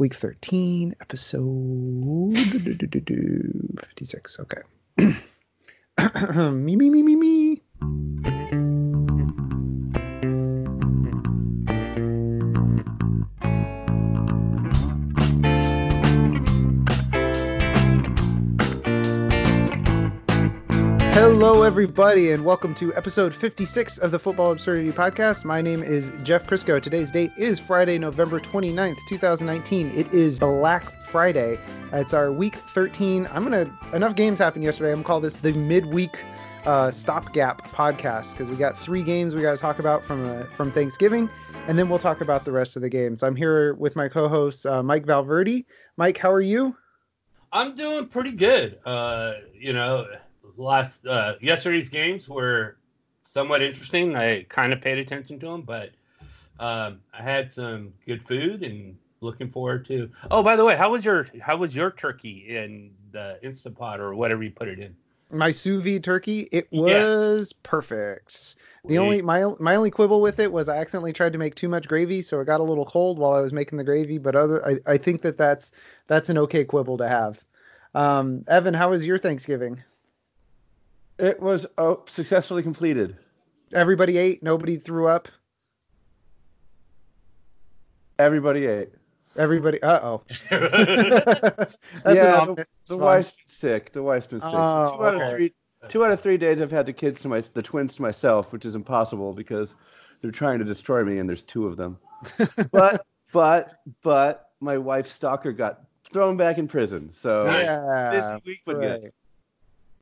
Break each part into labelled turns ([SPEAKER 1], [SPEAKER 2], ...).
[SPEAKER 1] week 13, episode 56. Okay. me, me, me, me, me. Hello, everybody, and welcome to episode 56 of the Football Absurdity Podcast. My name is Jeff Krisko. Today's date is Friday, November 29th, 2019. It is Black Friday. It's our week 13. I'm going to, enough games happened yesterday. I'm going to call this the midweek uh, stopgap podcast because we got three games we got to talk about from uh, from Thanksgiving, and then we'll talk about the rest of the games. I'm here with my co-host uh, Mike Valverde. Mike, how are you?
[SPEAKER 2] I'm doing pretty good. Uh, you know, last uh, yesterday's games were somewhat interesting. I kind of paid attention to them, but um, I had some good food and looking forward to. Oh, by the way, how was your how was your turkey in the instant pot or whatever you put it in?
[SPEAKER 1] My sous vide turkey, it was yeah. perfect. The Wait. only my my only quibble with it was I accidentally tried to make too much gravy, so it got a little cold while I was making the gravy. But other, I, I think that that's that's an okay quibble to have. Um, Evan, how was your Thanksgiving?
[SPEAKER 3] It was oh, successfully completed.
[SPEAKER 1] Everybody ate. Nobody threw up.
[SPEAKER 3] Everybody ate.
[SPEAKER 1] Everybody. Uh oh.
[SPEAKER 3] yeah, the, the wife's been sick. The wife's been sick. Oh, so two out of three. Two out of three days, I've had the kids to my the twins to myself, which is impossible because they're trying to destroy me, and there's two of them. but but but my wife's stalker got thrown back in prison. So
[SPEAKER 1] yeah,
[SPEAKER 2] this week was right. good.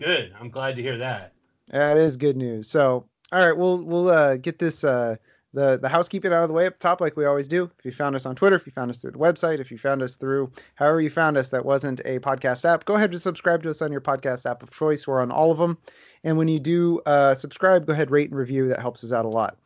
[SPEAKER 2] Good. I'm glad to hear that.
[SPEAKER 1] That is good news. So, all right, we'll we'll uh, get this uh, the the housekeeping out of the way up top, like we always do. If you found us on Twitter, if you found us through the website, if you found us through however you found us that wasn't a podcast app, go ahead and subscribe to us on your podcast app of choice. We're on all of them. And when you do uh, subscribe, go ahead rate and review. That helps us out a lot.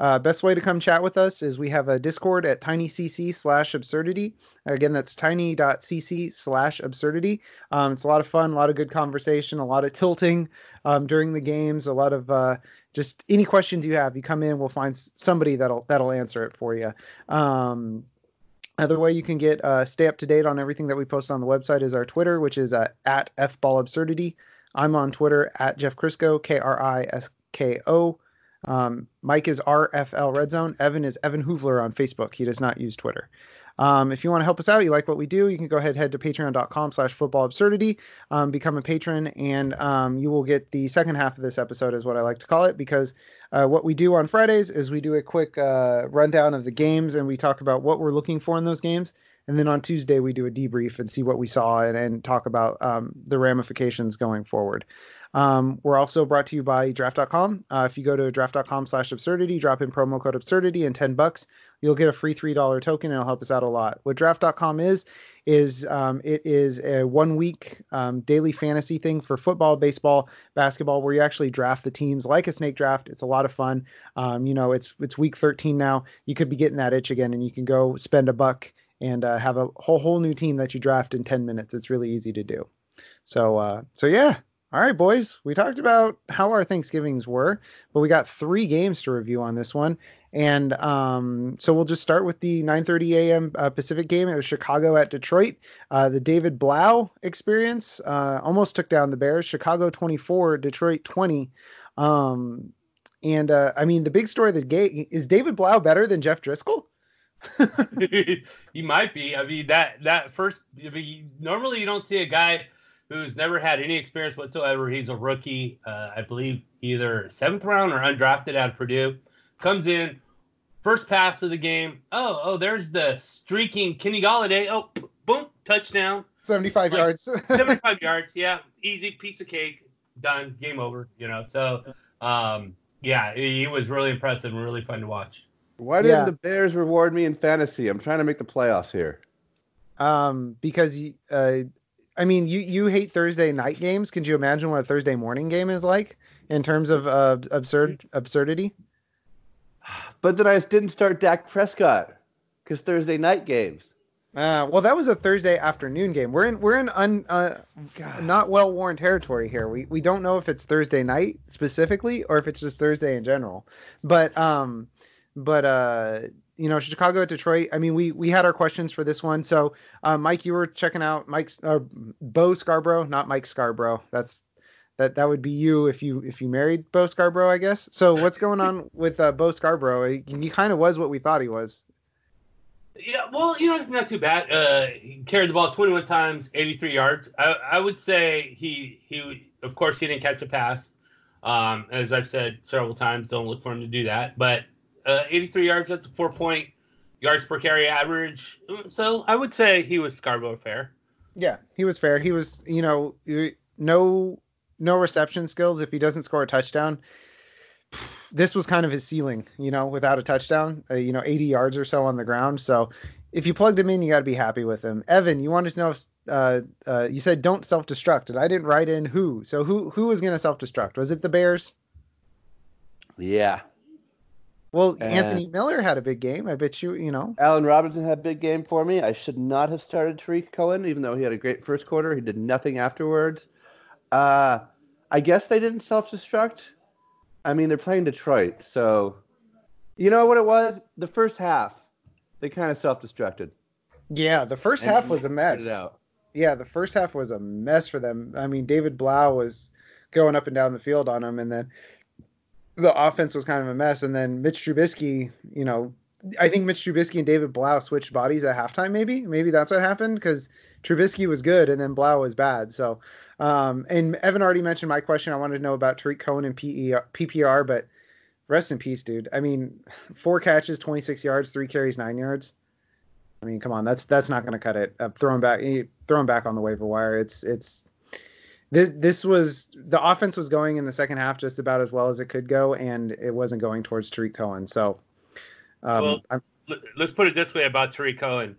[SPEAKER 1] Uh, best way to come chat with us is we have a Discord at tinycc slash absurdity. Again, that's tiny.cc slash absurdity. Um, it's a lot of fun, a lot of good conversation, a lot of tilting um, during the games, a lot of uh, just any questions you have. You come in, we'll find somebody that'll that'll answer it for you. Um, Another way you can get uh, stay up to date on everything that we post on the website is our Twitter, which is uh, at fballabsurdity. I'm on Twitter at Jeff Krisko, K R I S K O. Um, Mike is RFL Red Zone. Evan is Evan Hoovler on Facebook. He does not use Twitter. Um, if you want to help us out, you like what we do, you can go ahead head to patreon.com slash football absurdity, um, become a patron, and um, you will get the second half of this episode, is what I like to call it, because uh, what we do on Fridays is we do a quick uh, rundown of the games and we talk about what we're looking for in those games. And then on Tuesday, we do a debrief and see what we saw and, and talk about um, the ramifications going forward. Um, we're also brought to you by draft.com. Uh, if you go to draft.com slash absurdity, drop in promo code absurdity and 10 bucks, you'll get a free $3 token and it'll help us out a lot. What draft.com is, is um, it is a one week um, daily fantasy thing for football, baseball, basketball, where you actually draft the teams like a snake draft. It's a lot of fun. Um, you know, it's, it's week 13 now. You could be getting that itch again and you can go spend a buck and uh, have a whole, whole new team that you draft in 10 minutes. It's really easy to do. So, uh, so yeah, all right, boys. We talked about how our Thanksgivings were, but we got three games to review on this one, and um, so we'll just start with the 9:30 a.m. Uh, Pacific game. It was Chicago at Detroit. Uh, the David Blough experience uh, almost took down the Bears. Chicago 24, Detroit 20. Um, and uh, I mean, the big story of the game is David Blough better than Jeff Driskel?
[SPEAKER 2] he might be. I mean, that that first. I mean, normally you don't see a guy who's never had any experience whatsoever. He's a rookie, uh, I believe, either seventh round or undrafted out of Purdue. Comes in, first pass of the game. Oh, oh, there's the streaking Kenny Golladay. Oh, boom, touchdown.
[SPEAKER 1] 75 like, yards.
[SPEAKER 2] 75 yards, yeah. Easy piece of cake. Done. Game over, you know. So, um, yeah, he was really impressive and really fun to watch.
[SPEAKER 3] Why didn't yeah. the Bears reward me in fantasy? I'm trying to make the playoffs here.
[SPEAKER 1] Um, because uh, I mean, you you hate Thursday night games. Can you imagine what a Thursday morning game is like in terms of uh, absurd absurdity?
[SPEAKER 3] But then I didn't start Dak Prescott because Thursday night games.
[SPEAKER 1] Uh, well, that was a Thursday afternoon game. We're in we're in un, uh, not well worn territory here. We we don't know if it's Thursday night specifically or if it's just Thursday in general. But um, but uh, you know, Chicago at Detroit. I mean, we we had our questions for this one. So, uh, Mike, you were checking out Mike's uh, Bo Scarborough, not Mike Scarborough. That's that that would be you if you if you married Bo Scarborough, I guess. So, what's going on with uh, Bo Scarborough? He, he kind of was what we thought he was.
[SPEAKER 2] Yeah, well, you know, it's not too bad. Uh, he carried the ball 21 times, 83 yards. I, I would say he he of course he didn't catch a pass. Um, as I've said several times, don't look for him to do that. But uh, 83 yards, that's a four point yards per carry average. So I would say he was Scarborough fair.
[SPEAKER 1] Yeah, he was fair. He was, you know, no no reception skills if he doesn't score a touchdown. This was kind of his ceiling, you know, without a touchdown, uh, you know, 80 yards or so on the ground. So if you plugged him in, you got to be happy with him. Evan, you wanted to know if uh, uh, you said don't self destruct, and I didn't write in who. So who who was going to self destruct? Was it the Bears?
[SPEAKER 3] Yeah.
[SPEAKER 1] Well, Anthony Miller had a big game. I bet you, you know.
[SPEAKER 3] Allen Robinson had a big game for me. I should not have started Tarik Cohen, even though he had a great first quarter. He did nothing afterwards. Uh, I guess they didn't self destruct. I mean, they're playing Detroit, so you know what it was? The first half, they kind of self destructed.
[SPEAKER 1] Yeah, the first half was a mess. Yeah, the first half was a mess for them. I mean, David Blough was going up and down the field on them, and then the offense was kind of a mess. And then Mitch Trubisky, you know, I think Mitch Trubisky and David Blough switched bodies at halftime. Maybe, maybe that's what happened because Trubisky was good and then Blough was bad. So, um, and Evan already mentioned my question. I wanted to know about Tarik Cohen and PPR, but rest in peace, dude. I mean, four catches, 26 yards, three carries, nine yards. I mean, come on, that's that's not going to cut it. Uh, throwing back, throw throwing back on the waiver wire. It's it's this this was the offense was going in the second half just about as well as it could go, and it wasn't going towards Tarik Cohen. So,
[SPEAKER 2] um, well, let's put it this way about Tarik Cohen.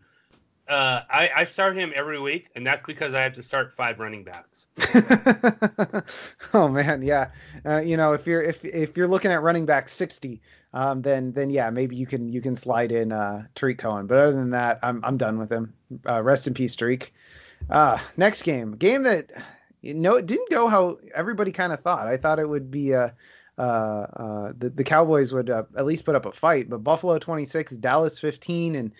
[SPEAKER 2] Uh, I, I start him every week, and that's because I have to start five running backs.
[SPEAKER 1] oh man, yeah. Uh, you know, if you're if if you're looking at running back sixty, um, then then yeah, maybe you can you can slide in uh, Tarik Cohen. But other than that, I'm I'm done with him. Uh, rest in peace, Tarik. Uh, next game, game that you know it didn't go how everybody kind of thought. I thought it would be uh, uh, uh, the the Cowboys would uh, at least put up a fight, but Buffalo 26, Dallas 15, and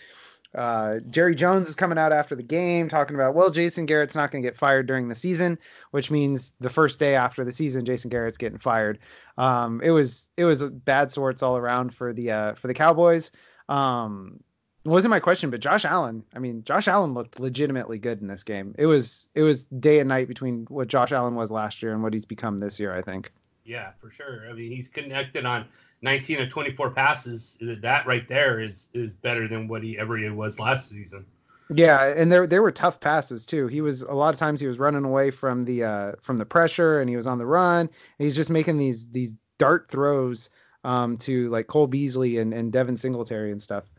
[SPEAKER 1] uh, Jerry Jones is coming out after the game talking about, well, Jason Garrett's not going to get fired during the season, which means the first day after the season, Jason Garrett's getting fired. Um, it was it was bad sorts all around for the uh, for the Cowboys. Um, wasn't my question, but Josh Allen. I mean, Josh Allen looked legitimately good in this game. It was it was day and night between what Josh Allen was last year and what he's become this year. I think.
[SPEAKER 2] Yeah, for sure. I mean, he's connected on 19 of 24 passes. That right there is is better than what he ever was last season.
[SPEAKER 1] Yeah, and there there were tough passes too. He was a lot of times he was running away from the uh, from the pressure, and he was on the run. he's just making these these dart throws um, to like Cole Beasley and, and Devin Singletary and stuff.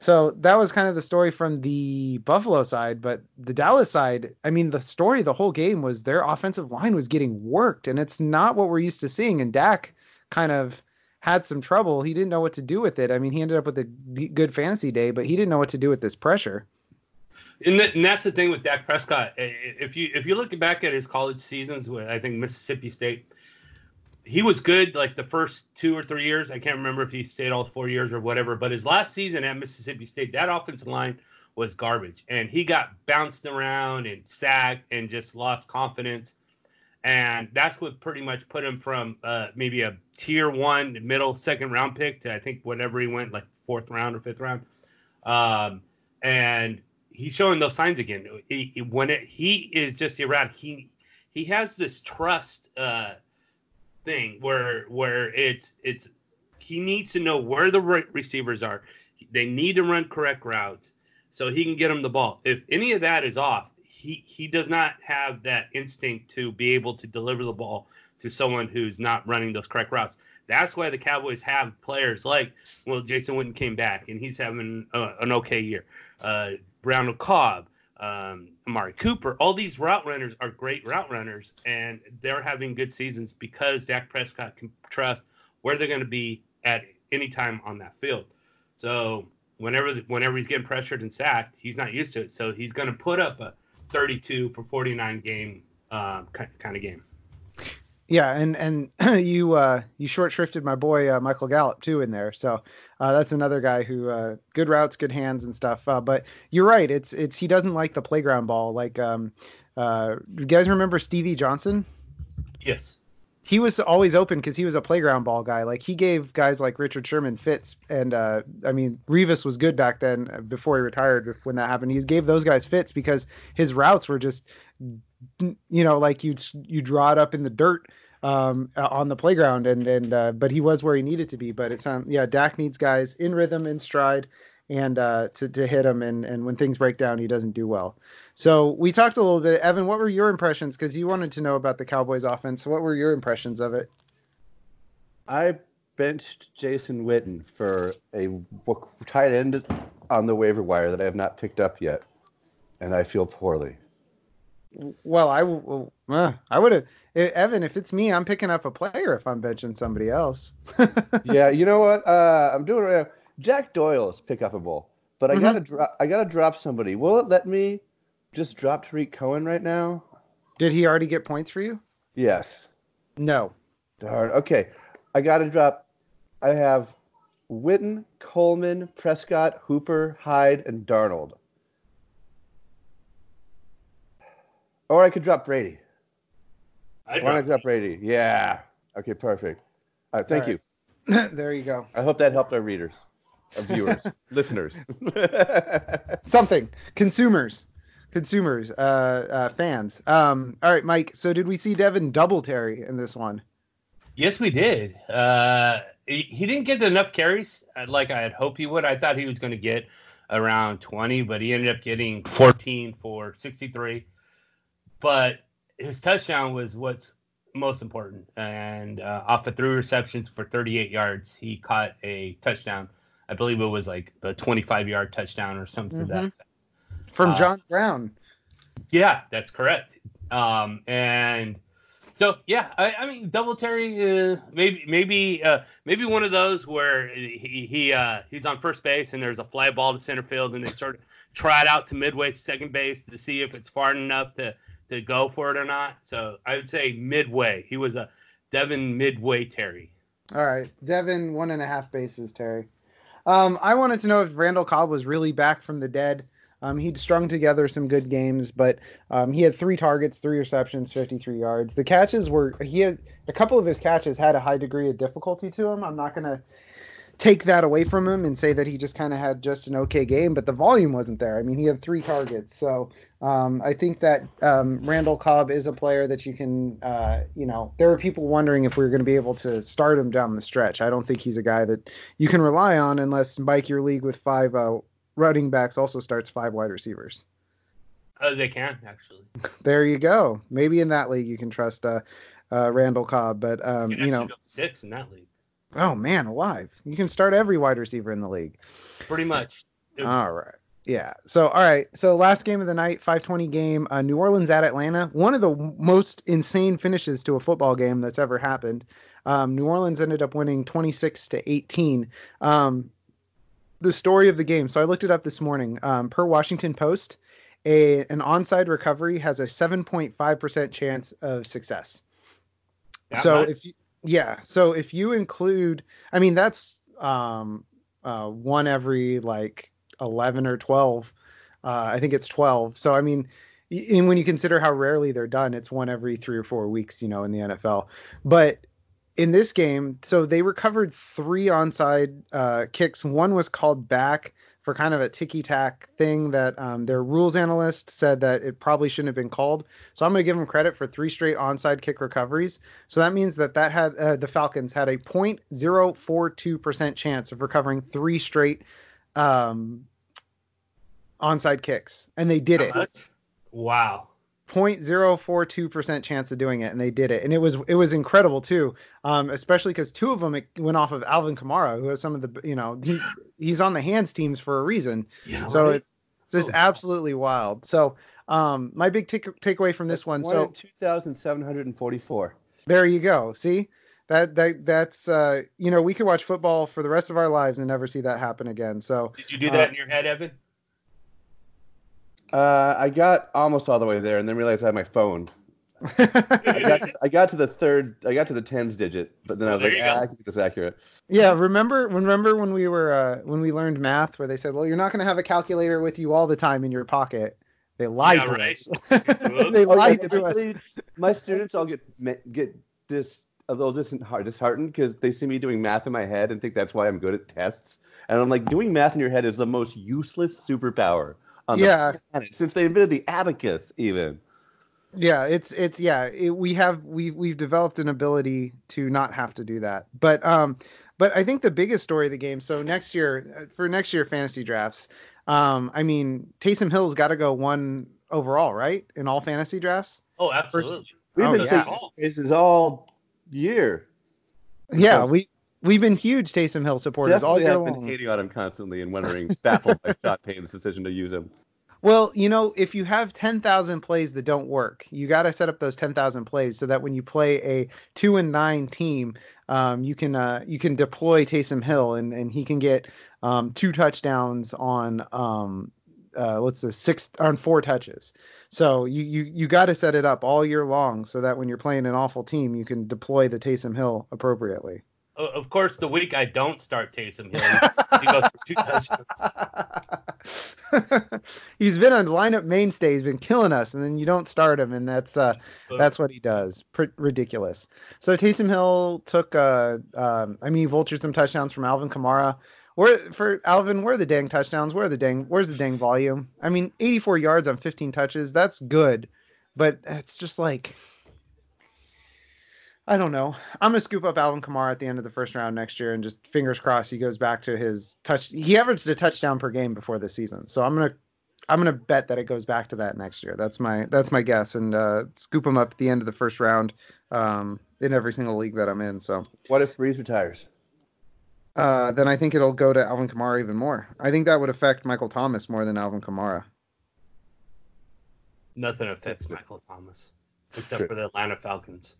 [SPEAKER 1] So that was kind of the story from the Buffalo side, but the Dallas side, I mean, the story the whole game was their offensive line was getting worked, and it's not what we're used to seeing. And Dak kind of had some trouble. He didn't know what to do with it. I mean, he ended up with a good fantasy day, but he didn't know what to do with this pressure.
[SPEAKER 2] And, and that's the thing with Dak Prescott. If you if you look back at his college seasons with I think Mississippi State, he was good like the first two or three years. I can't remember if he stayed all four years or whatever. But his last season at Mississippi State, that offensive line was garbage, and he got bounced around and sacked and just lost confidence. And that's what pretty much put him from uh, maybe a tier one, middle, second round pick to I think whatever he went like fourth round or fifth round. Um, and he's showing those signs again. He, when it, he is just erratic. He he has this trust. Uh, thing where where it's it's he needs to know where the right receivers are. They need to run correct routes so he can get them the ball. If any of that is off, he he does not have that instinct to be able to deliver the ball to someone who's not running those correct routes. That's why the Cowboys have players like well Jason Witten came back and he's having a, an okay year. Uh, Brown Cobb, um, Amari Cooper, all these route runners are great route runners, and they're having good seasons because Dak Prescott can trust where they're going to be at any time on that field. So whenever whenever he's getting pressured and sacked, he's not used to it. So he's going to put up a 32 for 49 game uh, kind of game.
[SPEAKER 1] Yeah, and and you uh, you short shrifted my boy uh, Michael Gallup too in there, so uh, that's another guy who uh, good routes, good hands and stuff. Uh, but you're right, it's it's he doesn't like the playground ball. Like, um, uh, you guys remember Stevie Johnson?
[SPEAKER 2] Yes.
[SPEAKER 1] He was always open because he was a playground ball guy. Like he gave guys like Richard Sherman fits, and uh, I mean Revis was good back then before he retired when that happened. He gave those guys fits because his routes were just you know, like you'd you draw it up in the dirt um, on the playground, and and uh, but he was where he needed to be. But it's on, yeah, Dak needs guys in rhythm, in stride, and uh, to to hit him. And and when things break down, he doesn't do well. So we talked a little bit. Evan, what were your impressions? Because you wanted to know about the Cowboys' offense. What were your impressions of it?
[SPEAKER 3] I benched Jason Witten for a tight end on the waiver wire that I have not picked up yet, and I feel poorly.
[SPEAKER 1] Well, I uh, I would have Evan. If it's me, I'm picking up a player. If I'm benching somebody else.
[SPEAKER 3] yeah, you know what? Uh, I'm doing right now. Jack Doyle is pick upable, but I mm-hmm. gotta drop. I gotta drop somebody. Will it let me just drop Tarik Cohen right now?
[SPEAKER 1] Did he already get points for you?
[SPEAKER 3] Yes.
[SPEAKER 1] No.
[SPEAKER 3] Darn. Okay, I gotta drop. I have Witten, Coleman, Prescott, Hooper, Hyde, and Darnold. Or I could drop Brady.
[SPEAKER 2] I
[SPEAKER 3] Why not drop Brady? Yeah. Okay, perfect. All right, thank
[SPEAKER 1] All
[SPEAKER 3] right.
[SPEAKER 1] you. there you go.
[SPEAKER 3] I hope that helped our readers, our viewers, listeners.
[SPEAKER 1] Something. Consumers. Consumers. Uh, uh, fans. Um, all right, Mike. So did we see Devin double Terry in this one?
[SPEAKER 2] Yes, we did. Uh, he, he didn't get enough carries uh, like I had hoped he would. I thought he was going to get around 20, but he ended up getting 14 for 63 but his touchdown was what's most important. And uh, off of three receptions for 38 yards, he caught a touchdown. I believe it was like a 25 yard touchdown or something mm-hmm. that
[SPEAKER 1] from uh, John Brown.
[SPEAKER 2] Yeah, that's correct. Um, and so yeah, I, I mean, double Terry, uh, maybe maybe uh, maybe one of those where he he uh, he's on first base and there's a fly ball to center field and they sort of try it out to midway second base to see if it's far enough to to go for it or not. So I would say midway. He was a Devin midway Terry.
[SPEAKER 1] All right, Devin one and a half bases Terry. Um, I wanted to know if Randall Cobb was really back from the dead. Um, he'd strung together some good games, but um, he had three targets, three receptions, 53 yards. The catches were he had a couple of his catches had a high degree of difficulty to him. I'm not gonna take that away from him and say that he just kind of had just an okay game, but the volume wasn't there. I mean, he had three targets. So um, I think that um, Randall Cobb is a player that you can, uh, you know, there were people wondering if we were going to be able to start him down the stretch. I don't think he's a guy that you can rely on unless Mike, your league with five uh, running backs also starts five wide receivers.
[SPEAKER 2] Oh, they can actually.
[SPEAKER 1] there you go. Maybe in that league you can trust uh, uh Randall Cobb, but um, you, you know,
[SPEAKER 2] six in that league.
[SPEAKER 1] Oh man, alive! You can start every wide receiver in the league.
[SPEAKER 2] Pretty much.
[SPEAKER 1] All right. Yeah. So all right. So last game of the night, 520 game, uh, New Orleans at Atlanta. One of the most insane finishes to a football game that's ever happened. Um, New Orleans ended up winning 26 to 18. Um, the story of the game. So I looked it up this morning. Um, per Washington Post, a an onside recovery has a 7.5% chance of success. That so much? if you yeah. So if you include, I mean, that's um, uh, one every like 11 or 12. Uh, I think it's 12. So, I mean, and when you consider how rarely they're done, it's one every three or four weeks, you know, in the NFL. But in this game, so they recovered three onside uh, kicks. One was called back for kind of a ticky tack thing that um, their rules analyst said that it probably shouldn't have been called. So I'm going to give them credit for three straight onside kick recoveries. So that means that that had uh, the Falcons had a 0.042% chance of recovering three straight um, onside kicks, and they did it.
[SPEAKER 2] Wow.
[SPEAKER 1] 0.042% chance of doing it and they did it. And it was it was incredible too. Um, especially because two of them went off of alvin kamara who has some of the you know he, he's on the hands teams for a reason. Yeah, so right? it's just oh. absolutely wild. So um, my big take, takeaway from this one, one so
[SPEAKER 3] 2744
[SPEAKER 1] there you go. See? That that that's uh, you know we could watch football for the rest of our lives and never see that happen again. So
[SPEAKER 2] did you do that uh, in your head evan
[SPEAKER 3] uh, I got almost all the way there, and then realized I had my phone I, got to, I got to the third. I got to the tens digit, but then I was
[SPEAKER 2] There
[SPEAKER 3] like,
[SPEAKER 2] you
[SPEAKER 3] ah,
[SPEAKER 2] go.
[SPEAKER 3] I can get this accurate.
[SPEAKER 1] Yeah, remember remember when we were uh, when we learned math, where they said, "Well, you're not going to have a calculator with you all the time in your pocket." They lied
[SPEAKER 2] Yeah,
[SPEAKER 1] to
[SPEAKER 2] right.
[SPEAKER 1] us.
[SPEAKER 2] Whoops.
[SPEAKER 1] they
[SPEAKER 3] Oh, yeah,
[SPEAKER 1] lied to us.
[SPEAKER 3] My students all get get dis a little disheart- disheartened because they see me doing math in my head and think that's why I'm good at tests. And I'm like, doing math in your head is the most useless superpower on
[SPEAKER 1] Yeah,
[SPEAKER 3] the planet since they invented the abacus. Even
[SPEAKER 1] yeah, it's it's yeah. It, we have we've we've developed an ability to not have to do that. But um, but I think the biggest story of the game. So next year uh, for next year fantasy drafts, um, I mean Taysom Hill's got to go one overall, right? In all fantasy drafts.
[SPEAKER 2] Oh, absolutely.
[SPEAKER 3] we've
[SPEAKER 1] Oh,
[SPEAKER 3] been
[SPEAKER 1] yeah.
[SPEAKER 3] saying this is all year.
[SPEAKER 1] Yeah,
[SPEAKER 3] So-
[SPEAKER 1] we we've been huge Taysom Hill supporters all
[SPEAKER 3] Definitely
[SPEAKER 1] year
[SPEAKER 3] have been hating on him constantly and wondering, baffled by Sean Payton's decision to use him.
[SPEAKER 1] Well, you know, if you have 10,000 plays that don't work, you got to set up those 10,000 plays so that when you play a 2 and 9 team, um, you can uh, you can deploy Taysom Hill and and he can get um, two touchdowns on um, uh, let's say six on four touches. So you you you got to set it up all year long so that when you're playing an awful team, you can deploy the Taysom Hill appropriately.
[SPEAKER 2] Of course, the week I don't start Taysom Hill, he goes for two touchdowns.
[SPEAKER 1] He's been a lineup mainstay. He's been killing us, and then you don't start him, and that's uh, that's what he does. Pr- ridiculous. So Taysom Hill took, uh, um, I mean, he vultured some touchdowns from Alvin Kamara. Where for Alvin? Where are the dang touchdowns? Where are the dang? Where's the dang volume? I mean, 84 yards on 15 touches. That's good, but it's just like. I don't know. I'm gonna scoop up Alvin Kamara at the end of the first round next year, and just fingers crossed he goes back to his touch. He averaged a touchdown per game before the season, so I'm gonna I'm gonna bet that it goes back to that next year. That's my that's my guess, and uh, scoop him up at the end of the first round um, in every single league that I'm in. So
[SPEAKER 3] What if Brees retires?
[SPEAKER 1] uh, then I think it'll go to Alvin Kamara even more. I think that would affect Michael Thomas more than Alvin Kamara.
[SPEAKER 2] Nothing affects Michael Thomas except
[SPEAKER 3] True.
[SPEAKER 2] for the Atlanta Falcons.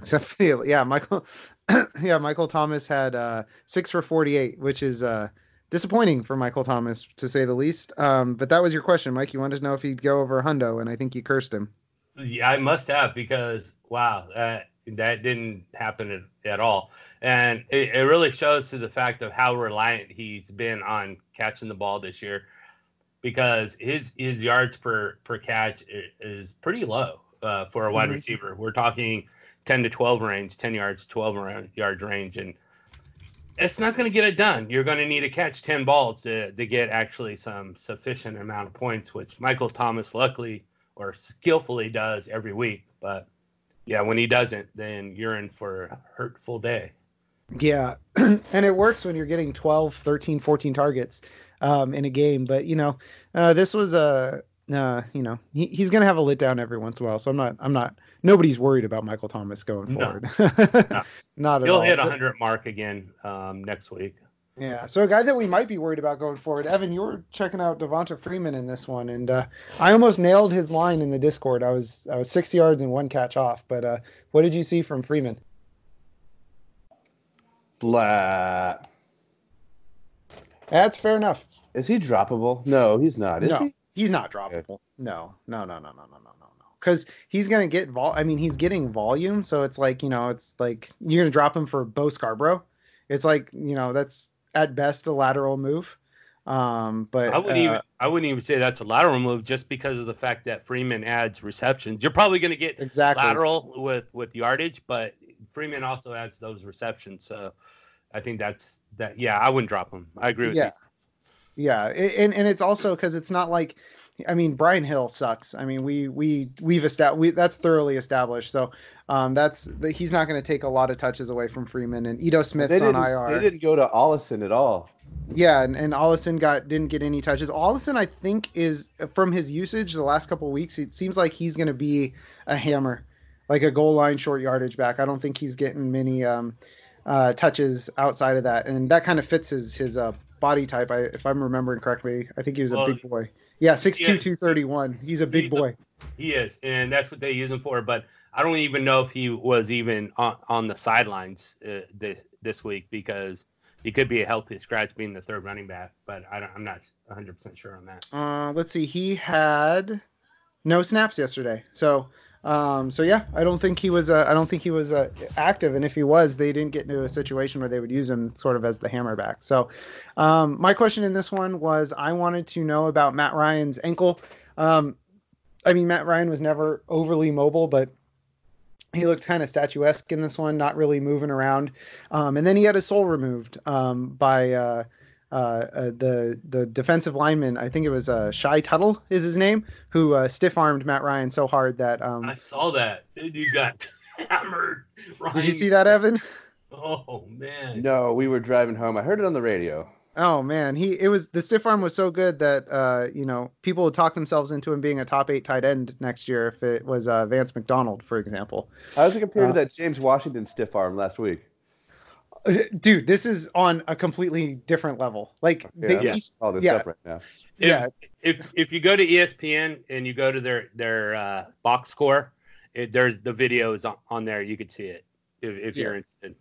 [SPEAKER 1] Except for the, yeah, Michael, yeah, Michael Thomas had uh, six for 48, which is uh, disappointing for Michael Thomas to say the least. Um, but that was your question, Mike. You wanted to know if he'd go over Hundo, and I think you cursed him.
[SPEAKER 2] Yeah, I must have because wow, that that didn't happen at, at all, and it, it really shows to the fact of how reliant he's been on catching the ball this year, because his his yards per per catch is pretty low uh, for a wide
[SPEAKER 1] Mhm.
[SPEAKER 2] receiver. We're talking ten to twelve range, ten yards, twelve ra- yard range, and it's not going to get it done. You're going to need to catch ten balls to to get actually some sufficient amount of points, which Michael Thomas luckily or skillfully does every week. But yeah, when he doesn't, then you're in for a hurtful day.
[SPEAKER 1] Yeah. and it works when you're getting 12, 13, 14 targets um, in a game. But, you know, uh, this was a. Uh, you know, he, he's going to have a lit down every once in a while. So I'm not, I'm not, nobody's worried about Michael Thomas going
[SPEAKER 2] No.
[SPEAKER 1] forward.
[SPEAKER 2] No.
[SPEAKER 1] Not at
[SPEAKER 2] He'll
[SPEAKER 1] all.
[SPEAKER 2] hit a
[SPEAKER 1] So-
[SPEAKER 2] hundred mark again um, next week.
[SPEAKER 1] Yeah. So a guy that we might be worried about going forward, Evan, you were checking out Devonta Freeman in this one, and uh, I almost nailed his line in the Discord. I was I was six yards and one catch off. But uh, what did you see from Freeman?
[SPEAKER 3] Blah.
[SPEAKER 1] That's fair enough.
[SPEAKER 3] Is he droppable? No, he's not. Is
[SPEAKER 1] no,
[SPEAKER 3] he?
[SPEAKER 1] He's not droppable. No, no, no, no, no, no, no, no, no. Because he's gonna get vol. I mean, he's getting volume, so it's like you know, it's like you're gonna drop him for Bo Scarborough. It's like you know, that's at best a lateral move. Um, but
[SPEAKER 2] I wouldn't
[SPEAKER 1] uh,
[SPEAKER 2] even I wouldn't even say that's a lateral move just because of the fact that Freeman adds receptions. You're probably going to get
[SPEAKER 1] exactly
[SPEAKER 2] lateral with with yardage, but Freeman also adds those receptions. So I think that's that. Yeah, I wouldn't drop him. I agree with
[SPEAKER 1] yeah.
[SPEAKER 2] you.
[SPEAKER 1] Yeah, a- and and it's also because it's not like, I mean, Brian Hill sucks. I mean, we we we've established we, that's thoroughly established. So, um, that's the, he's not going to take a lot of touches away from Freeman and
[SPEAKER 3] They
[SPEAKER 1] Smith's on IR.
[SPEAKER 3] they didn't go to Ollison at all.
[SPEAKER 1] Yeah, and, and Ollison got didn't get any touches. Ollison, I think, is from his usage the last couple of weeks. It seems like he's going to be a hammer, like a goal line short yardage back. I don't think he's getting many um, uh, touches outside of that, and that kind of fits his his uh, body type. I, if I'm remembering correctly, I think he was a big boy. Yeah, six two two thirty one. He's a big
[SPEAKER 2] he's a-
[SPEAKER 1] boy.
[SPEAKER 2] He is, and that's what they use him for. But I don't even know if he was even on, on the sidelines uh, this this week because he could be a healthy scratch being the third running back. But I don't, I'm not 100 percent sure on that.
[SPEAKER 1] Uh, let's see. He had no snaps yesterday, so Um, so yeah, I don't think he was. Uh, I don't think he was uh, active, and if he was, they didn't get into a situation where they would use him sort of as the hammerback. So, um, my question in this one was, I wanted to know about Matt Ryan's ankle. Um, I mean, Matt Ryan was never overly mobile, but he looked kind of statuesque in this one, not really moving around. Um, and then he had his soul removed um, by uh, uh, uh, the the defensive lineman. I think it was uh, Shy Tuttle is his name, who uh, stiff armed Matt Ryan so hard that um,
[SPEAKER 2] I saw that you got hammered.
[SPEAKER 1] Ryan. Did you see that, Evan?
[SPEAKER 2] Oh man!
[SPEAKER 3] No, we were driving home. I heard it on the radio.
[SPEAKER 1] Oh man, he it was the stiff arm was so good that uh, you know people would talk themselves into him being a top eight tight end next year if it was uh, Vance McDonald, for example.
[SPEAKER 3] How does it compare to uh, that James Washington stiff arm last week?
[SPEAKER 1] Dude this is on a completely different level like
[SPEAKER 3] yeah, they, yeah. all this
[SPEAKER 1] yeah.
[SPEAKER 3] stuff right now
[SPEAKER 2] if, yeah if if you go to espn and you go to their their uh, box score it, there's the videos on, on there you could see it if, if yeah. you're interested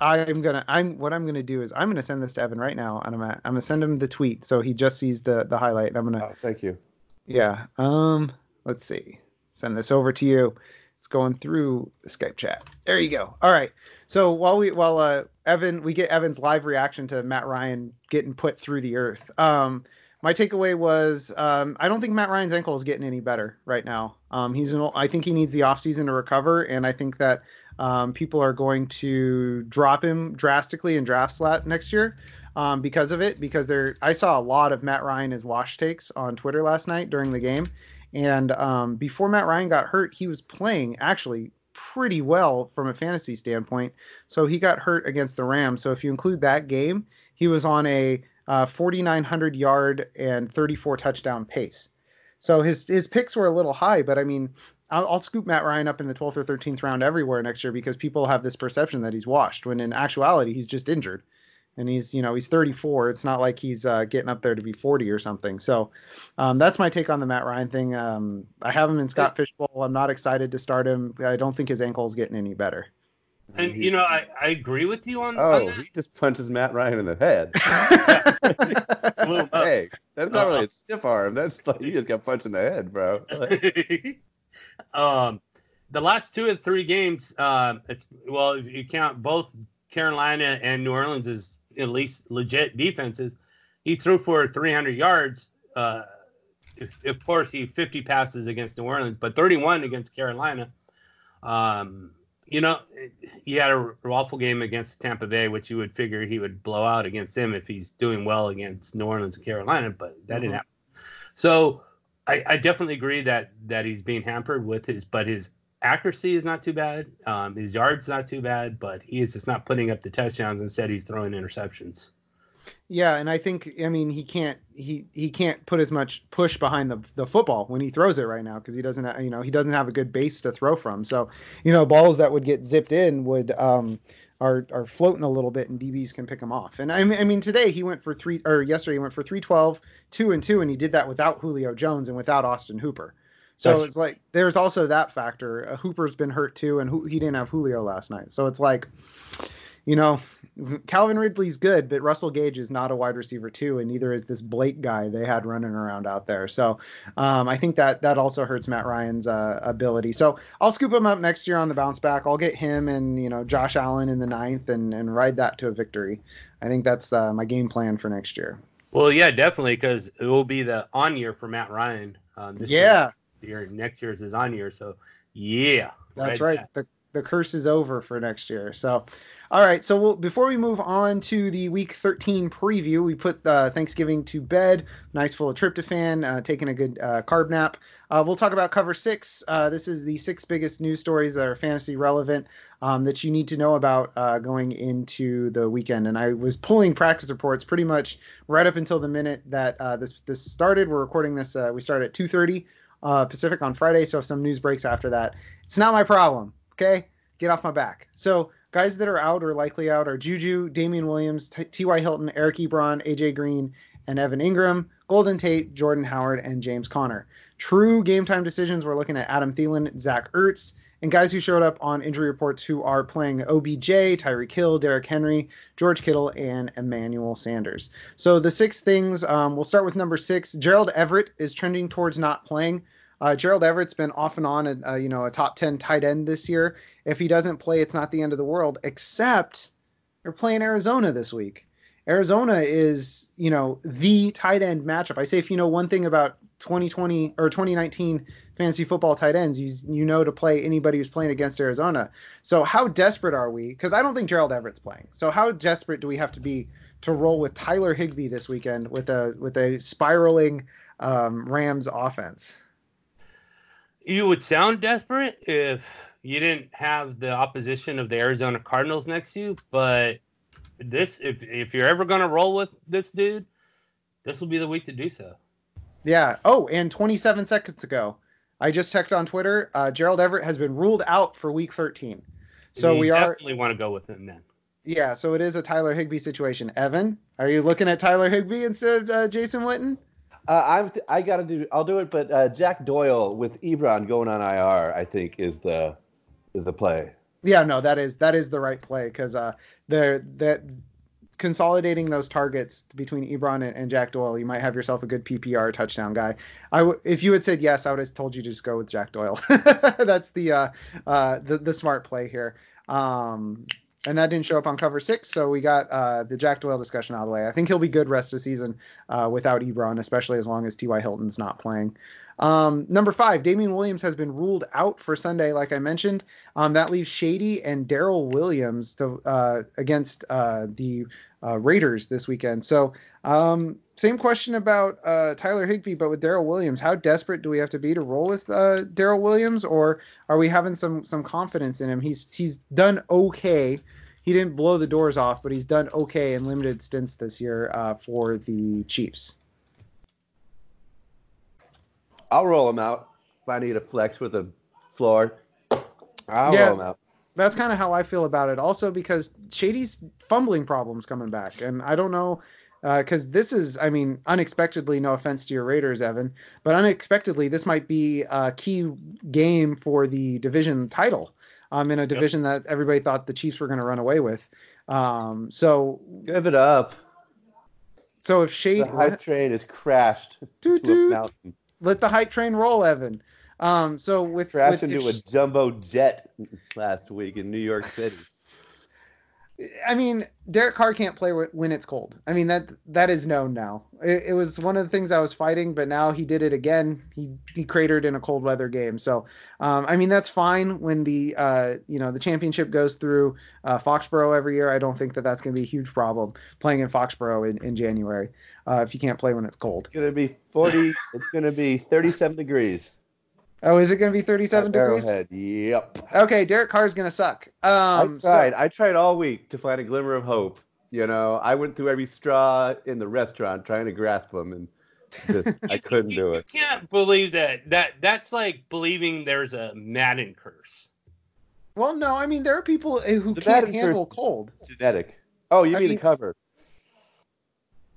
[SPEAKER 1] i'm gonna i'm what i'm gonna do is i'm gonna send this to evan right now and i'm gonna, I'm gonna send him the tweet so he just sees the the highlight and i'm gonna
[SPEAKER 3] oh, thank you
[SPEAKER 1] yeah um let's see send this over to you it's going through the Skype chat. There you go. All right. So while we while uh, Evan we get Evan's live reaction to Matt Ryan getting put through the earth. Um, my takeaway was um, I don't think Matt Ryan's ankle is getting any better right now. Um, he's an, I think he needs the offseason to recover, and I think that um, people are going to drop him drastically in draft slot next year um, because of it. Because there, I saw a lot of Matt Ryan as wash takes on Twitter last night during the game, and um, before Matt Ryan got hurt, he was playing actually pretty well from a fantasy standpoint. So he got hurt against the Rams. So if you include that game, he was on a uh, 4,900 yard and 34 touchdown pace. So his his picks were a little high, but I mean, I'll, I'll, scoop Matt Ryan up in the 12th or 13th round everywhere next year because people have this perception that he's washed when in actuality he's just injured and he's you know he's 34 it's not like he's uh, getting up there to be 40 or something. So um, that's my take on the matt ryan thing. Um, i have him in scott fish bowl. I'm not excited to start him. I don't think his ankle is getting any better.
[SPEAKER 2] And you know i, I agree with you on
[SPEAKER 3] oh
[SPEAKER 2] on
[SPEAKER 3] he just punches matt ryan in the head. Hey that's not really a stiff arm. That's like you just got punched in the head bro.
[SPEAKER 2] Um the last two and three games uh, it's well if you count both carolina and new orleans is at least legit defenses. He threw for 300 yards. Uh, if, of course, he 50 passes against New Orleans, but 31 against Carolina. Um, you know, he had a awful game against Tampa Bay, which you would figure he would blow out against him if he's doing well against New Orleans and Carolina, but that mm-hmm. didn't happen. So I, I, definitely agree that that he's being hampered with his, but his accuracy is not too bad. Um, his yards not too bad, but he is just not putting up the touchdowns. Instead, he's throwing interceptions.
[SPEAKER 1] Yeah, and I think I mean he can't he he can't put as much push behind the the football when he throws it right now because he doesn't you know he doesn't have a good base to throw from. So you know balls that would get zipped in would um are are floating a little bit and DBs can pick them off. And I mean, I mean today he went for three or yesterday he went for 312, 2 and 2 and he did that without Julio Jones and without Austin Hooper. So That's it's like there's also that factor. Uh, Hooper's been hurt too, and he didn't have Julio last night. So it's like, you know, Calvin Ridley's good, but Russell Gage is not a wide receiver too, and neither is this Blake guy they had running around out there. So um, I think that that also hurts Matt Ryan's uh, ability. So I'll scoop him up next year on the bounce back. I'll get him and you know Josh Allen in the ninth and and ride that to a victory. I think that's uh, my game plan for next year.
[SPEAKER 2] Well, yeah, definitely, because it will be the on year for Matt Ryan.
[SPEAKER 1] Um, yeah,
[SPEAKER 2] year year. Next year's is on year. So yeah,
[SPEAKER 1] that's right. right. The the curse is over for next year. So, all right. So we'll, before we move on to the Week 13 preview, we put uh, Thanksgiving to bed. Nice full of tryptophan, uh, taking a good uh, carb nap. Uh, we'll talk about cover six. Uh, this is the six biggest news stories that are fantasy relevant um, that you need to know about uh, going into the weekend. And I was pulling practice reports pretty much right up until the minute that this this started. We're recording this. we started at 2:30 uh, Pacific on Friday. So if some news breaks after that, it's not my problem. Okay, get off my back. So guys that are out or likely out are Juju, Damien Williams, T.Y. Hilton, Eric Ebron, AJ Green, and Evan Engram, Golden Tate, Jordan Howard, and James Conner. True game time decisions. We're looking at Adam Thielen, Zach Ertz, and guys who showed up on injury reports who are playing OBJ, Tyreek Hill, Derrick Henry, George Kittle, and Emmanuel Sanders. So the six things, um, we'll start with number six. Gerald Everett is trending towards not playing. Uh, Gerald Everett's been off and on, a, uh, you know, a top ten tight end this year. If he doesn't play, it's not the end of the world. Except they're playing Arizona this week. Arizona is, you know, the tight end matchup. I say if you know one thing about 2020 or 2019 fantasy football tight ends, you you know to play anybody who's playing against Arizona. So how desperate are we? Because I don't think Gerald Everett's playing. So how desperate do we have to be to roll with Tyler Higbee this weekend with a with a spiraling um, Rams offense?
[SPEAKER 2] You would sound desperate if you didn't have the opposition of the Arizona Cardinals next to you, but this if if you're ever going to roll with this dude, this will be the week to do so.
[SPEAKER 1] Yeah. Oh, and 27 seconds ago, I just checked on Twitter. Uh, Gerald Everett has been ruled out for Week 13. So
[SPEAKER 2] you
[SPEAKER 1] we are
[SPEAKER 2] definitely want to go with him then.
[SPEAKER 1] Yeah. So it is a Tyler Higbee situation. Evan, are you looking at Tyler Higbee instead of uh, Jason Witten?
[SPEAKER 3] Uh, I'm th- I gotta do. I'll do it, but uh, Jack Doyle with Ebron going on IR, I think is the is the play.
[SPEAKER 1] Yeah, no, that is that is the right play because uh, they're that consolidating those targets between Ebron and, and, Jack Doyle, you might have yourself a good PPR touchdown guy. I w- if you had said yes, I would have told you to just go with Jack Doyle. That's the uh, uh, the the smart play here. Um, and that didn't show up on cover six, so we got uh, the Jack Doyle discussion out of the way. I think he'll be good rest of the season uh, without Ebron, especially as long as T.Y. Hilton's not playing. Um, number five, Damien Williams has been ruled out for Sunday, like I mentioned. Um, that leaves Shady and Darrel Williams to uh, against uh, the uh, Raiders this weekend. So, um, same question about uh, Tyler Higbee, but with Darrel Williams. How desperate do we have to be to roll with uh, Darrel Williams, or are we having some some confidence in him? He's he's done okay. He didn't blow the doors off, but he's done okay in limited stints this year uh, for the Chiefs.
[SPEAKER 3] I'll roll him out if I need a flex with a floor. I'll
[SPEAKER 1] Yeah.
[SPEAKER 3] roll him out.
[SPEAKER 1] That's kind of how I feel about it. Also, because Shady's fumbling problems coming back, and I don't know because this is, I mean, unexpectedly. No offense to your Raiders, Evan, but unexpectedly, this might be a key game for the division title. Um, in a division that everybody thought the Chiefs were going to run away with. Um, so,
[SPEAKER 3] Give it up.
[SPEAKER 1] so if Shady,
[SPEAKER 3] The hype train has crashed a mountain.
[SPEAKER 1] let the hype train roll, Evan. Um, so with,
[SPEAKER 3] Crashed
[SPEAKER 1] with
[SPEAKER 3] into a jumbo jet last week in New York City.
[SPEAKER 1] I mean, Derek Carr can't play when it's cold. I mean that that is known now. It, it was one of the things I was fighting, but now he did it again. He he cratered in a cold weather game. So, um, I mean that's fine when the uh, you know the championship goes through uh, Foxborough every year. I don't think that that's going to be a huge problem playing in Foxborough in, in January uh, if you can't play when it's cold.
[SPEAKER 3] It's gonna be forty. it's gonna be thirty-seven degrees.
[SPEAKER 1] Oh, is it going to be 37 degrees?
[SPEAKER 3] Yep.
[SPEAKER 1] Okay, Derek Carr Carr's going to suck. Um,
[SPEAKER 3] I
[SPEAKER 1] so-
[SPEAKER 3] tried. I tried all week to find a glimmer of hope. You know, I went through every straw in the restaurant trying to grasp them, and just I couldn't do it.
[SPEAKER 2] You can't believe that. That that's like believing there's a Madden curse.
[SPEAKER 1] well, no, I mean there are people who
[SPEAKER 3] The
[SPEAKER 1] can't
[SPEAKER 3] Madden
[SPEAKER 1] handle
[SPEAKER 3] curse-
[SPEAKER 1] cold.
[SPEAKER 3] Genetic. Oh, you
[SPEAKER 1] I
[SPEAKER 3] mean,
[SPEAKER 1] mean-
[SPEAKER 3] the cover?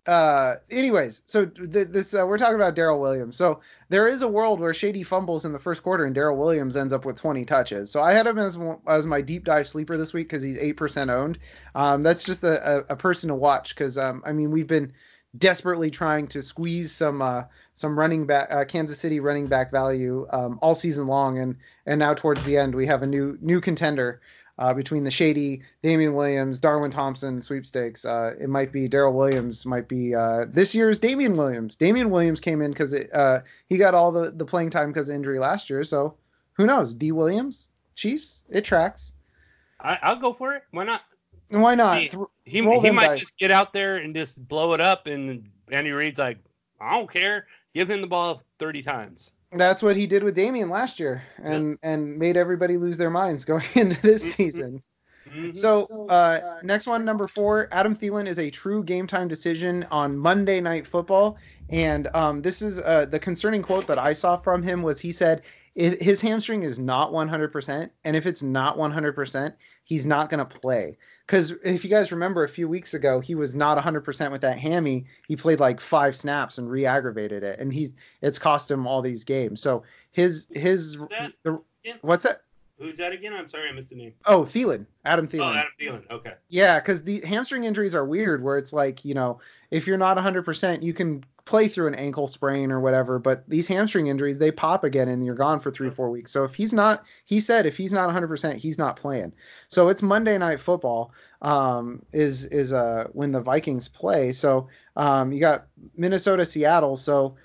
[SPEAKER 1] Uh anyways so th- this uh, we're talking about darrel williams. So there is a world where shady fumbles in the first quarter and darrel williams ends up with 20 touches. So i had him as as my deep dive sleeper this week because he's 8% owned. Um that's just a, a, a person to watch because um i mean we've been desperately trying to squeeze some uh some running back uh, kansas city running back value um all season long. And and now towards the end we have a new new contender uh, between the Shady, Damien Williams, Darwin Thompson sweepstakes. Uh, it might be Darrel Williams, might be uh, this year's Damien Williams. Damien Williams came in because uh, he got all the, the playing time because of injury last year. So who knows? D Williams, Chiefs, it tracks.
[SPEAKER 2] I, I'll go for it. Why not?
[SPEAKER 1] Why not? Th-
[SPEAKER 2] He, he might
[SPEAKER 1] dice.
[SPEAKER 2] just get out there and just blow it up, and Andy Reid's like, I don't care. Give him the ball 30 times.
[SPEAKER 1] That's what he did with Damien last year, and and made everybody lose their minds going into this season.
[SPEAKER 2] Mhm.
[SPEAKER 1] So, uh, next one, number four, Adam Thielen is a true game time decision on Monday Night Football, and um, this is uh, the concerning quote that I saw from him was he said "I- his hamstring is not 100%, and if it's not 100%, he's not going to play. Because if you guys remember, a few weeks ago he was not 100% with that hammy. He played like five snaps and re-aggravated it, and he's it's cost him all these games. So his his
[SPEAKER 2] That-
[SPEAKER 1] the,
[SPEAKER 2] yeah.
[SPEAKER 1] what's that?
[SPEAKER 2] Who's that again? I'm sorry, I missed the name.
[SPEAKER 1] Oh, Thielen, Adam oh, Thielen.
[SPEAKER 2] Oh, Adam Thielen. Okay.
[SPEAKER 1] Yeah, because the hamstring injuries are weird, where it's like you know, if you're not 100, percent you can play through an ankle sprain or whatever, but these hamstring injuries they pop again and you're gone for three four weeks. So if he's not, he said if he's not 100, percent he's not playing. So it's Monday Night Football. Um, is is uh when the Vikings play. So um, you got Minnesota Seattle. So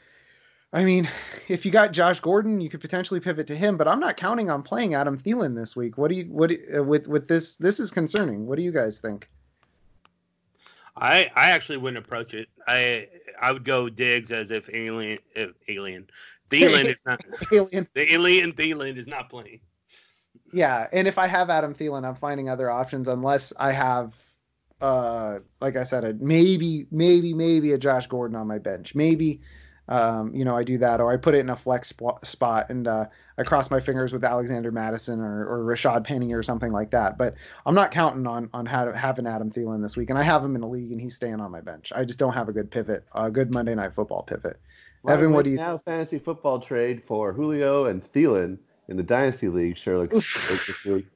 [SPEAKER 1] I mean, if you got Josh Gordon, you could potentially pivot to him, but I'm not counting on playing Adam Thielen this week. What do you what do, uh, with with this? This is concerning. What do you guys think?
[SPEAKER 2] I I actually wouldn't approach it. I I would go Diggs as if alien if alien Thielen is not alien. The alien Thielen is not playing.
[SPEAKER 1] Yeah, and if I have Adam Thielen, I'm finding other options unless I have uh like I said, a, maybe maybe maybe a Josh Gordon on my bench. Maybe um, you know, I do that, or I put it in a flex spot and uh, I cross my fingers with Alexander Mattison or, or Rashad Penny or something like that. But I'm not counting on on how to having Adam Thielen this week, and I have him in a league, and he's staying on my bench. I just don't have a good pivot, a good Monday Night Football pivot.
[SPEAKER 3] Right, Evan, what do you now? Fantasy football trade for Julio and Thielen in the Dynasty League sure looks this week.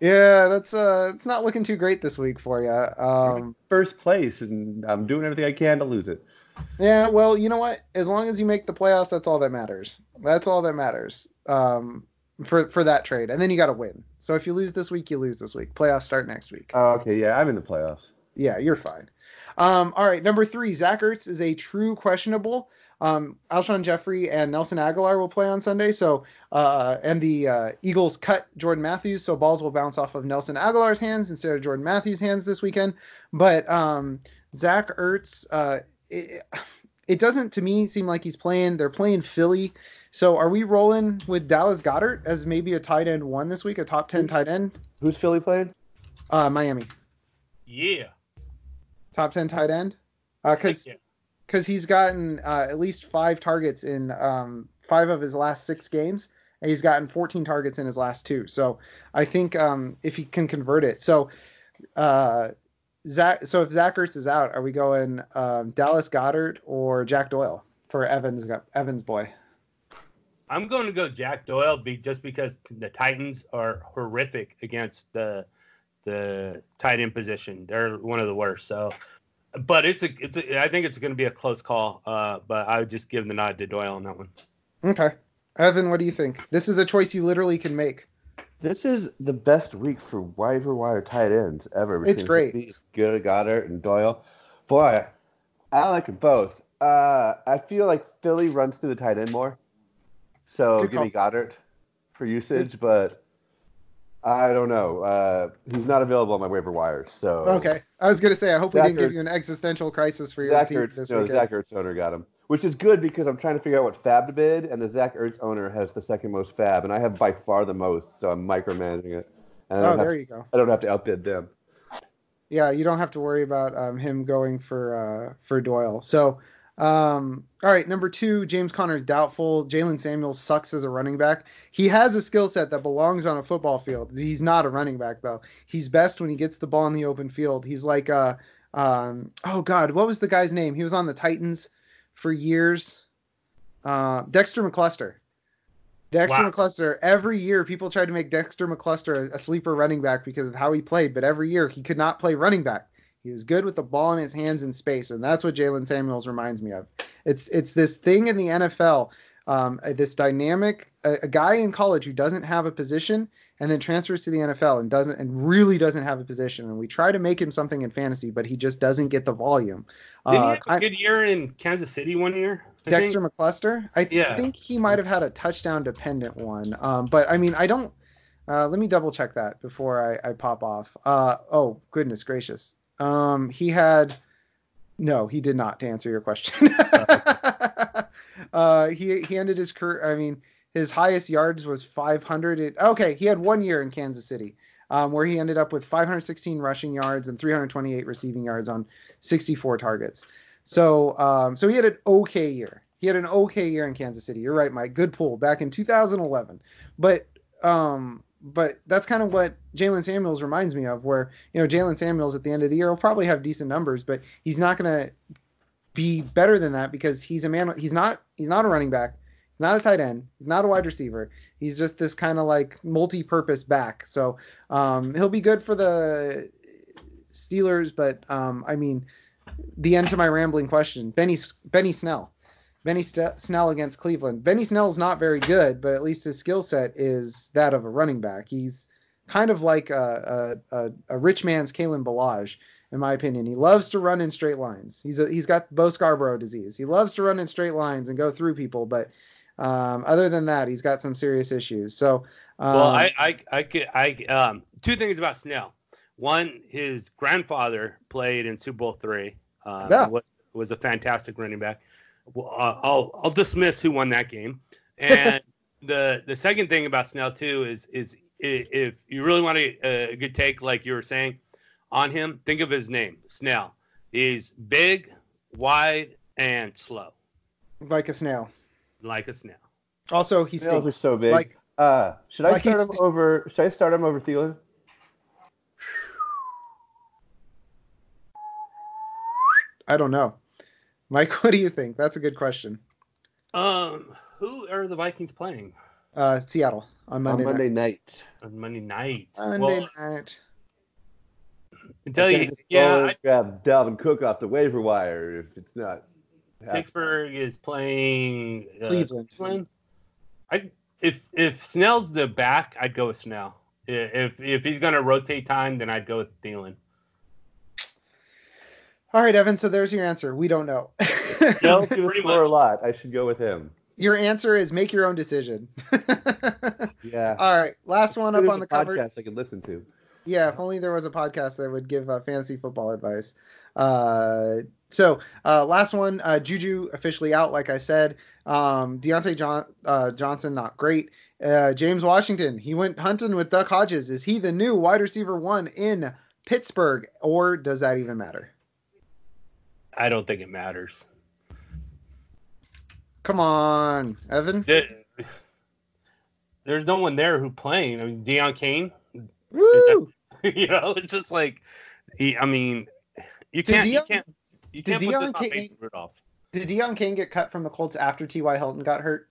[SPEAKER 1] Yeah, that's uh, it's not looking too great this week for you. Um,
[SPEAKER 3] First place, and I'm doing everything I can to lose it.
[SPEAKER 1] Yeah, well, you know what? As long as you make the playoffs, that's all that matters. That's all that matters um, for for that trade. And then you got to win. So if you lose this week, you lose this week. Playoffs start next week.
[SPEAKER 3] Oh, okay. Yeah, I'm in the playoffs.
[SPEAKER 1] Yeah, you're fine. Um, all right, number three, Zach Ertz is a true questionable. Um, Alshon Jeffery and Nelson Agholor will play on Sunday. So, uh, and the uh, Eagles cut Jordan Matthews, so balls will bounce off of Nelson Agholor's hands instead of Jordan Matthews' hands this weekend. But um, Zach Ertz, uh, it, it doesn't to me seem like he's playing. They're playing Philly. So are we rolling with Dallas Goedert as maybe a tight end one this week, a top ten tight end?
[SPEAKER 3] Who's Philly playing?
[SPEAKER 1] Uh, Miami.
[SPEAKER 2] Yeah.
[SPEAKER 1] Top ten tight end. Because uh, because he's gotten uh, at least five targets in um, five of his last six games, and he's gotten 14 targets in his last two. So I think um, if he can convert it, so uh, Zach. So if Zach Ertz is out, are we going um, Dallas Goedert or Jack Doyle for Evans? Evans boy.
[SPEAKER 2] I'm going to go Jack Doyle be, just because the Titans are horrific against the the tight end position. They're one of the worst. So, but it's a it's a, I think it's going to be a close call. Uh, but I would just give the nod to Doyle on that one.
[SPEAKER 1] Okay, Evan, what do you think? This is a choice you literally can make.
[SPEAKER 3] This is the best week for waiver wire tight ends ever.
[SPEAKER 1] It's great.
[SPEAKER 3] Good Goedert and Doyle. Boy, I like them both. Uh, I feel like Philly runs through the tight end more. So Good give call. me Goedert for usage, but I don't know. Uh, he's not available on my waiver wires. So
[SPEAKER 1] okay, I was gonna say I hope Zach we didn't Ertz, give you an existential crisis for your
[SPEAKER 3] Zach
[SPEAKER 1] team
[SPEAKER 3] Ertz, this no, Zach Ertz owner got him which is good because I'm trying to figure out what FAAB to bid, and the Zach Ertz owner has the second most FAAB, and I have by far the most, so I'm micromanaging it.
[SPEAKER 1] oh, there
[SPEAKER 3] to,
[SPEAKER 1] you go.
[SPEAKER 3] I don't have to outbid them.
[SPEAKER 1] Yeah, you don't have to worry about um, him going for uh, for Doyle. So, um, all right, number two, James Conner is doubtful. Jaylen Samuels sucks as a running back. He has a skill set that belongs on a football field. He's not a running back though. He's best when he gets the ball in the open field. He's like, uh, um, oh God, what was the guy's name? He was on the Titans for years. Uh, Dexter McCluster. Dexter wow. McCluster. Every year, people tried to make Dexter McCluster a, a sleeper running back because of how he played, but every year he could not play running back. He was good with the ball in his hands in space, and that's what Jaylen Samuels reminds me of. It's it's this thing in the NFL, um, this dynamic, a, a guy in college who doesn't have a position and then transfers to the NFL and doesn't and really doesn't have a position. And we try to make him something in fantasy, but he just doesn't get the volume.
[SPEAKER 2] Did uh, he have a good year in Kansas City one year?
[SPEAKER 1] I Dexter think? McCluster. I yeah. think he might have had a touchdown dependent one. Um, but I mean, I don't. Uh, let me double check that before I, I pop off. Uh, oh goodness gracious. Um, he had. No, he did not. To answer your question, uh, he he ended his career. I mean, his highest yards was 500. okay, he had one year in Kansas City um, where he ended up with 516 rushing yards and 328 receiving yards on 64 targets. So, um, so he had an okay year. He had an okay year in Kansas City. You're right, Mike. Good pull back in 2011. But, um, but that's kind of what Jaylen Samuels reminds me of. Where you know Jaylen Samuels at the end of the year will probably have decent numbers, but he's not going to be better than that because he's a man. He's not. He's not a running back not a tight end. He's not a wide receiver. He's just this kind of like multi-purpose back. So um, he'll be good for the Steelers, but um, I mean, the end to my rambling question. Benny Benny Snell. Benny St- Snell against Cleveland. Benny Snell's not very good, but at least his skill set is that of a running back. He's kind of like a, a, a, a rich man's Kalen Ballage, in my opinion. He loves to run in straight lines. He's a, he's got Bo Scarborough disease. He loves to run in straight lines and go through people, but um, other than that, he's got some serious issues. So, um,
[SPEAKER 2] well, I I I could I um two things about Snell. One, his grandfather played in Super Bowl three. Um,
[SPEAKER 1] Yeah.
[SPEAKER 2] was was a fantastic running back. Well, uh, I'll I'll dismiss who won that game. And the the second thing about Snell too is is if you really want a, a good take, like you were saying, on him, think of his name, Snell. He's big, wide, and slow,
[SPEAKER 1] like a snail.
[SPEAKER 2] Like a snail.
[SPEAKER 1] Also, he
[SPEAKER 3] Snails are
[SPEAKER 1] stinks.
[SPEAKER 3] so big.
[SPEAKER 1] Like
[SPEAKER 3] uh, should I
[SPEAKER 1] like
[SPEAKER 3] start
[SPEAKER 1] he's-
[SPEAKER 3] him over? Should I start him over Thielen?
[SPEAKER 1] I don't know. Mike, what do you think? That's a good question.
[SPEAKER 2] Um, who are the Vikings playing
[SPEAKER 1] Uh, Seattle on Monday,
[SPEAKER 3] on Monday night.
[SPEAKER 2] on Monday night?
[SPEAKER 1] night. Monday
[SPEAKER 2] Well,
[SPEAKER 1] night.
[SPEAKER 2] I tell you, yeah,
[SPEAKER 3] go
[SPEAKER 2] I,
[SPEAKER 3] grab Dalvin Cook off the waiver wire if it's not.
[SPEAKER 2] Pittsburgh is playing uh,
[SPEAKER 1] Cleveland.
[SPEAKER 2] Cleveland. I if if Snell's the back, I'd go with Snell. If if he's gonna rotate time, then I'd go with Thielen.
[SPEAKER 1] All right, Evan. So there's your answer. We don't know.
[SPEAKER 3] Snell's going to
[SPEAKER 2] Pretty
[SPEAKER 3] score a lot. I should go with him.
[SPEAKER 1] your answer is make your own decision.
[SPEAKER 3] Yeah.
[SPEAKER 1] All right, last one up on
[SPEAKER 3] a
[SPEAKER 1] the cover.
[SPEAKER 3] podcast I can listen to.
[SPEAKER 1] Yeah, if only there was a podcast that would give uh, fantasy football advice. Uh, so uh, last one, uh, Juju officially out, like I said. Um, Diontae John, uh, Johnson not great. Uh, James Washington, he went hunting with Duck Hodges. Is he the new wide receiver one in Pittsburgh, or does that even matter?
[SPEAKER 2] I don't think it matters.
[SPEAKER 1] Come on, Evan.
[SPEAKER 2] There- There's no one there who playing. I mean, Deon Cain.
[SPEAKER 1] Woo!
[SPEAKER 2] you know, it's just like, he, I mean, you can't, you can't, you
[SPEAKER 1] did
[SPEAKER 2] can't put this on
[SPEAKER 1] Kane-
[SPEAKER 2] Rudolph.
[SPEAKER 1] Did Deon Cain get cut from the Colts after T.Y. Hilton got hurt?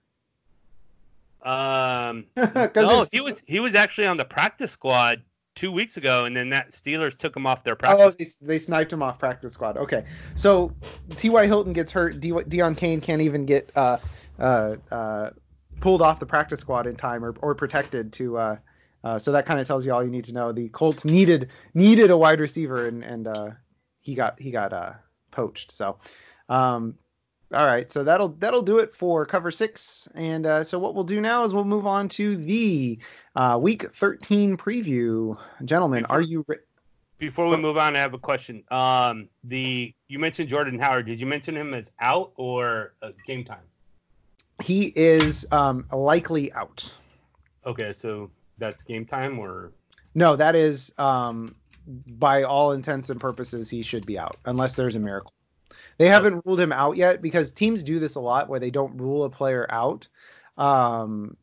[SPEAKER 2] Um, no, he was he was actually on the practice squad two weeks ago, and then that Steelers took him off their
[SPEAKER 1] Oh,
[SPEAKER 2] practice.
[SPEAKER 1] they, they sniped him off practice squad. Okay, so T.Y. Hilton gets hurt. De- Deon Cain can't even get uh, uh, uh, pulled off the practice squad in time or, or protected to. Uh, so that kind of tells you all you need to know. The Colts needed needed a wide receiver, and and uh, he got he got uh, poached. So, um, all right, so that'll that'll do it for cover six. And uh, so what we'll do now is we'll move on to the uh, week thirteen preview. Gentlemen,
[SPEAKER 2] Before-
[SPEAKER 1] are you? Re-
[SPEAKER 2] Before we move on, I have a question. Um, the you mentioned Jordan Howard. Did you mention him as out or uh, game time?
[SPEAKER 1] He is um, likely out.
[SPEAKER 2] Okay, so that's game time, or
[SPEAKER 1] No, that is um, by all intents and purposes he should be out unless there's a miracle. They haven't ruled him out yet because teams do this a lot where they don't rule a player out um,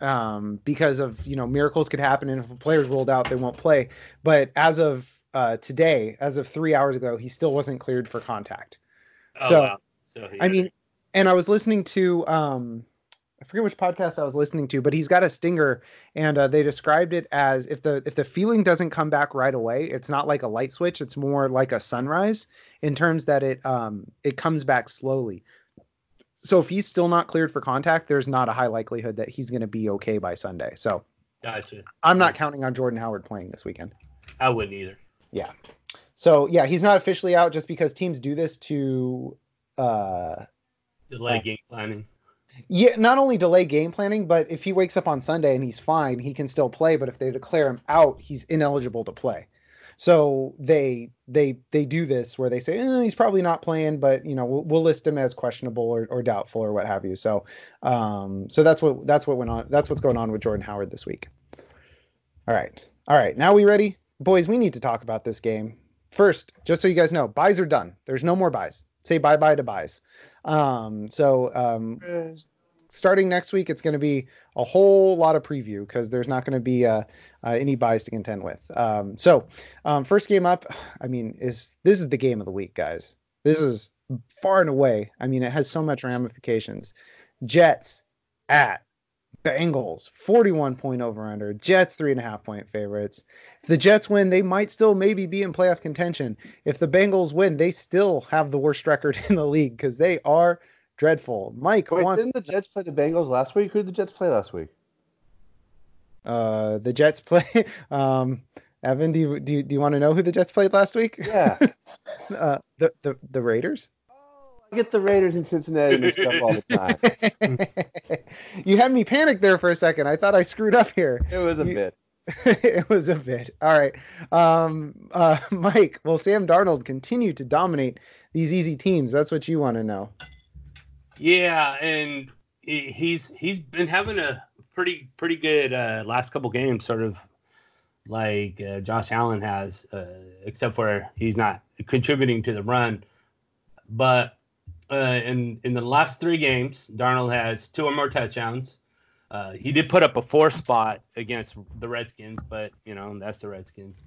[SPEAKER 1] um, because of you know miracles could happen and if a player's ruled out they won't play. But as of uh, today, as of three hours ago, he still wasn't cleared for contact.
[SPEAKER 2] oh,
[SPEAKER 1] So,
[SPEAKER 2] wow. so he-
[SPEAKER 1] I mean, and I was listening to um forget which podcast I was listening to, but he's got a stinger, and uh, they described it as if the if the feeling doesn't come back right away, it's not like a light switch; it's more like a sunrise in terms that it um it comes back slowly. So if he's still not cleared for contact, there's not a high likelihood that he's going to be okay by Sunday. So
[SPEAKER 2] gotcha.
[SPEAKER 1] I'm not counting on Jordan Howard playing this weekend.
[SPEAKER 2] I wouldn't either. Yeah.
[SPEAKER 1] So yeah, he's not officially out just because teams do this to uh
[SPEAKER 2] Delay game planning.
[SPEAKER 1] Yeah, not only delay game planning, but if he wakes up on Sunday and he's fine, he can still play. But if they declare him out, he's ineligible to play. So they they they do this where they say eh, he's probably not playing, but you know we'll, we'll list him as questionable or, or doubtful or what have you. So um so that's what that's what went on. That's what's going on with Jordan Howard this week. All right, all right. Now we ready, boys? We need to talk about this game first. Just so you guys know, buys are done. There's no more buys. Say bye bye to buys. Um, so um, starting next week, it's going to be a whole lot of preview because there's not going to be uh, uh, any buys to contend with. Um, so um, first game up, I mean, is this is the game of the week, guys. This is far and away. I mean, it has so much ramifications. Jets at Bengals, 41 point over under. Jets, three and a half point favorites. If the Jets win, they might still maybe be in playoff contention. If the Bengals win, they still have the worst record in the league because they are dreadful. Mike
[SPEAKER 3] Wait,
[SPEAKER 1] wants
[SPEAKER 3] didn't the Jets play the Bengals last week? Who did the Jets play last week?
[SPEAKER 1] uh, the Jets play. Um, Evan, do you, do you, do you want to know who the Jets played last week?
[SPEAKER 3] Yeah.
[SPEAKER 1] uh, the, the the Raiders.
[SPEAKER 3] I get the Raiders in Cincinnati mixed up all the time.
[SPEAKER 1] you had me panic there for a second. I thought I screwed up here.
[SPEAKER 3] It was a
[SPEAKER 1] You-
[SPEAKER 3] bit.
[SPEAKER 1] it was a bit. All right. Um, uh, Mike, will Sam Darnold continue to dominate these easy teams? That's what you want to know.
[SPEAKER 2] Yeah, and he- he's he's been having a pretty pretty good uh, last couple games, sort of like uh, Josh Allen has, uh, except for he's not contributing to the run. But uh, in in the last three games, Darnold has two or more touchdowns. Uh, he did put up a four spot against the Redskins, but you know that's the Redskins.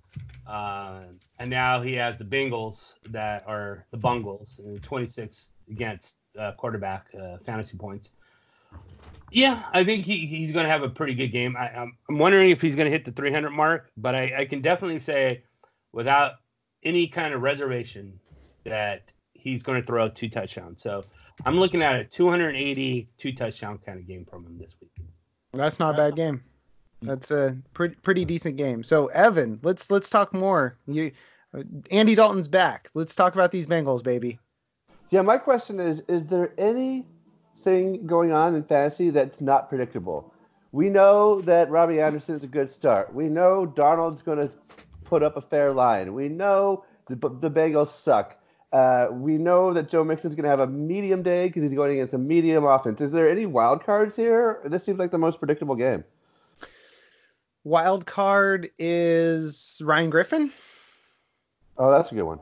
[SPEAKER 2] Uh, and now he has the Bengals that are the Bungles, and 26 against uh, quarterback uh, fantasy points. Yeah, I think he, he's going to have a pretty good game. I, I'm, I'm wondering if he's going to hit the 300 mark, but I, I can definitely say without any kind of reservation that he's going to throw two touchdowns. So I'm looking at a 280 two touchdown kind of game from him this week.
[SPEAKER 1] That's not a bad game. That's a pretty pretty decent game. So Evan, let's let's talk more. You, Andy Dalton's back. Let's talk about these Bengals, baby.
[SPEAKER 3] Yeah, my question is: Is there anything going on in fantasy that's not predictable? We know that Robby Anderson's a good start. We know Darnold's going to put up a fair line. We know the, the Bengals suck. Uh, we know that Joe Mixon's going to have a medium day because he's going against a medium offense. Is there any wild cards here? This seems like the most predictable game.
[SPEAKER 1] Wild card is Ryan Griffin.
[SPEAKER 3] Oh, that's a good one.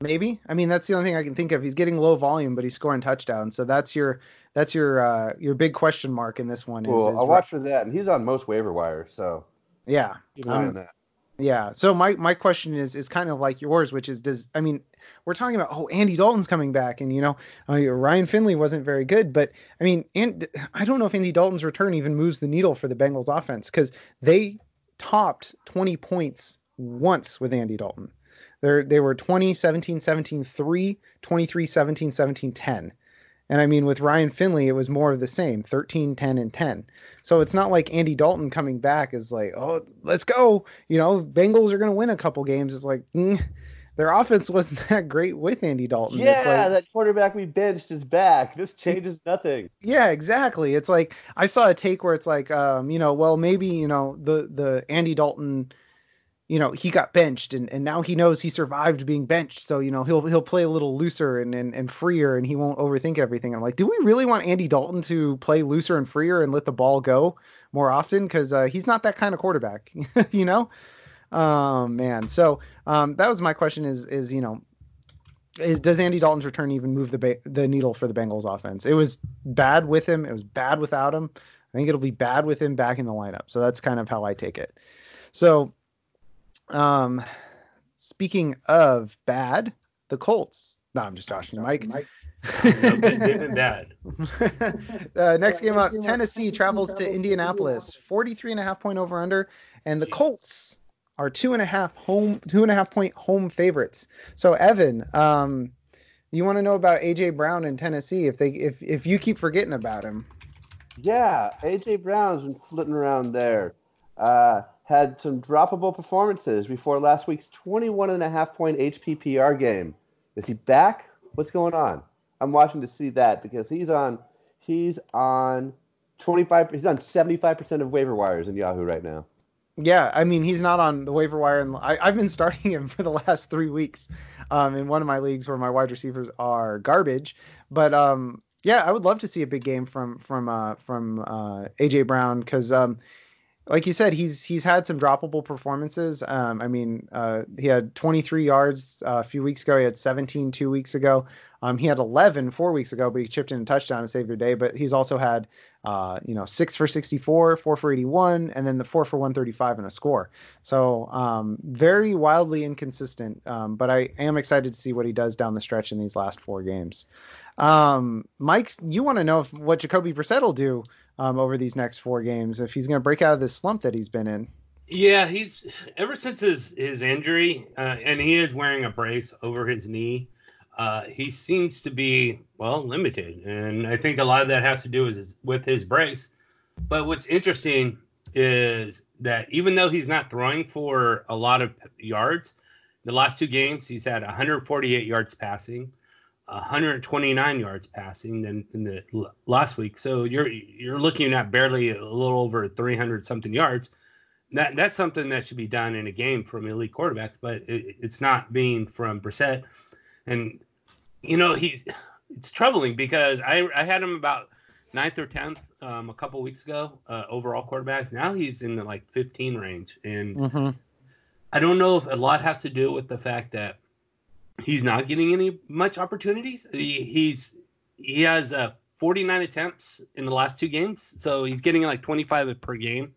[SPEAKER 1] Maybe. I mean, that's the only thing I can think of. He's getting low volume, but he's scoring touchdowns. So that's your that's your uh, your big question mark in this one.
[SPEAKER 3] Cool.
[SPEAKER 1] is
[SPEAKER 3] I'll watch for that, and he's on most waiver wires, so
[SPEAKER 1] Yeah,
[SPEAKER 3] keep an eye on that.
[SPEAKER 1] Yeah. So my my question is is kind of like yours, which is does I mean we're talking about oh Andy Dalton's coming back, and you know uh, Ryan Finley wasn't very good, but I mean and I don't know if Andy Dalton's return even moves the needle for the Bengals offense because they topped 20 points once with Andy Dalton. They're, they were 20, 17, 17, 3, 23, 17, 17, 10. And I mean, with Ryan Finley, it was more of the same 13, 10, and 10. So it's not like Andy Dalton coming back is like, oh, let's go. You know, Bengals are going to win a couple games. It's like, mm, their offense wasn't that great with Andy Dalton. It's
[SPEAKER 3] Yeah,
[SPEAKER 1] like-
[SPEAKER 3] that quarterback we benched is back. This changes nothing.
[SPEAKER 1] yeah, exactly. It's like I saw a take where it's like, um, you know, well, maybe you know the the Andy Dalton, you know, he got benched and, and now he knows he survived being benched, so you know he'll he'll play a little looser and, and and freer and he won't overthink everything. I'm like, do we really want Andy Dalton to play looser and freer and let the ball go more often? Because uh, he's not that kind of quarterback, you know. Um, man. So um, that was my question: is is you know is does Andy Dalton's return even move the ba- the needle for the Bengals offense? It was bad with him. It was bad without him. I think it'll be bad with him back in the lineup. So that's kind of how I take it. So, um, speaking of bad, the Colts. No, I'm just joshing you, Mike.
[SPEAKER 2] No, they- they've been bad.
[SPEAKER 1] uh, next game up, Tennessee travels to Indianapolis, 43 and a half point over under, and the Colts are two and a half home, two and a half point home favorites. So Evan, um, you want to know about AJ Brown in Tennessee? If they, if if you keep forgetting about him,
[SPEAKER 3] Yeah, AJ Brown's been flitting around there. Uh, had some droppable performances before last week's 21 and a half point HPPR game. Is he back? What's going on? I'm watching to see that because he's on he's on 25 he's on 75% of waiver wires in Yahoo right now.
[SPEAKER 1] yeah, I mean he's not on the waiver wire, and I, I've been starting him for the last three weeks, um, in one of my leagues where my wide receivers are garbage. But um, yeah, I would love to see a big game from from uh, from uh, AJ Brown because um, like you said, he's he's had some droppable performances. Um, I mean, uh, he had 23 yards uh, a few weeks ago. He had 17 two weeks ago. Um, he had 11 four weeks ago, but he chipped in a touchdown and saved your day. But he's also had, uh, you know, six for 64, four for 81, and then the four for 135 and a score. So um, very wildly inconsistent. Um, but I am excited to see what he does down the stretch in these last four games. Um, Mike, you want to know if, what Jacoby Brissett will do um, over these next four games if he's going to break out of this slump that he's been in.
[SPEAKER 2] Yeah, he's ever since his his injury, uh, and he is wearing a brace over his knee. Uh, he seems to be well limited, and I think a lot of that has to do with his, with his brace. But what's interesting is that even though he's not throwing for a lot of yards, the last two games he's had 148 yards passing, 129 yards passing than in the last week. So you're you're looking at barely a little over 300 something yards that that's something that should be done in a game from elite quarterbacks, but it, it's not being from Brissett. And you know he's it's troubling because I I had him about ninth or tenth um, a couple weeks ago uh, overall quarterbacks. Now he's in the like 15 range, and mm-hmm. I don't know if a lot has to do with the fact that he's not getting any much opportunities. He, he's he has uh, 49 attempts in the last two games, so he's getting like 25 per game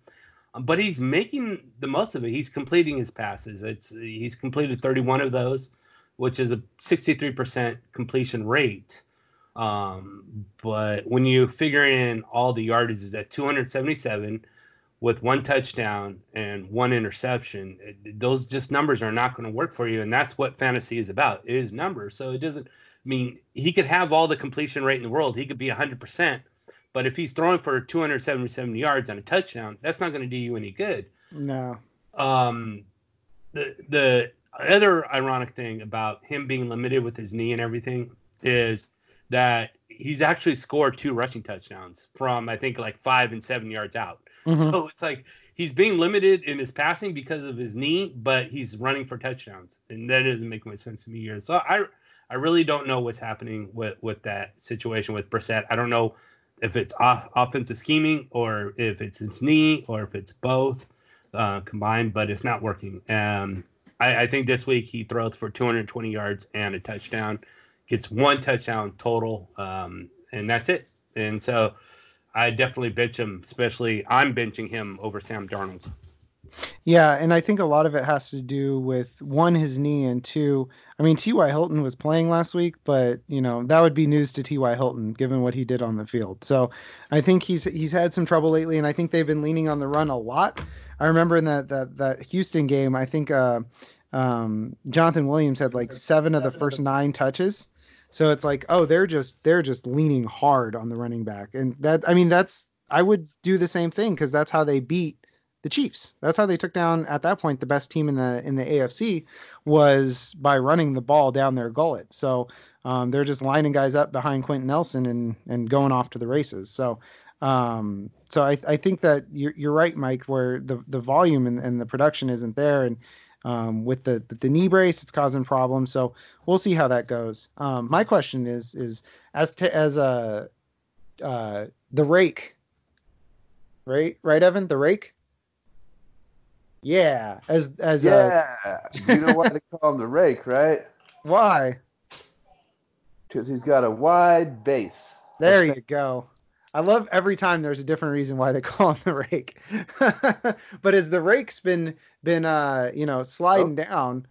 [SPEAKER 2] but he's making the most of it. He's completing his passes. It's he's completed 31 of those, which is a 63% completion rate. Um, but when you figure in all the yardage is at 277 with one touchdown and one interception, it, those just numbers are not going to work for you. And that's what fantasy is about is numbers. So it doesn't I mean he could have all the completion rate in the world. He could be 100%, but if he's throwing for 277 yards and a touchdown, that's not going to do you any good.
[SPEAKER 1] No.
[SPEAKER 2] Um, the the other ironic thing about him being limited with his knee and everything is that he's actually scored two rushing touchdowns from I think like five and seven yards out. Mm-hmm. So it's like he's being limited in his passing because of his knee, but he's running for touchdowns, and that doesn't make much sense to me here. So I I really don't know what's happening with with that situation with Brissett. I don't know if it's off, offensive scheming or if it's his knee or if it's both uh, combined, but it's not working. Um, I, I, think this week he throws for 220 yards and a touchdown, gets one touchdown total, um, and that's it. And so I definitely bench him, especially I'm benching him over Sam Darnold.
[SPEAKER 1] Yeah, and I think a lot of it has to do with one his knee and two. I mean, T.Y. Hilton was playing last week, but you know that would be news to T.Y. Hilton given what he did on the field. So I think he's he's had some trouble lately, and I think they've been leaning on the run a lot. I remember in that that that Houston game, I think uh, um, Jonathan Williams had like seven of the first nine touches. So it's like, oh, they're just they're just leaning hard on the running back, and that I mean that's I would do the same thing because that's how they beat the Chiefs. That's how they took down at that point the best team in the in the AFC was by running the ball down their gullet. So um, they're just lining guys up behind Quenton Nelson and and going off to the races. So um, so I, I think that you're, you're right, Mike, where the, the volume and, and the production isn't there. And um, with the, the, knee brace, it's causing problems. So we'll see how that goes. Um, my question is is as to as a uh, the rake, right? Right, Evan, the rake. Yeah, as as
[SPEAKER 3] yeah. you know why they call him the rake, right?
[SPEAKER 1] Why?
[SPEAKER 3] Because he's got a wide base.
[SPEAKER 1] There you go. I love every time there's a different reason why they call him the rake. but as the rake's been been uh you know sliding oh. down,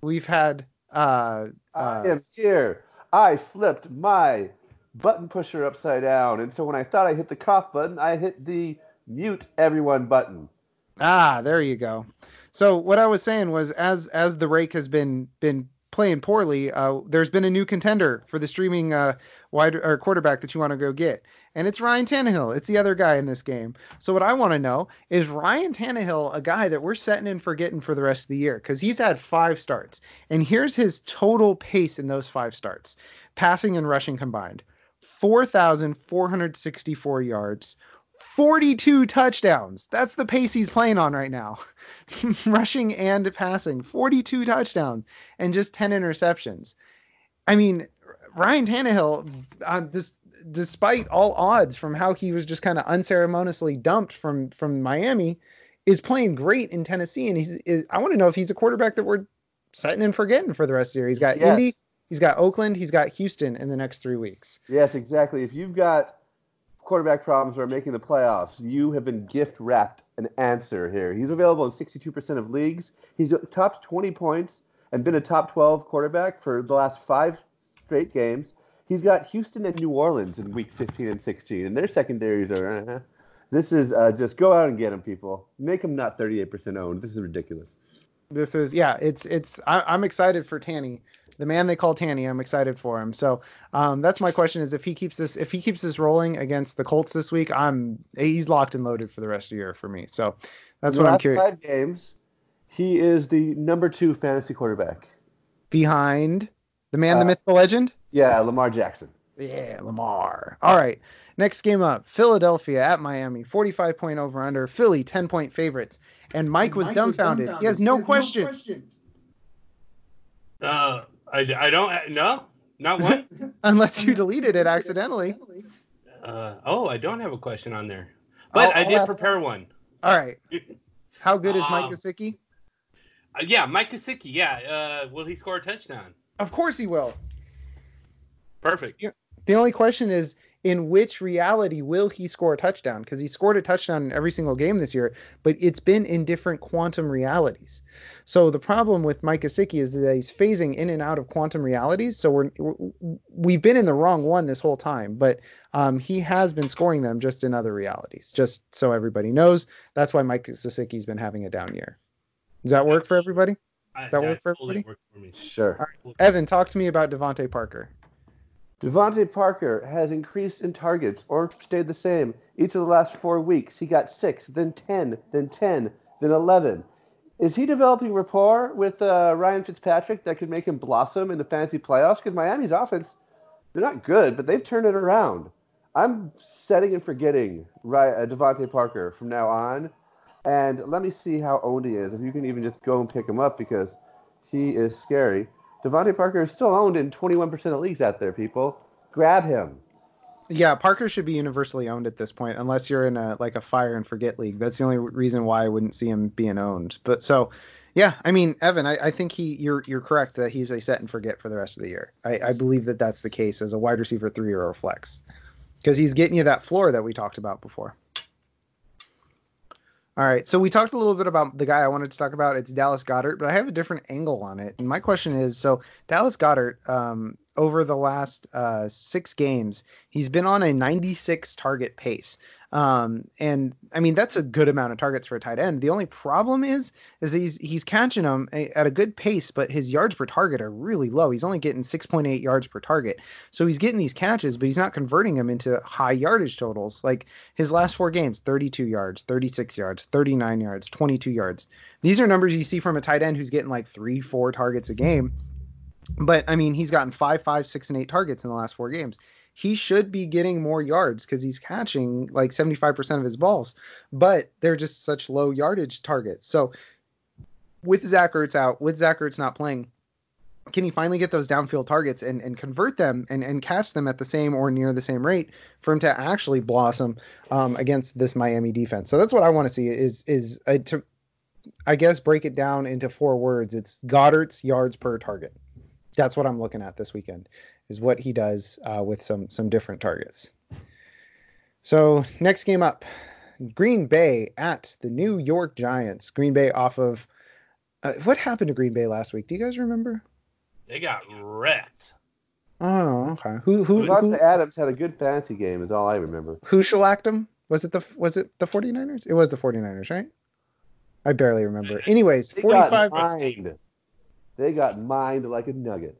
[SPEAKER 1] we've had uh, uh
[SPEAKER 3] I am here. I flipped my button pusher upside down, and so when I thought I hit the cough button, I hit the mute everyone button.
[SPEAKER 1] Ah, there you go. So what I was saying was, as as the rake has been been playing poorly, uh, there's been a new contender for the streaming uh, wide or quarterback that you want to go get, and it's Ryan Tannehill. It's the other guy in this game. So what I want to know is Ryan Tannehill a guy that we're setting and forgetting for the rest of the year because he's had five starts, and here's his total pace in those five starts, passing and rushing combined, four thousand four hundred sixty-four yards. 42 touchdowns. That's the pace he's playing on right now. Rushing and passing. 42 touchdowns and just 10 interceptions. I mean, Ryan Tannehill, uh, this, despite all odds from how he was just kind of unceremoniously dumped from from Miami, is playing great in Tennessee. And he's is, I want to know if he's a quarterback that we're setting and forgetting for the rest of the year. He's got yes. Indy, He's got Oakland. He's got Houston in the next three weeks.
[SPEAKER 3] Yes, exactly. If you've got quarterback problems or making the playoffs, you have been gift wrapped an answer here. He's available in 62% of leagues. He's topped 20 points and been a top 12 quarterback for the last five straight games. He's got Houston and New Orleans in week 15 and 16, and their secondaries are. Uh, this is uh, just go out and get him, people. Make him not 38% owned. This is ridiculous.
[SPEAKER 1] This is yeah. It's it's. I, am excited for Tanny, the man they call Tanny. I'm excited for him. So um, that's my question: is if he keeps this if he keeps this rolling against the Colts this week, I'm he's locked and loaded for the rest of the year for me. So that's what I'm curious.
[SPEAKER 3] Five games, he is the number two fantasy quarterback
[SPEAKER 1] behind the man, uh, the myth, the legend.
[SPEAKER 3] Yeah, Lamar Jackson.
[SPEAKER 1] Yeah, Lamar. All right. Next game up Philadelphia at Miami, 45 point over under. Philly, 10 point favorites. And Mike, and was, Mike dumbfounded. was, dumbfounded. He has no, he has question. no question.
[SPEAKER 2] Uh, I, I don't, no, not one.
[SPEAKER 1] Unless you deleted it accidentally.
[SPEAKER 2] Uh, oh, I don't have a question on there. But I'll, I did prepare one.
[SPEAKER 1] All right. How good is Mike um,
[SPEAKER 2] Uh, yeah, Mike Gesicki. Yeah. Uh, will he score a touchdown?
[SPEAKER 1] Of course he will.
[SPEAKER 2] Perfect.
[SPEAKER 1] The only question is in which reality will he score a touchdown? Because he scored a touchdown in every single game this year, but it's been in different quantum realities. So the problem with Mike Gesicki is that he's phasing in and out of quantum realities. So we're, we've been in the wrong one this whole time, but um, he has been scoring them just in other realities. Just so everybody knows, that's why Mike Gesicki's been having a down year. Does that work for everybody? Does that work for everybody?
[SPEAKER 2] For me.
[SPEAKER 3] Sure.
[SPEAKER 1] Evan, talk to me about DeVante Parker.
[SPEAKER 3] DeVante Parker has increased in targets or stayed the same each of the last four weeks. He got six, then 10, then 10, then 11. Is he developing rapport with uh, Ryan Fitzpatrick that could make him blossom in the fantasy playoffs? Because Miami's offense, they're not good, but they've turned it around. I'm setting and forgetting right, uh, DeVante Parker from now on. And let me see how owned he is. If you can even just go and pick him up because he is scary. DeVante Parker is still owned in 21% of leagues out there, people. Grab him.
[SPEAKER 1] Yeah, Parker should be universally owned at this point, unless you're in a like a fire and forget league. That's the only reason why I wouldn't see him being owned. But so, yeah, I mean, Evan, I, I think he you're you're correct that he's a set and forget for the rest of the year. I, I believe that that's the case as a wide receiver three or a flex, because he's getting you that floor that we talked about before. All right. So we talked a little bit about the guy I wanted to talk about. It's Dallas Goedert, but I have a different angle on it. And my question is so Dallas Goedert, um, over the last uh, six games, he's been on a 96 target pace. Um, and I mean that's a good amount of targets for a tight end. The only problem is is he's he's catching them at a good pace, but his yards per target are really low. He's only getting 6.8 yards per target. So he's getting these catches, but he's not converting them into high yardage totals. Like his last four games, 32 yards, 36 yards, 39 yards, 22 yards. These are numbers you see from a tight end who's getting like three, four targets a game. But I mean, he's gotten five, five, six, and eight targets in the last four games he should be getting more yards because he's catching like 75% of his balls, but they're just such low yardage targets. So with Zach Ertz out, with Zach Ertz not playing, can he finally get those downfield targets and, and convert them and, and catch them at the same or near the same rate for him to actually blossom um, against this Miami defense? So that's what I want to see is is a, to I guess break it down into four words. It's Goedert's yards per target. That's what I'm looking at this weekend is what he does uh, with some some different targets. So next game up, Green Bay at the New York Giants. Green Bay off of uh, what happened to Green Bay last week? Do you guys remember?
[SPEAKER 2] They got wrecked.
[SPEAKER 1] Oh, okay. Who who,
[SPEAKER 3] who Adams had a good fantasy game is all I remember.
[SPEAKER 1] Who shellacked him? Was it the was it the 49ers? It was the 49ers, right? I barely remember. Anyways, they 45
[SPEAKER 3] got mined. They got mined like a nugget.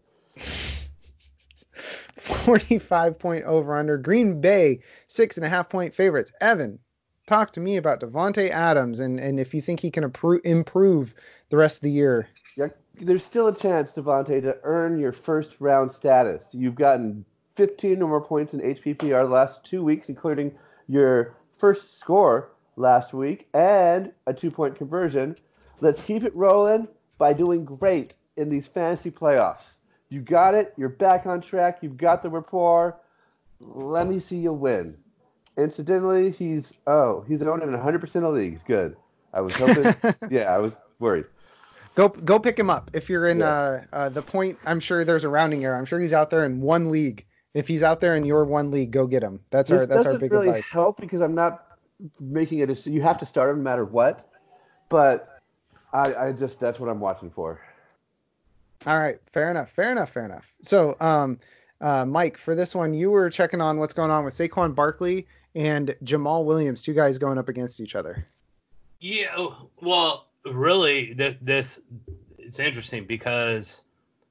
[SPEAKER 1] 45 point over under. Green Bay, six and a half point favorites. Evan, talk to me about Davante Adams and, and if you think he can improve the rest of the year.
[SPEAKER 3] Yeah, there's still a chance, Davante, to earn your first round status. You've gotten 15 or more points in HPPR the last two weeks, including your first score last week and a two point conversion. Let's keep it rolling by doing great in these fantasy playoffs. You got it. You're back on track. You've got the rapport. Let me see you win. Incidentally, he's oh, he's owned in 100% of leagues. Good. I was hoping. yeah, I was worried.
[SPEAKER 1] Go go pick him up if you're in yeah. uh, uh, the point. I'm sure there's a rounding error. I'm sure he's out there in one league. If he's out there in your one league, go get him. That's this our that's our big
[SPEAKER 3] really
[SPEAKER 1] advice.
[SPEAKER 3] Help because I'm not making a. You have to start him no matter what. But I, I just that's what I'm watching for.
[SPEAKER 1] All right, fair enough, fair enough, fair enough. So, um, uh, Mike, for this one, you were checking on what's going on with Saquon Barkley and Jamaal Williams, two guys going up against each other.
[SPEAKER 2] Yeah, well, really, th- this it's interesting because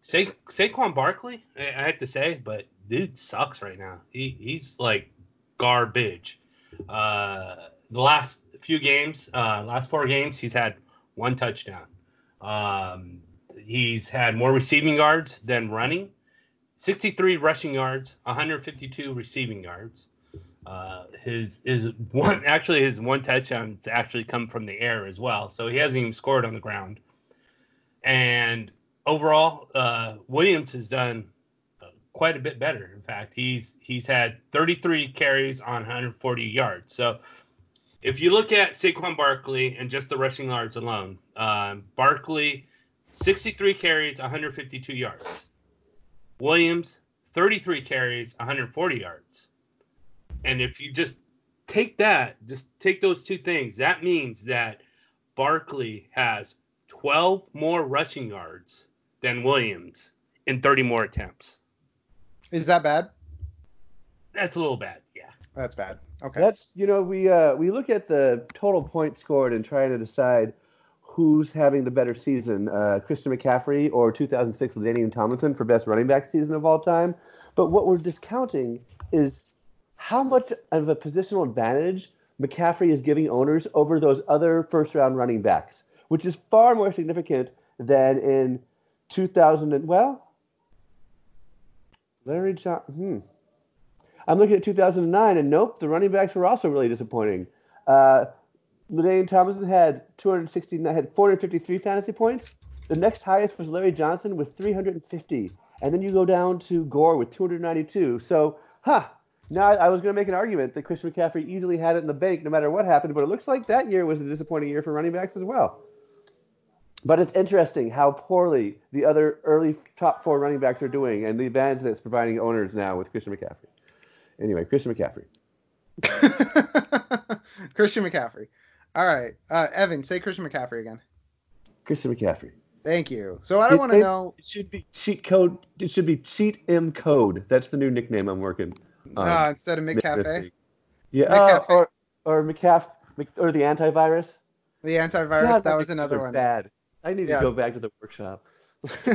[SPEAKER 2] Sa- Saquon Barkley, I have to say, but dude sucks right now. He he's like garbage. Uh, the last few games, uh, last four games, he's had one touchdown. Um, he's had more receiving yards than running. 63 rushing yards, 152 receiving yards. Uh, his his one actually his one touchdown to actually come from the air as well. So he hasn't even scored on the ground. And overall, uh, Williams has done uh, quite a bit better. In fact, he's he's had 33 carries on 140 yards. So if you look at Saquon Barkley and just the rushing yards alone, um, Barkley 63 carries, 152 yards. Williams 33 carries, 140 yards. And if you just take that, just take those two things, that means that Barkley has 12 more rushing yards than Williams in 30 more attempts.
[SPEAKER 1] Is that bad?
[SPEAKER 2] That's a little bad, yeah.
[SPEAKER 1] That's bad. Okay.
[SPEAKER 3] That's you know we uh, we look at the total points scored and try to decide who's having the better season, uh, Christian McCaffrey or 2006 LaDainian Tomlinson for best running back season of all time. But what we're discounting is how much of a positional advantage McCaffrey is giving owners over those other first round running backs, which is far more significant than in 2000 and well, Larry John. Hmm. I'm looking at 2009, and nope, the running backs were also really disappointing. Uh, LaDainian Tomlinson had 260, had 453 fantasy points. The next highest was Larry Johnson with 350, and then you go down to Gore with 292. So, huh, now, I was going to make an argument that Christian McCaffrey easily had it in the bank no matter what happened, but it looks like that year was a disappointing year for running backs as well. But it's interesting how poorly the other early top four running backs are doing and the advantage that's providing owners now with Christian McCaffrey. Anyway, Christian McCaffrey.
[SPEAKER 1] Christian McCaffrey. All right. Uh, Evan, say Christian McCaffrey again.
[SPEAKER 3] Christian McCaffrey.
[SPEAKER 1] Thank you. So I don't want to know.
[SPEAKER 3] It should be cheat code. It should be cheat M code. That's the new nickname I'm working.
[SPEAKER 1] Um, uh, instead of McCafe.
[SPEAKER 3] Yeah, uh, or or McCafe or the antivirus.
[SPEAKER 1] The antivirus. God, that was another one.
[SPEAKER 3] Bad. I need yeah. to go back to the workshop.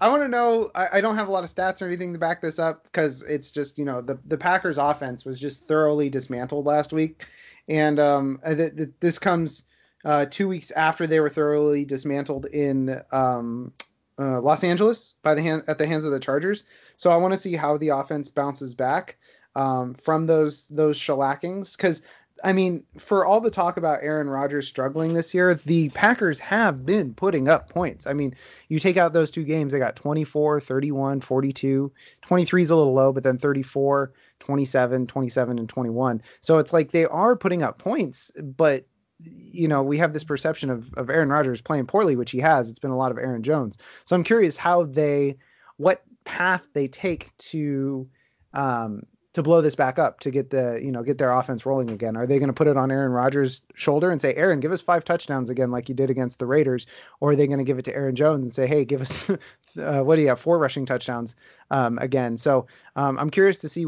[SPEAKER 1] I want to know. I, I, don't have a lot of stats or anything to back this up because it's just you know the the Packers' offense was just thoroughly dismantled last week, and um, th- uh, th- this comes uh, two weeks after they were thoroughly dismantled in um, uh, Los Angeles by the hand at the hands of the Chargers. So I want to see how the offense bounces back um, from those those shellackings because I mean, for all the talk about Aaron Rodgers struggling this year, the Packers have been putting up points. I mean, you take out those two games, they got 24, 31, 42. 23 is a little low, but then 34, 27, 27, and 21. So it's like they are putting up points, but you know, we have this perception of, of Aaron Rodgers playing poorly, which he has. It's been a lot of Aaron Jones. So I'm curious how they, what path they take to, um, to blow this back up to get the you know get their offense rolling again. Are they going to put it on Aaron Rodgers' shoulder and say, Aaron, give us five touchdowns again like you did against the Raiders, or are they going to give it to Aaron Jones and say, Hey, give us uh, what do you have four rushing touchdowns um, again? So um, I'm curious to see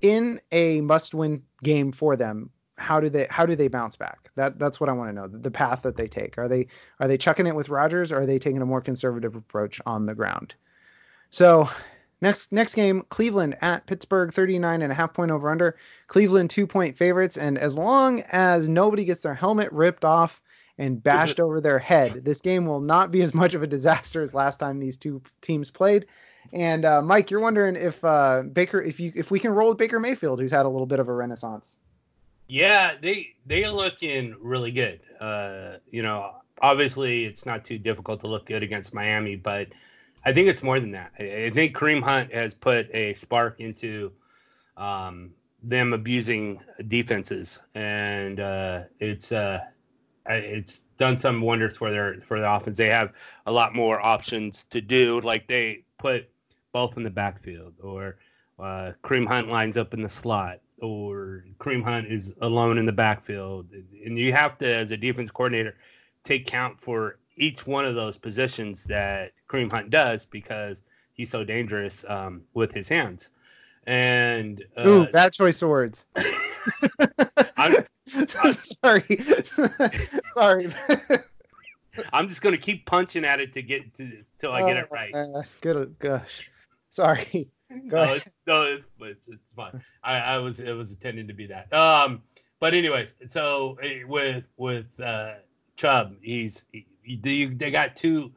[SPEAKER 1] in a must-win game for them how do they how do they bounce back? That that's what I want to know. The path that they take. Are they are they chucking it with Rodgers or are they taking a more conservative approach on the ground? So next next game, Cleveland at Pittsburgh, 39 and a half point over under. Cleveland two point favorites, and as long as nobody gets their helmet ripped off and bashed over their head, this game will not be as much of a disaster as last time these two teams played. And uh, Mike, you're wondering if uh, Baker, if you if we can roll with Baker Mayfield, who's had a little bit of a renaissance.
[SPEAKER 2] Yeah, they they are looking really good. Uh, you know, obviously it's not too difficult to look good against Miami, but I think it's more than that. I, think Kareem Hunt has put a spark into um, them abusing defenses, and uh, it's uh, it's done some wonders for their for the offense. They have a lot more options to do. Like they put both in the backfield, or uh, Kareem Hunt lines up in the slot, or Kareem Hunt is alone in the backfield, and you have to, as a defense coordinator, take count for each one of those positions that Kareem Hunt does because he's so dangerous um, with his hands. And
[SPEAKER 1] uh, ooh, bad choice of words. I'm, I'm sorry, sorry.
[SPEAKER 2] I'm just gonna keep punching at it to get to till I get it right. Uh,
[SPEAKER 1] good gosh, sorry. Go
[SPEAKER 2] no, it's, no, it's, it's, fine. I, I was it was intending to be that. Um, but anyways, so eh, with with uh, Chubb, he's he, they got two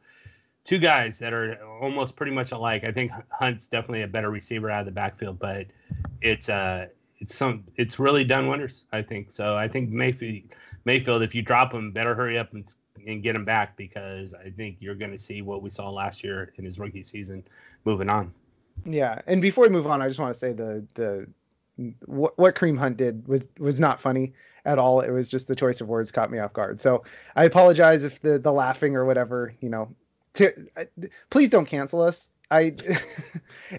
[SPEAKER 2] two guys that are almost pretty much alike. I think Hunt's definitely a better receiver out of the backfield, but it's uh it's some it's really done wonders. I think so. I think Mayfield Mayfield, if you drop him, better hurry up and and get him back because I think you're going to see what we saw last year in his rookie season moving on.
[SPEAKER 1] Yeah, and before we move on, I just want to say the the what what Kareem Hunt did was was not funny at all. It was just the choice of words caught me off guard. So I apologize if the the laughing or whatever, you know, to, please don't cancel us. I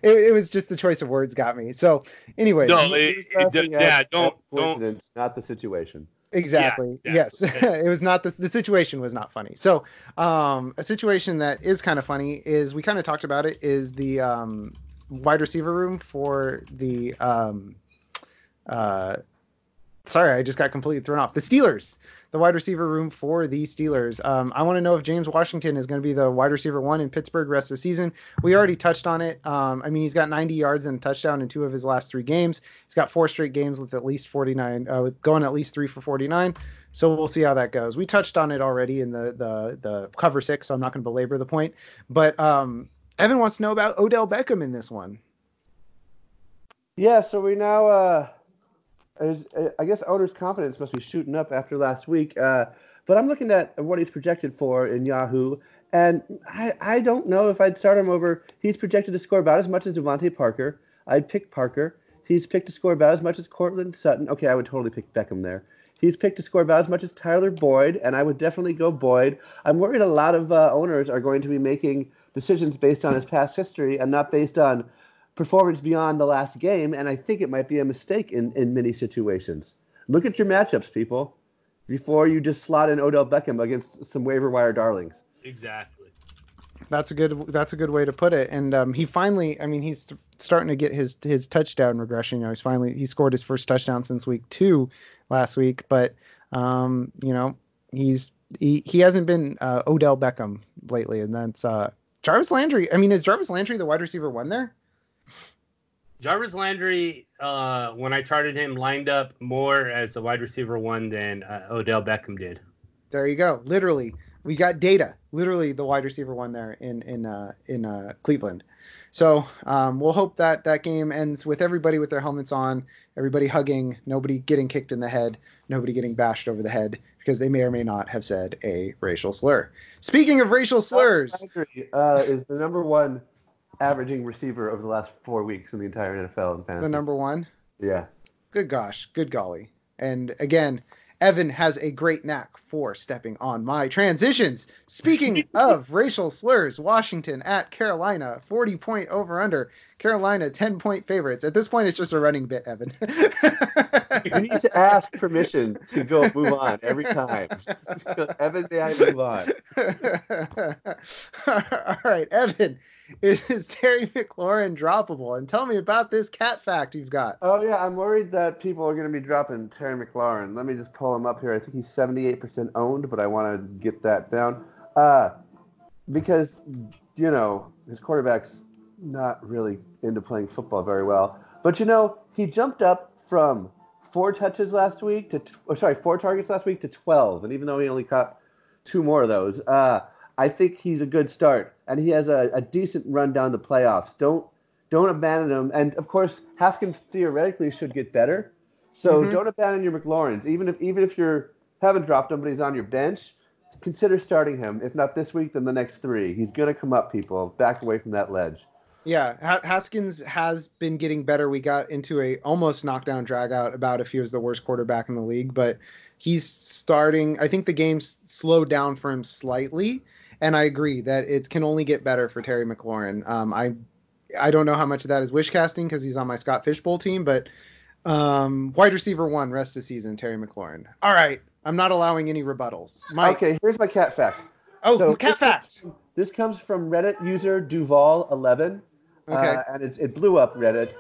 [SPEAKER 1] it, it, was just the choice of words got me. So anyway,
[SPEAKER 2] no, it, it, yeah, don't don't
[SPEAKER 3] not the situation.
[SPEAKER 1] Exactly. Yeah, yes, it was not the the situation was not funny. So um, a situation that is kind of funny is we kind of talked about it is the um, wide receiver room for the um, uh, sorry, I just got completely thrown off. The Steelers the wide receiver room for the Steelers. Um, I want to know if James Washington is going to be the wide receiver one in Pittsburgh rest of the season. We already touched on it. Um, I mean, he's got 90 yards and a touchdown in two of his last three games. He's got four straight games with at least 49, uh, with going at least three for 49. So we'll see how that goes. We touched on it already in the the the cover six, so I'm not going to belabor the point. But um, Evan wants to know about Odell Beckham in this one.
[SPEAKER 3] Yeah, so we now uh, I guess owner's confidence must be shooting up after last week. Uh, but I'm looking at what he's projected for in Yahoo, and I, I don't know if I'd start him over. He's projected to score about as much as DeVante Parker. I'd pick Parker. He's picked to score about as much as Courtland Sutton. Okay, I would totally pick Beckham there. He's picked to score about as much as Tyler Boyd, and I would definitely go Boyd. I'm worried a lot of uh, owners are going to be making decisions based on his past history and not based on performance beyond the last game, and I think it might be a mistake in, in many situations. Look at your matchups, people, before you just slot in Odell Beckham against some waiver wire darlings.
[SPEAKER 2] Exactly.
[SPEAKER 1] That's a good. That's a good way to put it. And um, he finally, I mean, he's starting to get his his touchdown regression. You know, he's finally he scored his first touchdown since week two last week. But um, you know, he's he, he hasn't been uh, Odell Beckham lately, and that's uh, Jarvis Landry. I mean, is Jarvis Landry the wide receiver one there?
[SPEAKER 2] Jarvis Landry, uh, when I charted him, lined up more as a wide receiver one than uh, Odell Beckham did.
[SPEAKER 1] There you go. Literally, we got data. Literally, the wide receiver one there in in uh, in uh, Cleveland. So um, we'll hope that that game ends with everybody with their helmets on, everybody hugging, nobody getting kicked in the head, nobody getting bashed over the head because they may or may not have said a racial slur. Speaking of racial slurs,
[SPEAKER 3] uh, is the number one averaging receiver over the last four weeks in the entire NFL in fantasy.
[SPEAKER 1] The number one.
[SPEAKER 3] Yeah.
[SPEAKER 1] Good gosh, good golly. And again, Evan has a great knack for stepping on my transitions. Speaking of racial slurs, Washington at Carolina, 40 point over under. Carolina, 10 point favorites. At this point, it's just a running bit, Evan.
[SPEAKER 3] you need to ask permission to go move on every time. Evan, may I move on?
[SPEAKER 1] All right, Evan, is Terry McLaurin droppable? And tell me about this cat fact you've got.
[SPEAKER 3] Oh yeah, I'm worried that people are going to be dropping Terry McLaurin. Let me just pull him up here. I think he's 78% owned, but I want to get that down. Uh, because you know his quarterback's not really into playing football very well. But you know he jumped up from four touches last week to oh, sorry four targets last week to 12, and even though he only caught two more of those, uh, I think he's a good start, and he has a, a decent run down the playoffs. Don't don't abandon him. And of course, Haskins theoretically should get better. So mm-hmm. don't abandon your McLaurins, even if even if you haven't dropped him, but he's on your bench. Consider starting him. If not this week, then the next three. He's gonna come up, people. Back away from that ledge.
[SPEAKER 1] Yeah, Haskins has been getting better. We got into a almost knockdown drag out about if he was the worst quarterback in the league, but he's starting. I think the game's slowed down for him slightly, and I agree that it can only get better for Terry McLaurin. Um, I I don't know how much of that is wish casting because he's on my Scott Fish Bowl team, but um, wide receiver one rest of season Terry McLaurin. All right, I'm not allowing any rebuttals.
[SPEAKER 3] Mike, okay, here's my cat fact.
[SPEAKER 1] Oh, so cat fact.
[SPEAKER 3] This comes from Reddit user Duval11. Okay. Uh, and it, it blew up Reddit.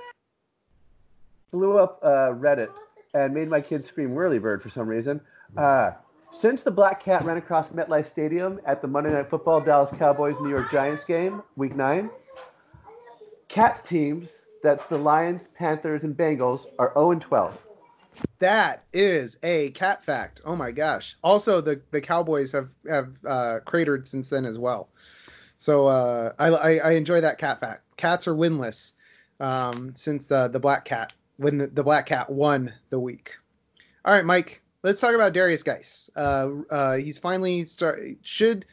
[SPEAKER 3] Blew up uh, Reddit and made my kids scream whirlybird for some reason. Uh, since the Black Cat ran across MetLife Stadium at the Monday Night Football Dallas Cowboys New York Giants game, week nine, Cats teams, that's the Lions, Panthers, and Bengals, are 0 and 12.
[SPEAKER 1] That is a cat fact. Oh my gosh. Also, the, the Cowboys have, have uh, cratered since then as well. So uh, I, I, I, enjoy that cat fact. Cats are winless um, since the, the Black Cat when the, the Black Cat won the week. All right, Mike, let's talk about Derrius Guice. Uh, uh, he's finally start should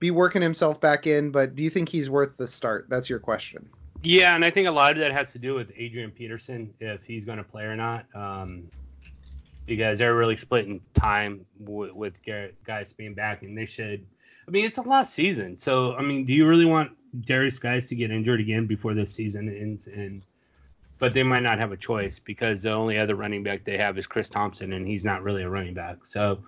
[SPEAKER 1] be working himself back in, but do you think he's worth the start? That's your question.
[SPEAKER 2] Yeah, and I think a lot of that has to do with Adrian Peterson if he's going to play or not. Um, because they're really splitting time with, with Guice being back, and they should. I mean, it's a last season, so I mean, do you really want Derrius Guice to get injured again before this season ends? And but they might not have a choice because the only other running back they have is Chris Thompson, and he's not really a running back. So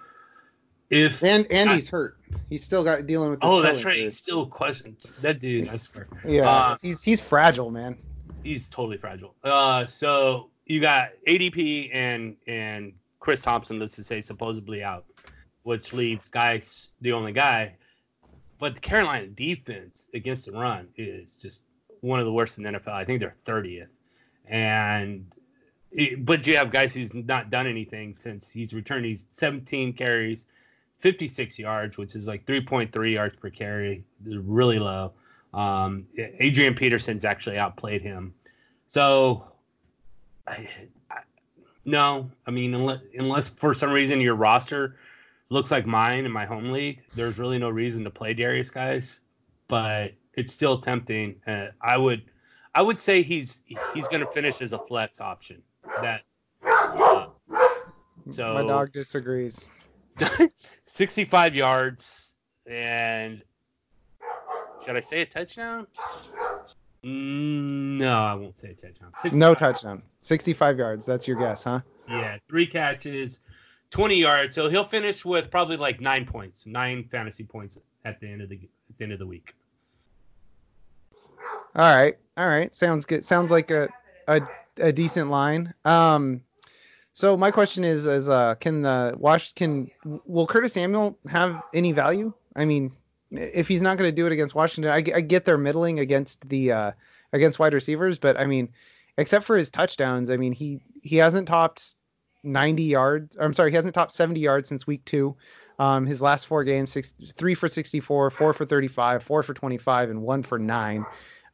[SPEAKER 2] if
[SPEAKER 1] and and he's hurt. He's still got dealing with.
[SPEAKER 2] oh, that's right. He's still questions. That dude, I swear.
[SPEAKER 1] Yeah, uh, he's he's fragile, man.
[SPEAKER 2] He's totally fragile. Uh, so you got ADP and and Chris Thompson. Let's just say supposedly out, which leaves Guice the only guy. But the Carolina defense against the run is just one of the worst in the NFL. I think they're 30th, and but you have Guice who's not done anything since he's returned. He's 17 carries, 56 yards, which is like 3.3 yards per carry, really low. Um, Adrian Peterson's actually outplayed him. So, I, I, no, I mean, unless, unless for some reason your roster looks like mine in my home league, there's really no reason to play Derrius Guice, but it's still tempting. Uh, I would, I would say he's he's going to finish as a flex option. That. Uh,
[SPEAKER 1] so my dog disagrees.
[SPEAKER 2] 65 yards and should I say a touchdown? Mm, no, I won't say a touchdown.
[SPEAKER 1] No touchdown. 65 yards. That's your guess, huh?
[SPEAKER 2] Yeah, three catches, 20 yards. So he'll finish with probably like nine points, nine fantasy points at the end of the at the end of the week.
[SPEAKER 1] All right, all right. Sounds good. Sounds like a a, a decent line. Um, so my question is, is uh, can the Wash can will Curtis Samuel have any value? I mean, if he's not going to do it against Washington, I, I, get their middling against the uh, against wide receivers, but I mean, except for his touchdowns, I mean he he hasn't topped 90 yards. I'm sorry, he hasn't topped 70 yards since week two. Um, his last four games, six, three for 64, four for 35, four for 25, and one for nine.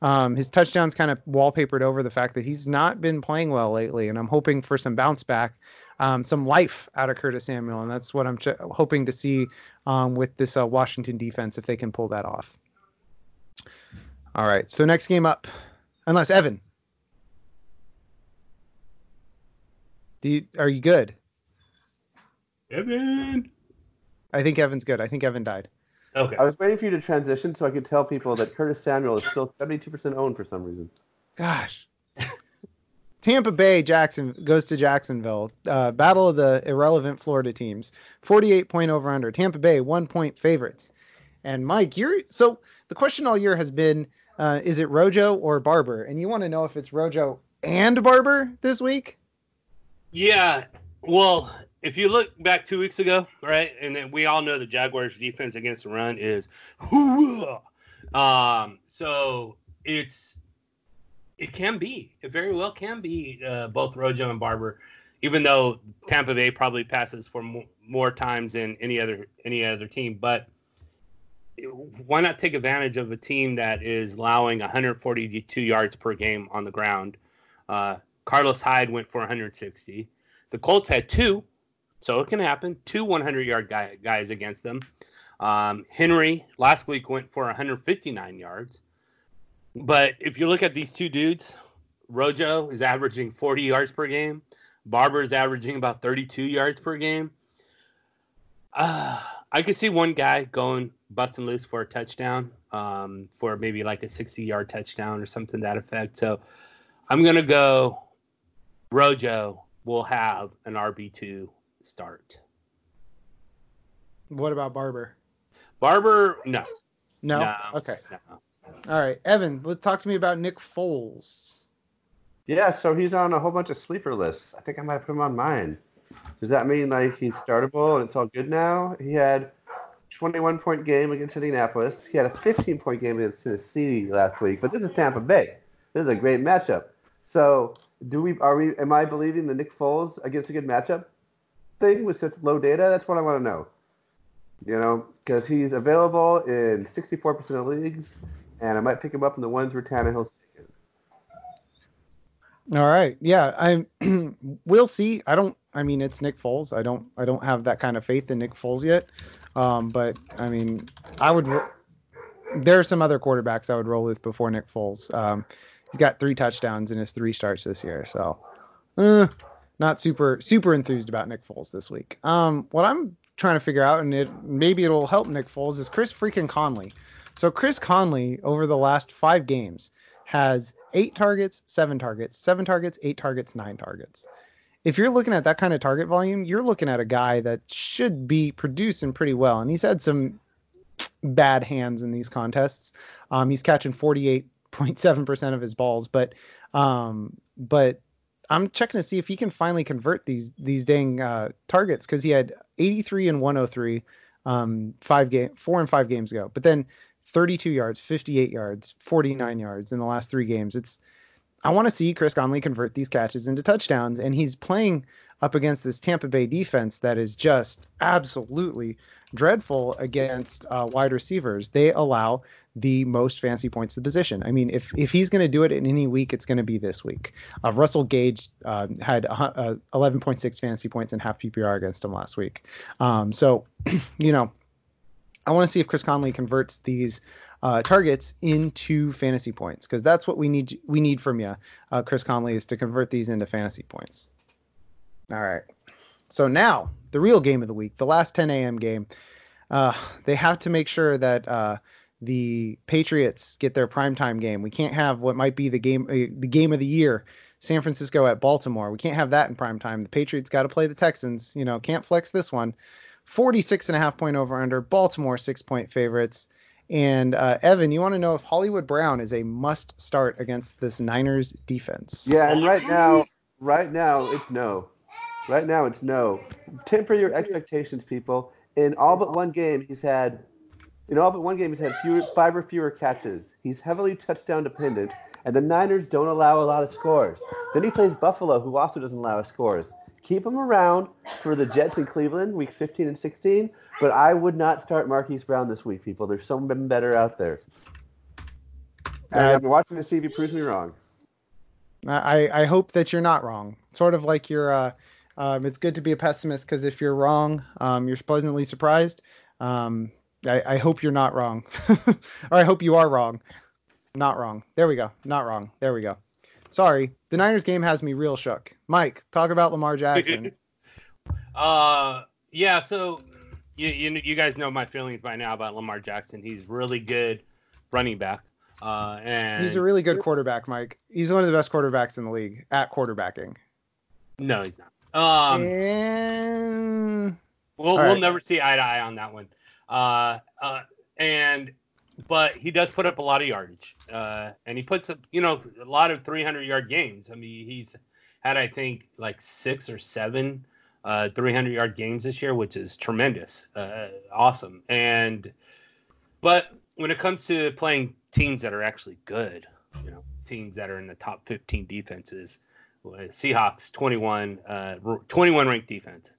[SPEAKER 1] Um, his touchdowns kind of wallpapered over the fact that he's not been playing well lately, and I'm hoping for some bounce back, um, some life out of Curtis Samuel, and that's what I'm ch- hoping to see um, with this uh, Washington defense if they can pull that off. All right, so next game up, unless Evan, do you, are you good?
[SPEAKER 2] Evan,
[SPEAKER 1] I think Evan's good. I think Evan died.
[SPEAKER 3] Okay. I was waiting for you to transition so I could tell people that Curtis Samuel is still 72% owned for some reason.
[SPEAKER 1] Gosh. Tampa Bay Jackson goes to Jacksonville. Uh, battle of the irrelevant Florida teams. 48 point over under. Tampa Bay one point favorites. And Mike, you're so the question all year has been uh, is it Rojo or Barber? And you want to know if it's Rojo and Barber this week?
[SPEAKER 2] Yeah. Well, if you look back two weeks ago, right, and then we all know the Jaguars' defense against the run is, um, so it's it can be, it very well can be uh, both Rojo and Barber, even though Tampa Bay probably passes for more, more times than any other any other team, but why not take advantage of a team that is allowing 142 yards per game on the ground? Uh, Carlos Hyde went for 160. The Colts had two, so it can happen. Two 100 yard guy, guys against them. Um, Henry last week went for 159 yards. But if you look at these two dudes, Rojo is averaging 40 yards per game. Barber is averaging about 32 yards per game. Uh, I could see one guy going busting loose for a touchdown, um, for maybe like a 60 yard touchdown or something that effect. So I'm going to go Rojo will have an RB2 start.
[SPEAKER 1] What about Barber?
[SPEAKER 2] Barber, no.
[SPEAKER 1] No?
[SPEAKER 2] No.
[SPEAKER 1] Okay.
[SPEAKER 2] no.
[SPEAKER 1] All right. Evan, let's talk to me about Nick Foles.
[SPEAKER 3] Yeah, so he's on a whole bunch of sleeper lists. I think I might put him on mine. Does that mean like he's startable and it's all good now? He had 21 point game against Indianapolis. He had a 15 point game against Tennessee last week, but this is Tampa Bay. This is a great matchup. So, do we are we am I believing the Nick Foles against a good matchup thing with such low data? That's what I want to know. You know, because he's available in 64% of leagues, and I might pick him up in the ones where Tannehill's taken.
[SPEAKER 1] All right. Yeah, I'm we'll see. I don't I mean it's Nick Foles. I don't I don't have that kind of faith in Nick Foles yet. Um, but I mean, I would there are some other quarterbacks I would roll with before Nick Foles. Um, he's got three touchdowns in his three starts this year, so uh, not super super enthused about Nick Foles this week. Um, what I'm trying to figure out, and it maybe it'll help Nick Foles, is Chris freaking Conley. So Chris Conley over the last five games has eight targets, seven targets, seven targets, eight targets, nine targets. If you're looking at that kind of target volume, you're looking at a guy that should be producing pretty well. And he's had some bad hands in these contests. Um, he's catching 48.7% of his balls, but um, but I'm checking to see if he can finally convert these these dang uh, targets because he had 83 and 103 um, five game four and five games ago, but then 32 yards, 58 yards, 49 yards in the last three games. It's I want to see Chris Conley convert these catches into touchdowns, and he's playing up against this Tampa Bay defense that is just absolutely dreadful against uh, wide receivers. They allow the most fancy points to the position. I mean, if if he's going to do it in any week, it's going to be this week. Uh, Russell Gage uh, had uh, 11.6 fantasy points and half PPR against him last week. Um, so, you know, I want to see if Chris Conley converts these uh, targets into fantasy points because that's what we need. We need from you, uh, Chris Conley, is to convert these into fantasy points. All right. So now the real game of the week, the last 10 a.m. game. Uh, they have to make sure that uh, the Patriots get their primetime game. We can't have what might be the game uh, the game of the year, San Francisco at Baltimore. We can't have that in prime time. The Patriots got to play the Texans. You know, can't flex this one. 46 and a half point over under. Baltimore six point favorites. And uh, Evan, you want to know if Hollywood Brown is a must start against this Niners defense?
[SPEAKER 3] Yeah, and right now, right now it's no. Right now it's no. Temper your expectations, people. In all but one game, he's had in all but one game he's had fewer, five or fewer catches. He's heavily touchdown dependent, and the Niners don't allow a lot of scores. Then he plays Buffalo, who also doesn't allow scores. Keep him around for the Jets in Cleveland, week 15 and 16, but I would not start Marquise Brown this week, people. There's someone better out there. And
[SPEAKER 1] Uh,
[SPEAKER 3] I'm watching to see if he proves me wrong.
[SPEAKER 1] I, I hope that you're not wrong. Sort of like you're. Uh, um, it's good to be a pessimist because if you're wrong, um, you're pleasantly surprised. Um, I, I hope you're not wrong, or I hope you are wrong. Not wrong. There we go. Not wrong. There we go. Sorry, the Niners game has me real shook. Mike, talk about Lamar Jackson.
[SPEAKER 2] Uh, yeah. So you, you you guys know my feelings by now about Lamar Jackson. He's really good running back. Uh, and
[SPEAKER 1] He's a really good quarterback, Mike. He's one of the best quarterbacks in the league at quarterbacking.
[SPEAKER 2] no, he's not. Um,
[SPEAKER 1] and
[SPEAKER 2] we'll
[SPEAKER 1] all
[SPEAKER 2] we'll
[SPEAKER 1] right.
[SPEAKER 2] never see eye to eye on that one. Uh, uh, and but he does put up a lot of yardage. Uh, and he puts up you know a lot of 300 yard games. I mean, he's had I think like six or seven uh 300 yard games this year, which is tremendous, uh, awesome. And but when it comes to playing teams that are actually good, you know, teams that are in the top 15 defenses, well, Seahawks 21 uh 21 ranked defense,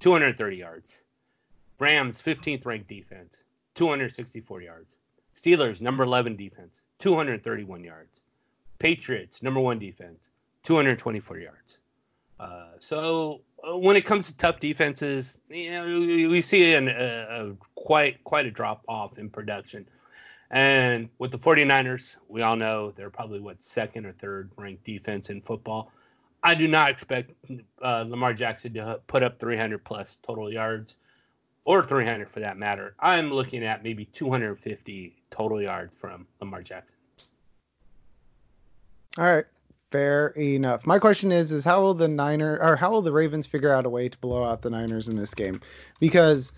[SPEAKER 2] 230 yards. Rams 15th ranked defense, 264 yards. Steelers number 11 defense, 231 yards. Patriots number 1 defense, 224 yards. Uh, so uh, when it comes to tough defenses, you know, we, we see an, a, a quite quite a drop off in production. And with the 49ers, we all know they're probably what second or third ranked defense in football. I do not expect uh, Lamar Jackson to put up 300 plus total yards. or 300 for that matter. I'm looking at maybe 250 total yards from Lamar Jackson.
[SPEAKER 1] All right. Fair enough. My question is: Is how will the Niner or how will the Ravens figure out a way to blow out the Niners in this game? Because,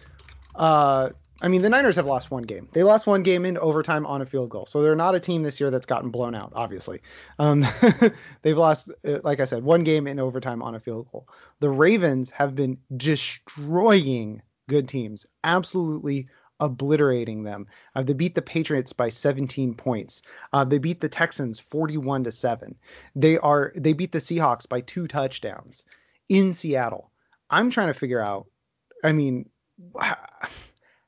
[SPEAKER 1] uh, I mean, the Niners have lost one game. They lost one game in overtime on a field goal, so they're not a team this year that's gotten blown out. Obviously, um, they've lost, uh, like I said, one game in overtime on a field goal. The Ravens have been destroying good teams, absolutely obliterating them. Uh, they beat the Patriots by 17 points. Uh, they beat the Texans 41 to 7. They are they beat the Seahawks by two touchdowns in Seattle. I'm trying to figure out I mean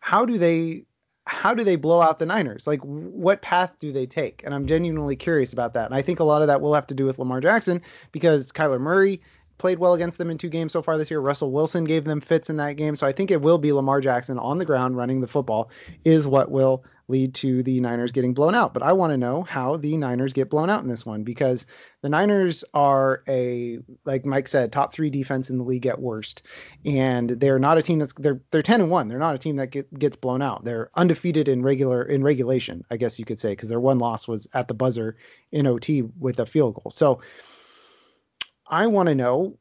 [SPEAKER 1] how, do they how do they blow out the Niners? Like what path do they take? And I'm genuinely curious about that. And I think a lot of that will have to do with Lamar Jackson because Kyler Murray played well against them in two games so far this year. Russell Wilson gave them fits in that game. So I think it will be Lamar Jackson on the ground running the football is what will lead to the Niners getting blown out. But I want to know how the Niners get blown out in this one because the Niners are a like Mike said, top 3 defense in the league at worst. And they're not a team that's they're they're 10 and 1. They're not a team that get, gets blown out. They're undefeated in regular in regulation, I guess you could say, because their one loss was at the buzzer in OT with a field goal. So I want to know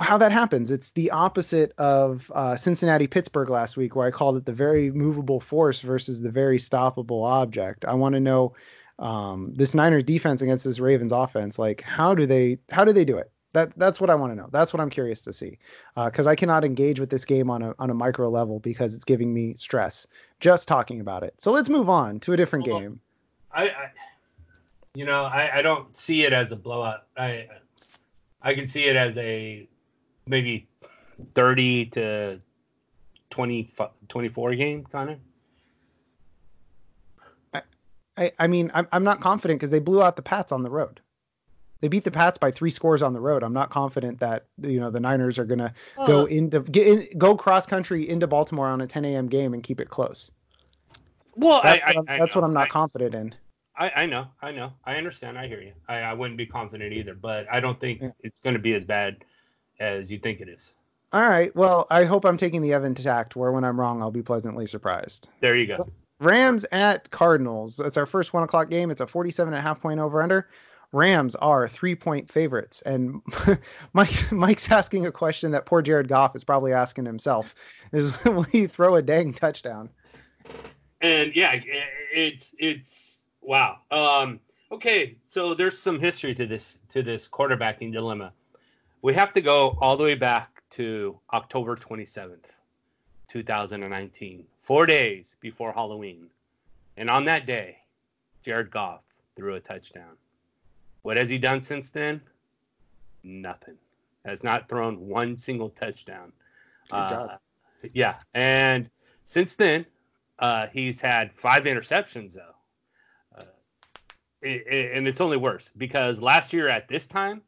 [SPEAKER 1] how that happens. It's the opposite of uh, Cincinnati Pittsburgh last week, where I called it the very movable force versus the very stoppable object. I want to know um, this Niners defense against this Ravens offense. Like, how do they how do they do it? That that's what I want to know. That's what I'm curious to see, because uh, I cannot engage with this game on a on a micro level because it's giving me stress just talking about it. So let's move on to a different well, game.
[SPEAKER 2] I, I, you know, I, I don't see it as a blowout. I I can see it as a maybe 30 to 20, 24 game kind of.
[SPEAKER 1] I, I mean, I'm, I'm not confident because they blew out the Pats on the road. They beat the Pats by three scores on the road. I'm not confident that you know the Niners are gonna uh, go into get in, go cross country into Baltimore on a 10 a.m. game and keep it close.
[SPEAKER 2] Well,
[SPEAKER 1] that's,
[SPEAKER 2] I,
[SPEAKER 1] what, I'm, that's what I'm not confident in.
[SPEAKER 2] I, I know, I know, I understand. I hear you. I, I wouldn't be confident either, but I don't think yeah. it's going to be as bad as you think it is.
[SPEAKER 1] All right. Well, I hope I'm taking the Evan tact where when I'm wrong, I'll be pleasantly surprised.
[SPEAKER 2] There you go.
[SPEAKER 1] Rams at Cardinals. It's our first one o'clock game. It's a 47 and a half point over under. Rams are three point favorites. And Mike, Mike's asking a question that poor Jared Goff is probably asking himself is will he throw a dang touchdown?
[SPEAKER 2] And yeah, it's, it's, Wow. Um, okay, so there's some history to this to this quarterbacking dilemma. We have to go all the way back to October 27th, 2019, four days before Halloween. And on that day, Jared Goff threw a touchdown. What has he done since then? Nothing. Has not thrown one single touchdown. Uh, yeah, and since then, uh, he's had five interceptions though and it's only worse because last year at this time,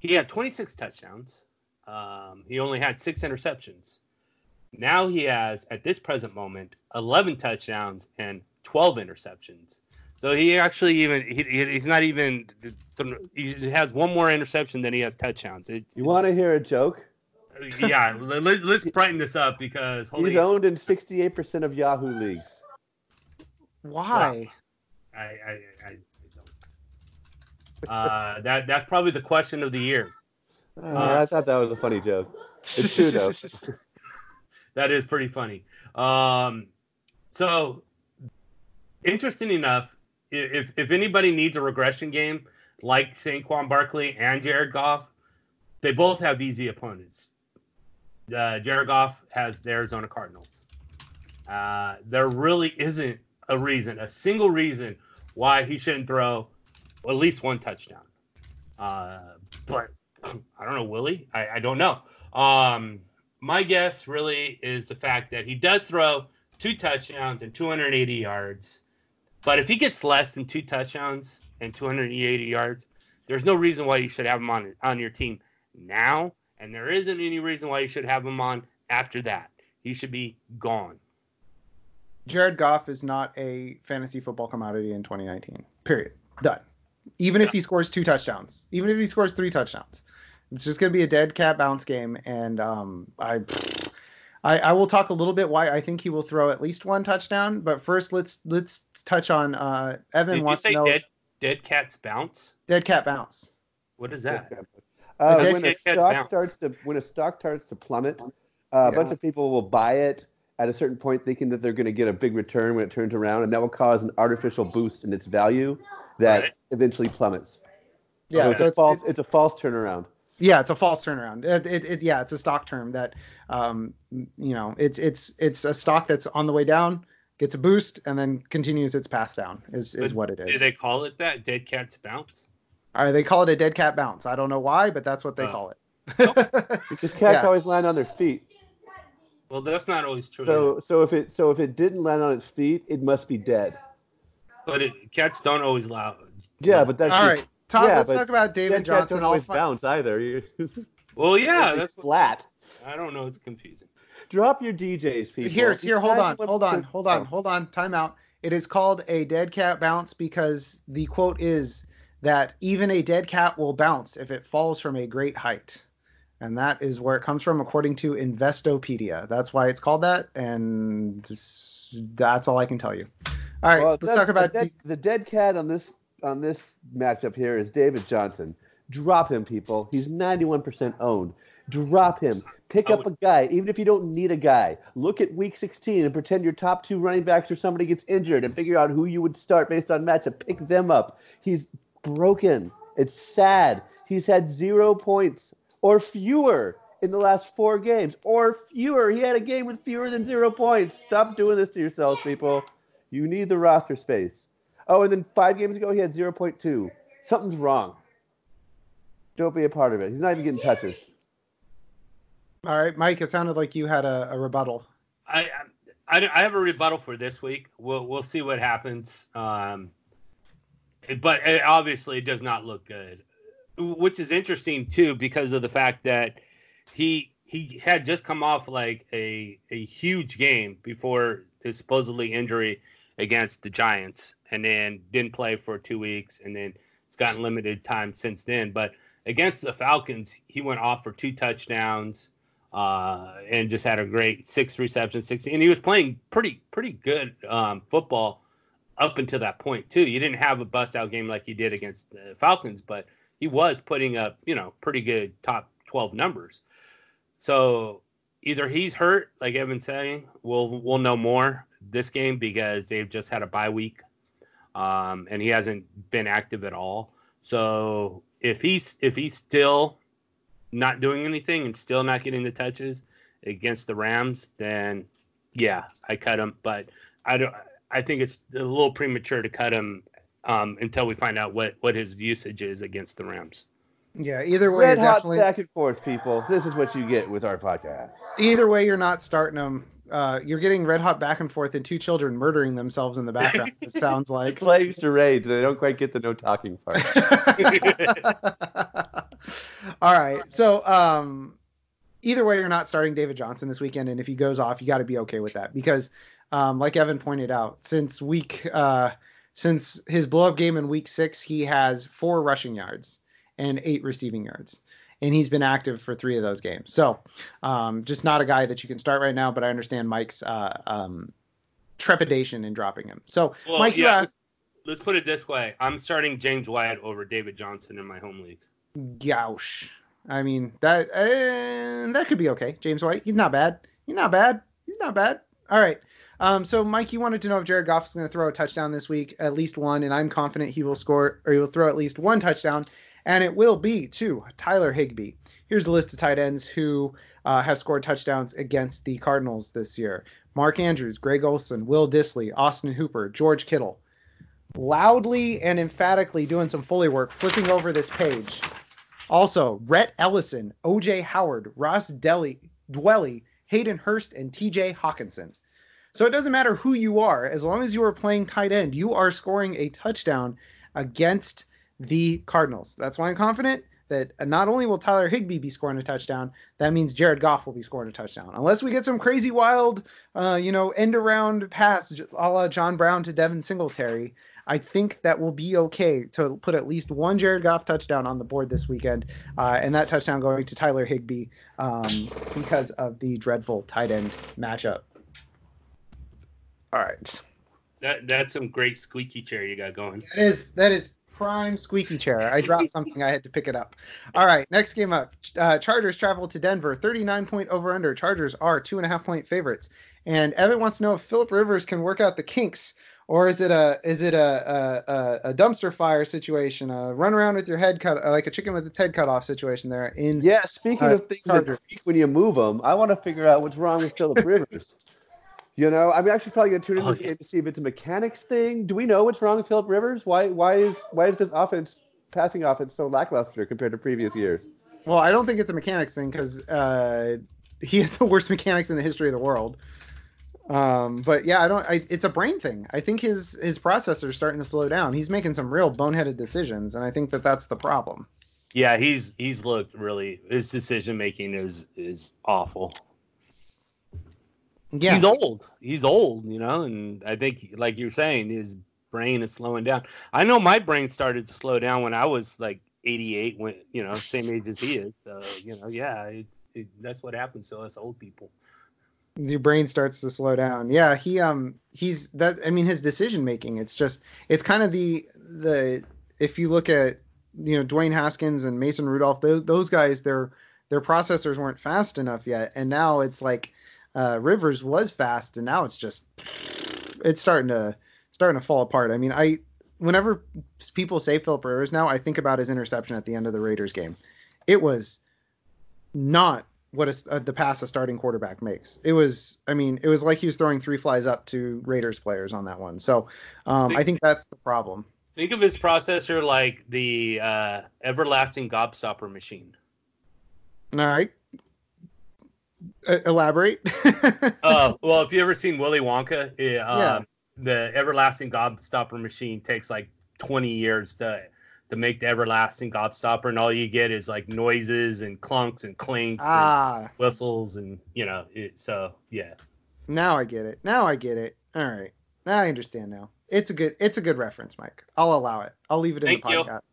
[SPEAKER 2] he had 26 touchdowns. Um, he only had six interceptions. Now he has, at this present moment, 11 touchdowns and 12 interceptions. So he actually even he, he's not even he has one more interception than he has touchdowns. It,
[SPEAKER 3] you want to hear a joke?
[SPEAKER 2] Yeah, let, us brighten this up because
[SPEAKER 3] holy, he's owned in 68% of Yahoo leagues.
[SPEAKER 1] Why?
[SPEAKER 2] I, I, I uh, that that's probably the question of the year.
[SPEAKER 3] Uh, I thought that was a funny joke. It's true though.
[SPEAKER 2] that is pretty funny. Um, so interesting enough, if if anybody needs a regression game like Saquon Barkley and Jared Goff, they both have easy opponents. Uh, Jared Goff has the Arizona Cardinals. Uh, there really isn't a reason, a single reason why he shouldn't throw at least one touchdown. Uh, but I don't know, Willie. I, I don't know. Um, my guess really is the fact that he does throw two touchdowns and 280 yards. But if he gets less than two touchdowns and 280 yards, there's no reason why you should have him on on your team now, and there isn't any reason why you should have him on after that. He should be gone.
[SPEAKER 1] Jared Goff is not a fantasy football commodity in 2019. Period. Done even yeah. if he scores two touchdowns, even if he scores three touchdowns. It's just going to be a dead cat bounce game, and um, I, I, I will talk a little bit why I think he will throw at least one touchdown. But first, let's let's touch on uh, Evan
[SPEAKER 2] Did you
[SPEAKER 1] wants
[SPEAKER 2] say
[SPEAKER 1] to know
[SPEAKER 2] dead, dead cats bounce?
[SPEAKER 1] dead cat bounce.
[SPEAKER 2] What is that?
[SPEAKER 3] Uh,
[SPEAKER 1] The
[SPEAKER 3] when a
[SPEAKER 2] dead cat's
[SPEAKER 3] stock
[SPEAKER 2] bounce.
[SPEAKER 3] starts to when a stock starts to plummet, uh, a bunch of people will buy it at a certain point, thinking that they're going to get a big return when it turns around, and that will cause an artificial boost in its value that
[SPEAKER 2] Right.
[SPEAKER 3] eventually plummets.
[SPEAKER 1] Yeah,
[SPEAKER 3] so it's,
[SPEAKER 1] so
[SPEAKER 3] a false.
[SPEAKER 1] it-
[SPEAKER 3] it's a false turnaround.
[SPEAKER 1] yeah, it's a false turnaround. It, it, it- yeah, it's a stock term that, um, you know, it's it's it's a stock that's on the way down, gets a boost, and then continues its path down. Is is what it is.
[SPEAKER 2] Do they call it that? Dead cats bounce?
[SPEAKER 1] All right, they call it a dead cat bounce. I don't know why, but that's what they
[SPEAKER 2] Oh.
[SPEAKER 1] call it.
[SPEAKER 3] Because cats
[SPEAKER 1] Yeah.
[SPEAKER 3] always land on their feet.
[SPEAKER 2] Well, that's not always true.
[SPEAKER 3] So so if it so if it didn't land on its feet, it must be dead.
[SPEAKER 2] But it, cats don't always allow.
[SPEAKER 3] Yeah, but that's
[SPEAKER 1] all right.
[SPEAKER 3] just-
[SPEAKER 1] right, Todd.
[SPEAKER 3] yeah,
[SPEAKER 1] let's talk about David
[SPEAKER 3] dead cats
[SPEAKER 1] Johnson.
[SPEAKER 3] don't always
[SPEAKER 1] fi-
[SPEAKER 3] bounce either.
[SPEAKER 2] Well, yeah,
[SPEAKER 3] it's
[SPEAKER 2] that's what,
[SPEAKER 3] flat.
[SPEAKER 2] I don't know. It's confusing.
[SPEAKER 3] Drop your DJs, people.
[SPEAKER 1] Here's here. Hold on, hold on, hold on,
[SPEAKER 3] Oh.
[SPEAKER 1] hold on. Time out. It is called a dead cat bounce because the quote is that even a dead cat will bounce if it falls from a great height. And that is where it comes from, according to Investopedia. That's why it's called that, and this, that's all I can tell you. All right,
[SPEAKER 3] Well,
[SPEAKER 1] let's talk about.
[SPEAKER 3] the dead, the dead cat on this on this matchup here is David Johnson. Drop him, people. He's 91% owned. Drop him. Pick up a guy, even if you don't need a guy. Look at week 16 and pretend your top two running backs or somebody gets injured and figure out who you would start based on matchup. Pick them up. He's broken. It's sad. He's had zero points or fewer in the last four games or fewer. He had a game with fewer than zero points. Stop doing this to yourselves, people. You need the roster space. Oh, and then five games ago, he had 0.2. Something's wrong. Don't be a part of it. He's not even getting touches.
[SPEAKER 1] all right, Mike. It sounded like you had a, a rebuttal.
[SPEAKER 2] I, I I have a rebuttal for this week. We'll we'll see what happens. Um, but it, obviously, it does not look good, which is interesting too because of the fact that he he had just come off like a a huge game before his supposedly injury against the Giants, and then didn't play for two weeks, and then it's gotten limited time since then. But against the Falcons, he went off for two touchdowns uh, and just had a great six receptions, six, and he was playing pretty pretty good um, football up until that point too. You didn't have a bust out game like he did against the Falcons, but he was putting up you know pretty good top twelve numbers. So either he's hurt, like Evan's saying, we'll we'll know more this game because they've just had a bye week, um, and he hasn't been active at all. So if he's if he's still not doing anything and still not getting the touches against the Rams, then yeah, I cut him. But I don't. I think it's a little premature to cut him um, until we find out what what his usage is against the Rams.
[SPEAKER 1] Yeah. Either way,
[SPEAKER 3] Red
[SPEAKER 1] you're
[SPEAKER 3] hot
[SPEAKER 1] definitely
[SPEAKER 3] back and forth, people. This is what you get with our podcast.
[SPEAKER 1] either way you're not starting them. Uh, you're getting red hot back and forth and two children murdering themselves in the background. it sounds like.
[SPEAKER 3] Playing charades, they don't quite get the no talking part.
[SPEAKER 1] All right. So, um, either way, you're not starting David Johnson this weekend, and if he goes off, you got to be okay with that because, um, like Evan pointed out, since week, uh, since his blow up game in week six, he has four rushing yards and eight receiving yards. And he's been active for three of those games. So, um, just not a guy that you can start right now, but I understand Mike's uh, um, trepidation in dropping him. So,
[SPEAKER 2] Well,
[SPEAKER 1] Mike, you
[SPEAKER 2] yeah,
[SPEAKER 1] asked,
[SPEAKER 2] Let's put it this way: I'm starting James White over David Johnson in my home league.
[SPEAKER 1] Gouch. I mean that uh, that could be okay. James White, he's not bad. He's not bad. He's not bad. All right. Um, so Mike, you wanted to know if Jared Goff is going to throw a touchdown this week, at least one, and I'm confident he will score or he will throw at least one touchdown, and it will be to Tyler Higbee. Here's the list of tight ends who uh, have scored touchdowns against the Cardinals this year: Mark Andrews, Greg Olsen, Will Dissly, Austin Hooper, George Kittle. Loudly and emphatically doing some Foley work, flipping over this page. Also, Rhett Ellison, OJ Howard, Ross Deli, Dwelley, Hayden Hurst, and TJ Hockenson. So it doesn't matter who you are, as long as you are playing tight end, you are scoring a touchdown against the Cardinals. That's why I'm confident that not only will Tyler Higbee be scoring a touchdown, that means Jared Goff will be scoring a touchdown. Unless we get some crazy wild, uh, you know, end around pass a la John Brown to Devin Singletary. I think that will be okay to put at least one Jared Goff touchdown on the board this weekend, uh, and that touchdown going to Tyler Higbee um, because of the dreadful tight end matchup. All right.
[SPEAKER 2] That that's some great squeaky chair you got going.
[SPEAKER 1] That is that is prime squeaky chair. I dropped something. I had to pick it up. All right, next game up. Uh, Chargers travel to Denver. 39 point over under. Chargers are two and a half point favorites. And Evan wants to know if Philip Rivers can work out the kinks, or is it a is it a a, a dumpster fire situation, a run around with your head cut like a chicken with its head cut off situation there? In
[SPEAKER 3] yeah, speaking uh, of things Chargers. that freak when you move them, I want to figure out what's wrong with Philip Rivers. You know, I'm actually probably going to tune in oh, this yeah. game to see if it's a mechanics thing. Do we know what's wrong with Philip Rivers? Why why is why is this offense passing offense so lackluster compared to previous years?
[SPEAKER 1] Well, I don't think it's a mechanics thing because uh, he has the worst mechanics in the history of the world. Um, but yeah, I don't. I, it's a brain thing. I think his his processor is starting to slow down. He's making some real boneheaded decisions, and I think that that's the problem.
[SPEAKER 2] Yeah, he's he's looked really. His decision making is is awful. Yeah. He's old. He's old, you know, and I think like you're saying, his brain is slowing down. I know my brain started to slow down when I was like 88 when, you know, same age as he is. So, you know, yeah, it, it, that's what happens to us old people.
[SPEAKER 1] Your brain starts to slow down. Yeah, he um he's that I mean his decision making, it's just it's kind of the the if you look at you know Dwayne Haskins and Mason Rudolph, those those guys their their processors weren't fast enough yet and now it's like uh, Rivers was fast, and now it's just it's starting to starting to fall apart. I mean, I whenever people say Philip Rivers now, I think about his interception at the end of the Raiders game. It was not what a, uh, the pass a starting quarterback makes. It was, I mean, it was like he was throwing three flies up to Raiders players on that one. So um, think, I think that's the problem.
[SPEAKER 2] Think of his processor like the uh, everlasting gobstopper machine.
[SPEAKER 1] All right. Uh, elaborate.
[SPEAKER 2] uh, well, if you ever seen Willy Wonka, it, um, yeah. the everlasting gobstopper machine takes like 20 years to to make the everlasting gobstopper, and all you get is like noises and clunks and clinks ah. and whistles, and you know, it, so yeah.
[SPEAKER 1] Now I get it. Now I get it. All right, now I understand. Now it's a good it's a good reference, Mike. I'll allow it. I'll leave it in Thank the podcast. You.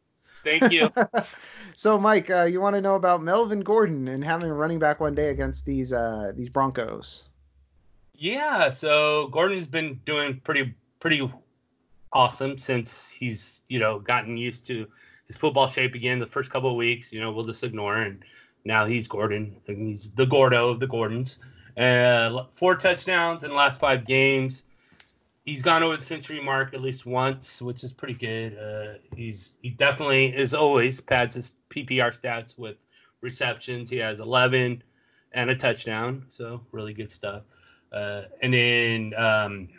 [SPEAKER 2] Thank you.
[SPEAKER 1] so, Mike, uh, you want to know about Melvin Gordon and having a running back one day against these uh, these Broncos?
[SPEAKER 2] Yeah. So Gordon's been doing pretty pretty awesome since he's you know gotten used to his football shape again. The first couple of weeks, you know, we'll just ignore and now he's Gordon and he's the Gordo of the Gordons. Uh, four touchdowns in the last five games he's gone over the century mark at least once, which is pretty good. Uh, he's he definitely, as always, pads his PPR stats with receptions. He has 11 and a touchdown, so really good stuff. Uh, and then um,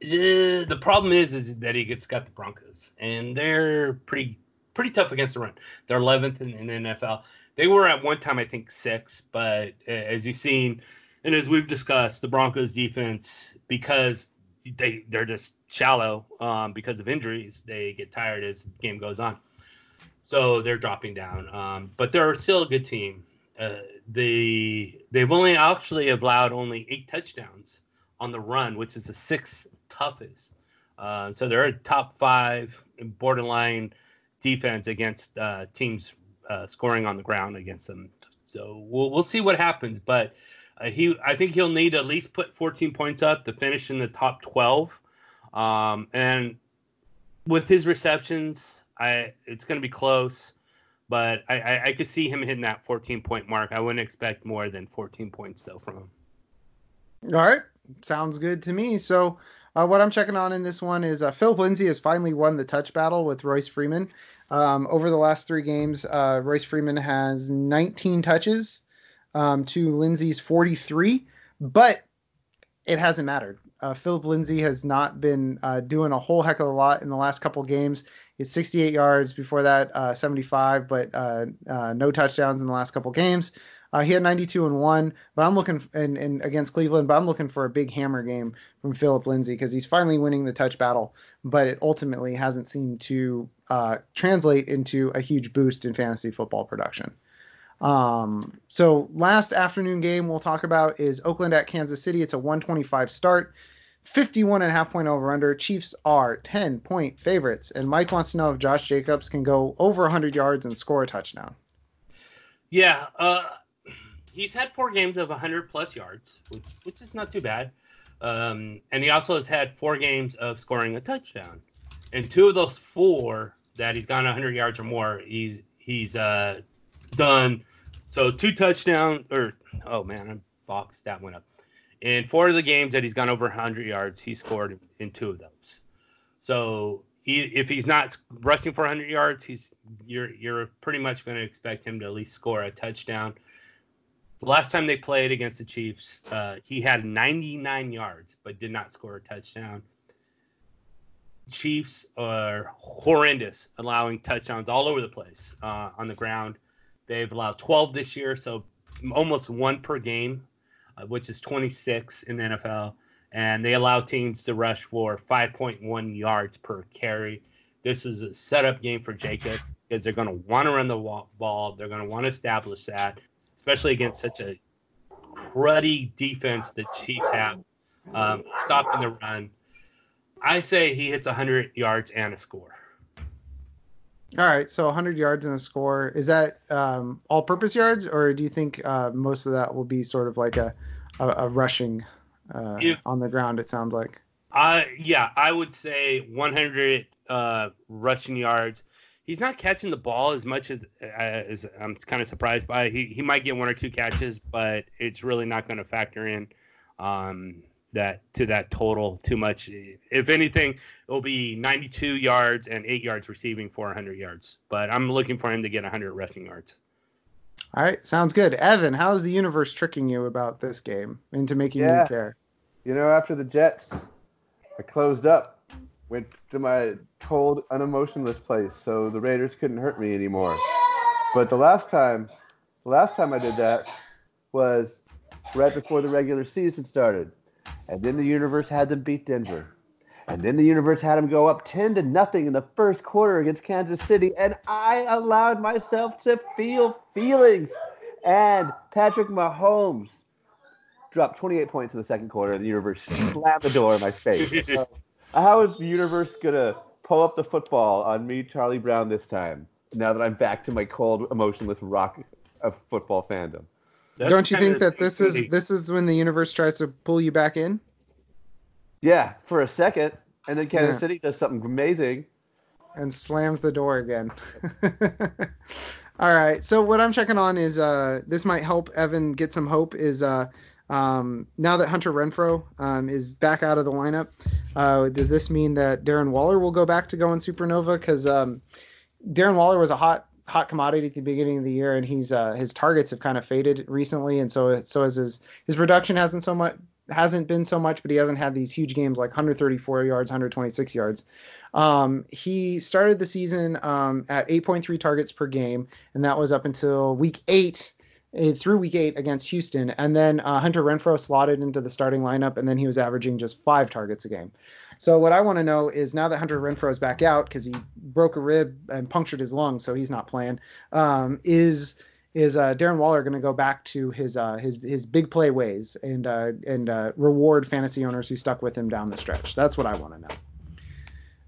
[SPEAKER 2] eh, the problem is is that he gets got the Broncos, and they're pretty pretty tough against the run. They're 11th in, in the NFL. They were at one time, I think, six, but uh, as you've seen and as we've discussed, the Broncos defense, because they they're just shallow um, because of injuries, they get tired as the game goes on. So they're dropping down. Um, but they're still a good team. Uh, they they've only actually allowed only eight touchdowns on the run, which is the sixth toughest. Uh, so they're a top five borderline defense against uh, teams uh, scoring on the ground against them. So we'll we'll see what happens, but uh, he, I think he'll need to at least put 14 points up to finish in the top 12. Um, and with his receptions, I it's going to be close, but I, I, I could see him hitting that 14 point mark. I wouldn't expect more than 14 points though from him.
[SPEAKER 1] All right, sounds good to me. So. Uh, what I'm checking on in this one is uh, Philip Lindsay has finally won the touch battle with Royce Freeman. Um, over the last three games, uh, Royce Freeman has 19 touches um, to Lindsay's 43, but it hasn't mattered. Uh, Philip Lindsay has not been uh, doing a whole heck of a lot in the last couple games. It's 68 yards before that, uh, 75, but uh, uh, no touchdowns in the last couple games. Uh, he had 92 and one, but I'm looking and in, against Cleveland, but I'm looking for a big hammer game from Philip Lindsay because he's finally winning the touch battle, but it ultimately hasn't seemed to translate into a huge boost in fantasy football production. Um, so last afternoon game we'll talk about is Oakland at Kansas City. It's a 125 start. 51 and a half point over under. Chiefs are 10 point favorites. And Mike wants to know if Josh Jacobs can go over 100 yards and score a touchdown.
[SPEAKER 2] Yeah, uh, he's had four games of 100 plus yards, which which is not too bad. Um, and he also has had four games of scoring a touchdown. And two of those four that he's gone 100 yards or more, he's he's uh, done. So two touchdowns, or oh man, I boxed that one up. In four of the games that he's gone over 100 yards, he scored in two of those. So he, if he's not rushing for 100 yards, he's you're you're pretty much going to expect him to at least score a touchdown. The last time they played against the Chiefs, uh, he had 99 yards but did not score a touchdown. Chiefs are horrendous, allowing touchdowns all over the place uh, on the ground. They've allowed 12 this year, so almost one per game, uh, which is 26 in the NFL. And they allow teams to rush for 5.1 yards per carry. This is a setup game for Jacob because they're going to want to run the ball. They're going to want to establish that, especially against such a cruddy defense the Chiefs have, um, stopping the run. I say he hits 100 yards and a score.
[SPEAKER 1] All right, so 100 yards and a score. Is that um, all-purpose yards, or do you think uh, most of that will be sort of like a a, a rushing uh, if, on the ground? It sounds like.
[SPEAKER 2] Uh, yeah, I would say 100 uh, rushing yards. He's not catching the ball as much as, as I'm kind of surprised by. He he might get one or two catches, but it's really not going to factor in. Um, that to that total too much. If anything, it'll be 92 yards and eight yards receiving for 100 yards. But I'm looking for him to get 100 rushing yards.
[SPEAKER 1] All right, sounds good. Evan, how's the universe tricking you about this game into making yeah. you care?
[SPEAKER 3] You know, after the Jets, I closed up, went to my cold, unemotionless place, so the Raiders couldn't hurt me anymore. But the last time, the last time I did that was right before the regular season started. And then the universe had them beat Denver. And then the universe had them go up 10 to nothing in the first quarter against Kansas City. And I allowed myself to feel feelings. And Patrick Mahomes dropped 28 points in the second quarter. And the universe slammed the door in my face. So, how is the universe going to pull up the football on me, Charlie Brown, this time? Now that I'm back to my cold, emotionless rock of football fandom.
[SPEAKER 1] That's Don't you think that this is this is when the universe tries to pull you back in?
[SPEAKER 3] Yeah, for a second, and then Kansas yeah. City does something amazing
[SPEAKER 1] and slams the door again. All right. So what I'm checking on is uh, this might help Evan get some hope. Is uh, um, now that Hunter Renfrow um, is back out of the lineup, uh, does this mean that Darren Waller will go back to going supernova? Because um, Darren Waller was a hot hot commodity at the beginning of the year, and he's uh, his targets have kind of faded recently, and so so as his his production hasn't so much hasn't been so much, but he hasn't had these huge games like 134 yards, 126 yards. Um, he started the season um, at 8.3 targets per game, and that was up until week eight. Eh, through week eight against Houston, and then uh, Hunter Renfrow slotted into the starting lineup, and then he was averaging just five targets a game. So what I want to know is now that Hunter Renfrow is back out because he broke a rib and punctured his lung, so he's not playing. Um, is is uh, Darren Waller going to go back to his uh, his his big play ways and uh, and uh, reward fantasy owners who stuck with him down the stretch? That's what I want to know.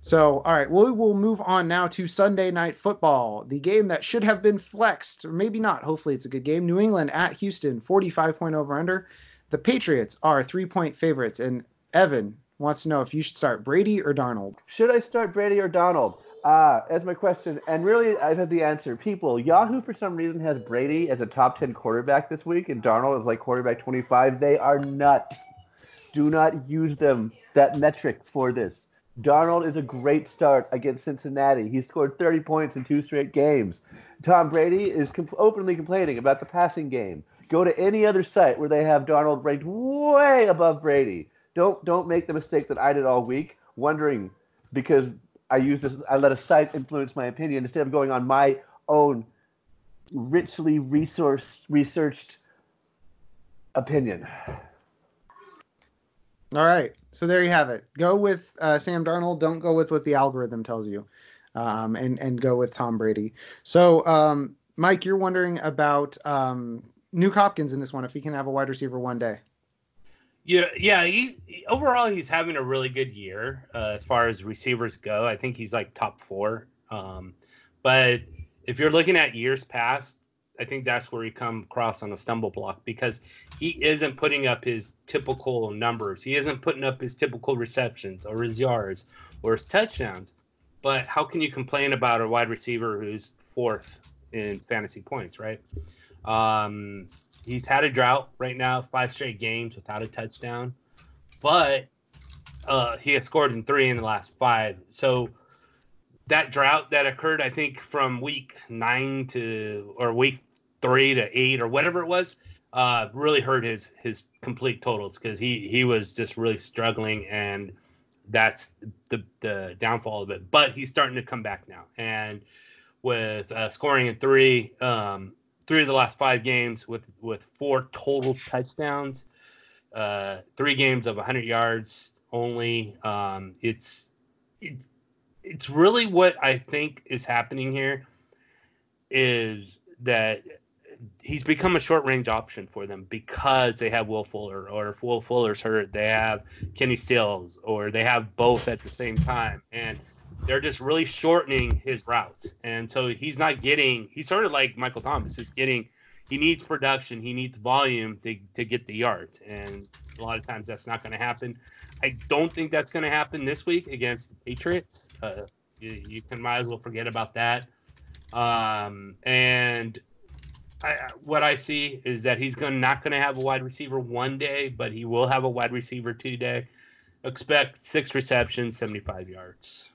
[SPEAKER 1] So, all right, we will move on now to Sunday Night Football, the game that should have been flexed, or maybe not. Hopefully, it's a good game. New England at Houston, 45 point over under. The Patriots are three point favorites, and Evan, wants to know if you should start Brady or Darnold.
[SPEAKER 3] Should I start Brady or Darnold? Uh, that's my question. And really, I have the answer. People, Yahoo for some reason has Brady as a top 10 quarterback this week, and Darnold is like quarterback 25. They are nuts. Do not use them, that metric, for this. Darnold is a great start against Cincinnati. He scored 30 points in two straight games. Tom Brady is openly complaining about the passing game. Go to any other site where they have Darnold ranked way above Brady don't don't make the mistake that I did all week, wondering because I used this, I let a site influence my opinion instead of going on my own richly resourced, researched opinion.
[SPEAKER 1] All right, so there you have it. Go with uh, Sam Darnold. Don't go with what the algorithm tells you, um, and and go with Tom Brady. So, um, Mike, you're wondering about um, Nuk Hopkins in this one if he can have a wide receiver one day.
[SPEAKER 2] Yeah, yeah. He's overall he's having a really good year uh, as far as receivers go. I think he's like top four. Um, but if you're looking at years past, I think that's where he come across on a stumble block because he isn't putting up his typical numbers. He isn't putting up his typical receptions or his yards or his touchdowns. But how can you complain about a wide receiver who's fourth in fantasy points, right? Um, he's had a drought right now, five straight games without a touchdown, but uh, he has scored in three in the last five. So that drought that occurred, I think, from week nine to or week three to eight or whatever it was, uh, really hurt his his complete totals because he he was just really struggling, and that's the the downfall of it. But he's starting to come back now, and with uh, scoring in three um, three of the last five games with with four total touchdowns, uh, three games of 100 yards only. Um, it's it's it's really what I think is happening here is that he's become a short range option for them because they have Will Fuller, or if Will Fuller's hurt, they have Kenny Stills, or they have both at the same time, and they're just really shortening his routes, and so he's not getting. He's sort of like Michael Thomas is getting. He needs production. He needs volume to to get the yards, and a lot of times that's not going to happen. I don't think that's going to happen this week against the Patriots. Uh, you, you, can might as well forget about that. Um, and I, what I see is that he's going not going to have a wide receiver one day, but he will have a wide receiver two day. Expect six receptions, seventy five yards.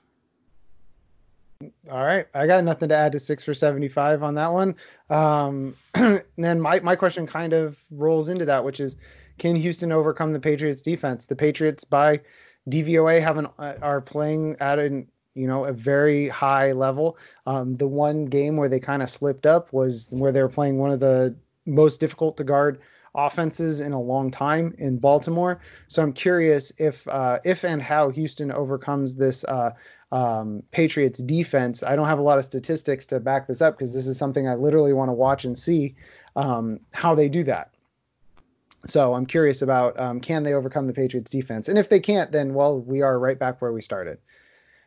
[SPEAKER 1] All right, I got nothing to add to six for seventy-five on that one. Um, and then my my question kind of rolls into that, which is, can Houston overcome the Patriots defense? The Patriots by DVOA haven't uh, are playing at an you know a very high level. Um, the one game where they kind of slipped up was where they were playing one of the most difficult to guard offenses in a long time in Baltimore. So I'm curious if uh, if and how Houston overcomes this uh, um, Patriots defense. I don't have a lot of statistics to back this up because this is something I literally want to watch and see um, how they do that. So I'm curious about um, can they overcome the Patriots defense, and if they can't, then well, we are right back where we started.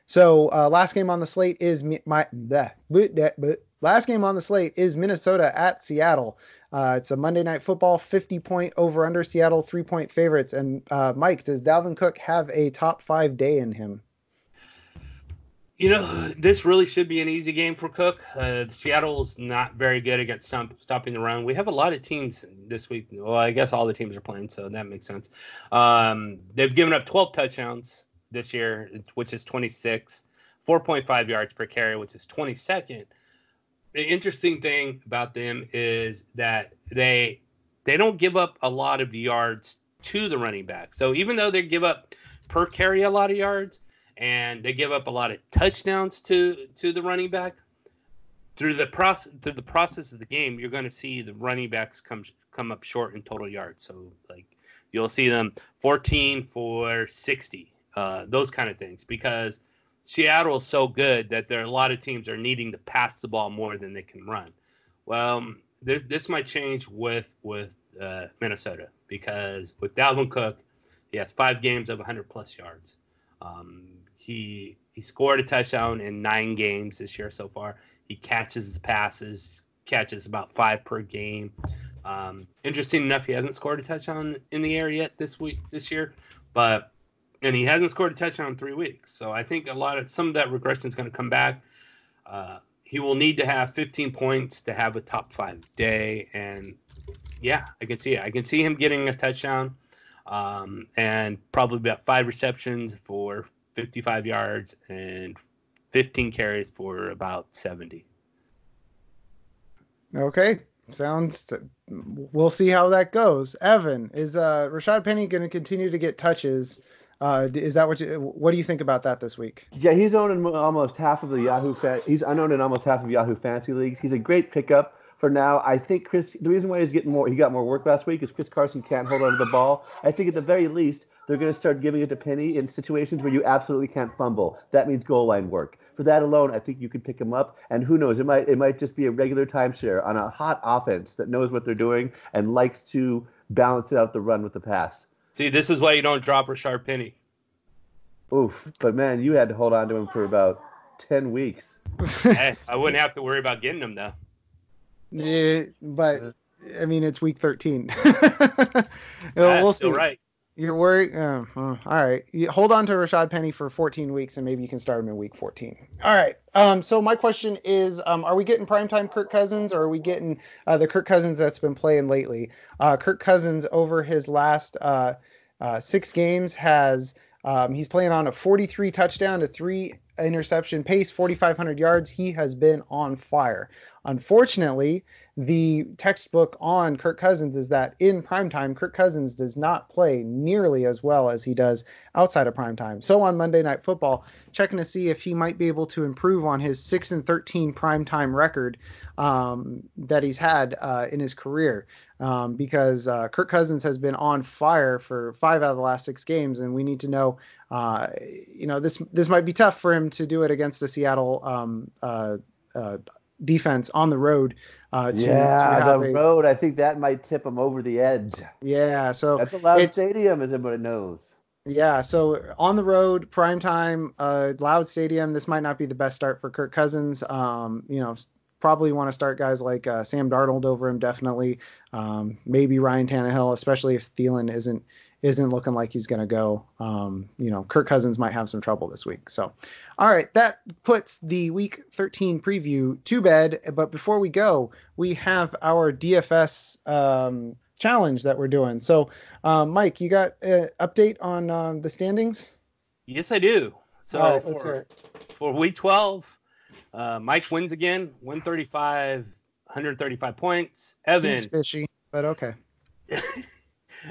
[SPEAKER 1] So uh, last game on the slate is mi- my bleh, bleh, bleh, last game on the slate is Minnesota at Seattle. Uh, it's a Monday night football, 50 point over under Seattle, three point favorites. And uh, Mike, does Dalvin Cook have a top five day in him?
[SPEAKER 2] You know, this really should be an easy game for Cook. Uh, Seattle's not very good against stopping the run. We have a lot of teams this week. Well, I guess all the teams are playing, so that makes sense. Um, they've given up 12 touchdowns this year, which is 26, 4.5 yards per carry, which is 22nd. The interesting thing about them is that they they don't give up a lot of yards to the running back. So even though they give up per carry a lot of yards, and they give up a lot of touchdowns to to the running back. Through the process through the process of the game, you're going to see the running backs come come up short in total yards. So like you'll see them 14 for 60, uh, those kind of things because Seattle is so good that there are a lot of teams are needing to pass the ball more than they can run. Well, this this might change with with uh, Minnesota because with Dalvin Cook, he has five games of 100 plus yards. Um, he he scored a touchdown in nine games this year so far. He catches the passes, catches about five per game. Um, interesting enough, he hasn't scored a touchdown in the air yet this week this year, but and he hasn't scored a touchdown in three weeks. So I think a lot of some of that regression is going to come back. Uh, he will need to have 15 points to have a top five day, and yeah, I can see it. I can see him getting a touchdown, um, and probably about five receptions for 55 yards and 15 carries for about 70.
[SPEAKER 1] Okay, sounds. We'll see how that goes. Evan, is uh, Rashaad Penny going to continue to get touches? Uh, is that what you? What do you think about that this week?
[SPEAKER 3] Yeah, he's owned in almost half of the Yahoo. Fa- he's unowned in almost half of Yahoo fantasy leagues. He's a great pickup for now. I think Chris. The reason why he's getting more, he got more work last week, is Chris Carson can't hold on to the ball. I think at the very least, they're going to start giving it to Penny in situations where you absolutely can't fumble. That means goal line work. For that alone, I think you could pick him up. And who knows? It might it might just be a regular timeshare on a hot offense that knows what they're doing and likes to balance out the run with the pass.
[SPEAKER 2] See, this is why you don't drop Rashaad Penny.
[SPEAKER 3] Oof. But man, you had to hold on to him for about 10 weeks.
[SPEAKER 2] I, I wouldn't have to worry about getting him, though.
[SPEAKER 1] Yeah, but I mean, it's week 13.
[SPEAKER 2] That's
[SPEAKER 1] we'll see.
[SPEAKER 2] still right.
[SPEAKER 1] You're worried? Uh, all right. You hold on to Rashaad Penny for 14 weeks, and maybe you can start him in week 14. All right. Um, so my question is, um, are we getting primetime Kirk Cousins, or are we getting uh, the Kirk Cousins that's been playing lately? Uh, Kirk Cousins over his last uh, uh, six games has um, he's playing on a 43 touchdown to three interception pace, 4,500 yards. He has been on fire. Unfortunately, the textbook on Kirk Cousins is that in primetime, Kirk Cousins does not play nearly as well as he does outside of primetime. So on Monday Night Football, checking to see if he might be able to improve on his 6 and 13 primetime record um, that he's had uh, in his career. Um, because uh, Kirk Cousins has been on fire for five out of the last six games, and we need to know, uh, you know, this this might be tough for him to do it against the Seattle um, uh, uh, defense on the road. Uh, to,
[SPEAKER 3] yeah,
[SPEAKER 1] to
[SPEAKER 3] the
[SPEAKER 1] a,
[SPEAKER 3] road. I think that might tip him over the edge.
[SPEAKER 1] Yeah, so
[SPEAKER 3] that's a loud stadium, as everybody knows.
[SPEAKER 1] Yeah, so on the road, prime time, uh, loud stadium. This might not be the best start for Kirk Cousins. Um, you know, probably want to start guys like uh, Sam Darnold over him, definitely. Um, maybe Ryan Tannehill, especially if Thielen isn't isn't looking like he's going to go. Um, you know, Kirk Cousins might have some trouble this week. So, all right, that puts the Week 13 preview to bed. But before we go, we have our DFS um, challenge that we're doing. So, um, Mike, you got an update on um, the standings?
[SPEAKER 2] Yes, I do. So
[SPEAKER 1] right,
[SPEAKER 2] for, for Week 12, uh, Mike wins again, 135, 135 points. Evan.
[SPEAKER 1] Seems fishy, but okay.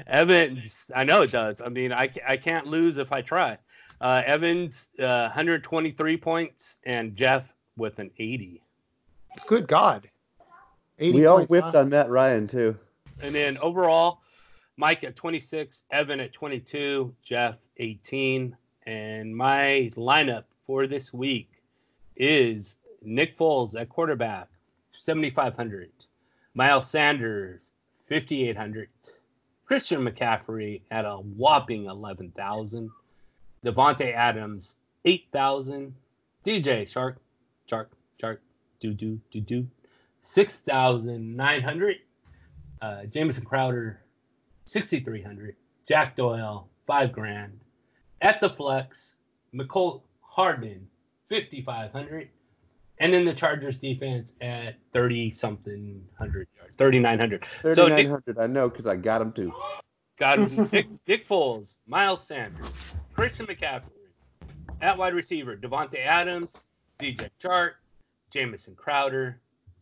[SPEAKER 2] Evans, I know it does. I mean, I, I can't lose if I try. Uh, Evans, uh, 123 points, and Jeff with an 80.
[SPEAKER 1] Good God.
[SPEAKER 3] 80 we all whipped huh? on Matt Ryan, too.
[SPEAKER 2] And then overall, Mike at 26, Evan at 22, Jeff 18. And my lineup for this week is Nick Foles at quarterback, 7,500. Miles Sanders, 5,800. Christian McCaffrey at a whopping 11,000. Davante Adams, 8,000. DJ Chark, Shark, Shark, do, do, do, do, 6,900. Uh, Jamison Crowder, 6,300. Jack Doyle, 5 grand. At the flex, Mecole Hardman, 5,500. And then the Chargers defense at 30 something hundred yards, 3,900.
[SPEAKER 3] 3,900, so I know because I got them too.
[SPEAKER 2] Got him. Nick, Nick Foles, Miles Sanders, Christian McCaffrey, at wide receiver, Davante Adams, DJ Chark, Jamison Crowder,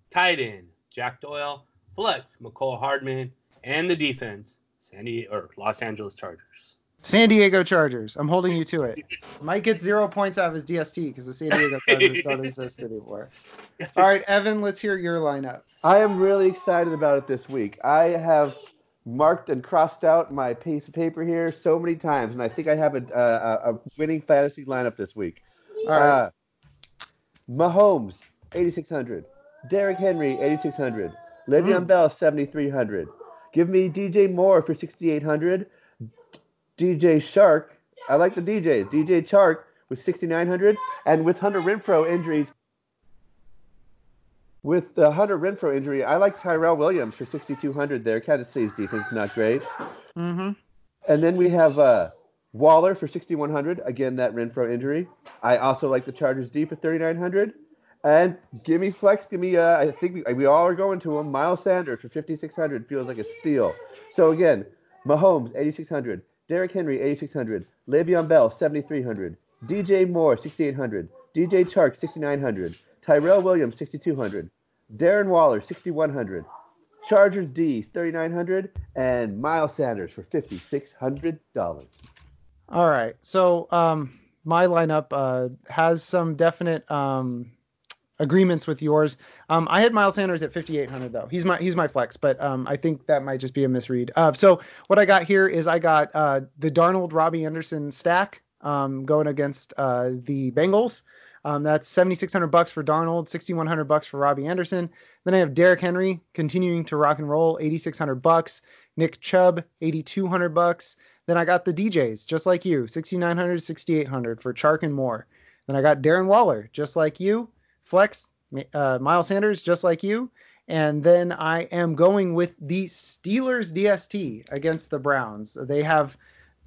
[SPEAKER 2] tight end, Jack Doyle, flex, Mecole Hardman, and the defense, San Diego, or Los Angeles Chargers.
[SPEAKER 1] San Diego Chargers. I'm holding you to it. Mike gets zero points out of his DST because the San Diego Chargers don't exist anymore. All right, Evan, let's hear your lineup.
[SPEAKER 3] I am really excited about it this week. I have marked and crossed out my piece of paper here so many times, and I think I have a, a, a winning fantasy lineup this week. All right. Uh, Mahomes, 8,600. Derrick Henry, 8,600. Le'Veon mm. Bell, 7,300. Give me DJ Moore for 6,800. DJ Chark. I like the DJs. DJ Chark with 6,900. And with Hunter Renfrow injuries, with the Hunter Renfrow injury, I like Tyrell Williams for 6,200 there. Kansas City's defense not great.
[SPEAKER 1] Mm-hmm.
[SPEAKER 3] And then we have uh, Waller for 6,100. Again, that Renfrow injury. I also like the Chargers deep at 3,900. And give me flex. Give me, uh, I think we, we all are going to him. Miles Sanders for 5,600 feels like a steal. So again, Mahomes, 8,600. Derrick Henry, 8,600. Le'Veon Bell, 7,300. DJ Moore, 6,800. DJ Chark, 6,900. Tyrell Williams, 6,200. Darren Waller, 6,100. Chargers D, 3,900. And Miles Sanders for $5,600.
[SPEAKER 1] All right. So um, my lineup uh, has some definite um, agreements with yours. Um, I had Miles Sanders at 5,800 though. He's my he's my flex, but um, I think that might just be a misread. Uh, so what I got here is I got uh, the Darnold Robby Anderson stack um, going against uh, the Bengals. Um, that's 7,600 bucks for Darnold, 6,100 bucks for Robby Anderson. Then I have Derrick Henry continuing to rock and roll, 8,600 bucks. Nick Chubb, 8,200 bucks. Then I got the DJs, just like you, 6,900, 6,800 for Chark and Moore. Then I got Darren Waller, just like you, Flex, uh, Miles Sanders, just like you. And then I am going with the Steelers DST against the Browns. They have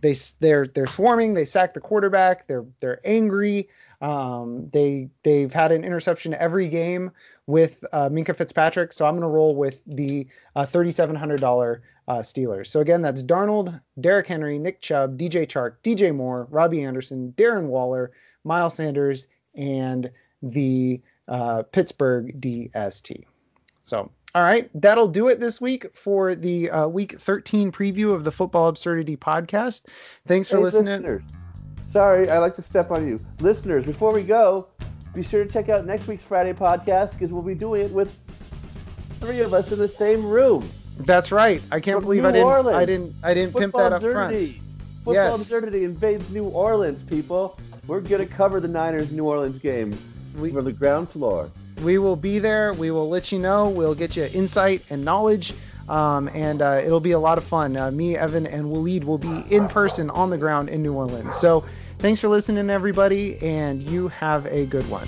[SPEAKER 1] they they're they're swarming. They sack the quarterback. They're they're angry. Um, they they've had an interception every game with uh, Minkah Fitzpatrick. So I'm going to roll with the uh, $3,700 uh, Steelers. So again, that's Darnold, Derrick Henry, Nick Chubb, DJ Chark, DJ Moore, Robby Anderson, Darren Waller, Miles Sanders, and the uh, Pittsburgh DST. So, all right, that'll do it this week for the uh, week 13 preview of the Football Absurdity podcast. Thanks for
[SPEAKER 3] hey,
[SPEAKER 1] listening.
[SPEAKER 3] Listeners. Sorry, I like to step on you. Listeners, before we go, be sure to check out next week's Friday podcast because we'll be doing it with three of us in the same room.
[SPEAKER 1] That's right. I can't
[SPEAKER 3] From
[SPEAKER 1] believe
[SPEAKER 3] New
[SPEAKER 1] I didn't.
[SPEAKER 3] Orleans.
[SPEAKER 1] I didn't. I didn't pimp that up front.
[SPEAKER 3] absurdity. Football
[SPEAKER 1] Yes.
[SPEAKER 3] absurdity invades New Orleans, people. We're gonna cover the Niners New Orleans game
[SPEAKER 1] We-
[SPEAKER 3] for the ground floor.
[SPEAKER 1] We will be there. We will let you know. We'll get you insight and knowledge. Um, and uh, it'll be a lot of fun. Uh, me, Evan, and Waleed will be in person on the ground in New Orleans. So thanks for listening, everybody, and you have a good one.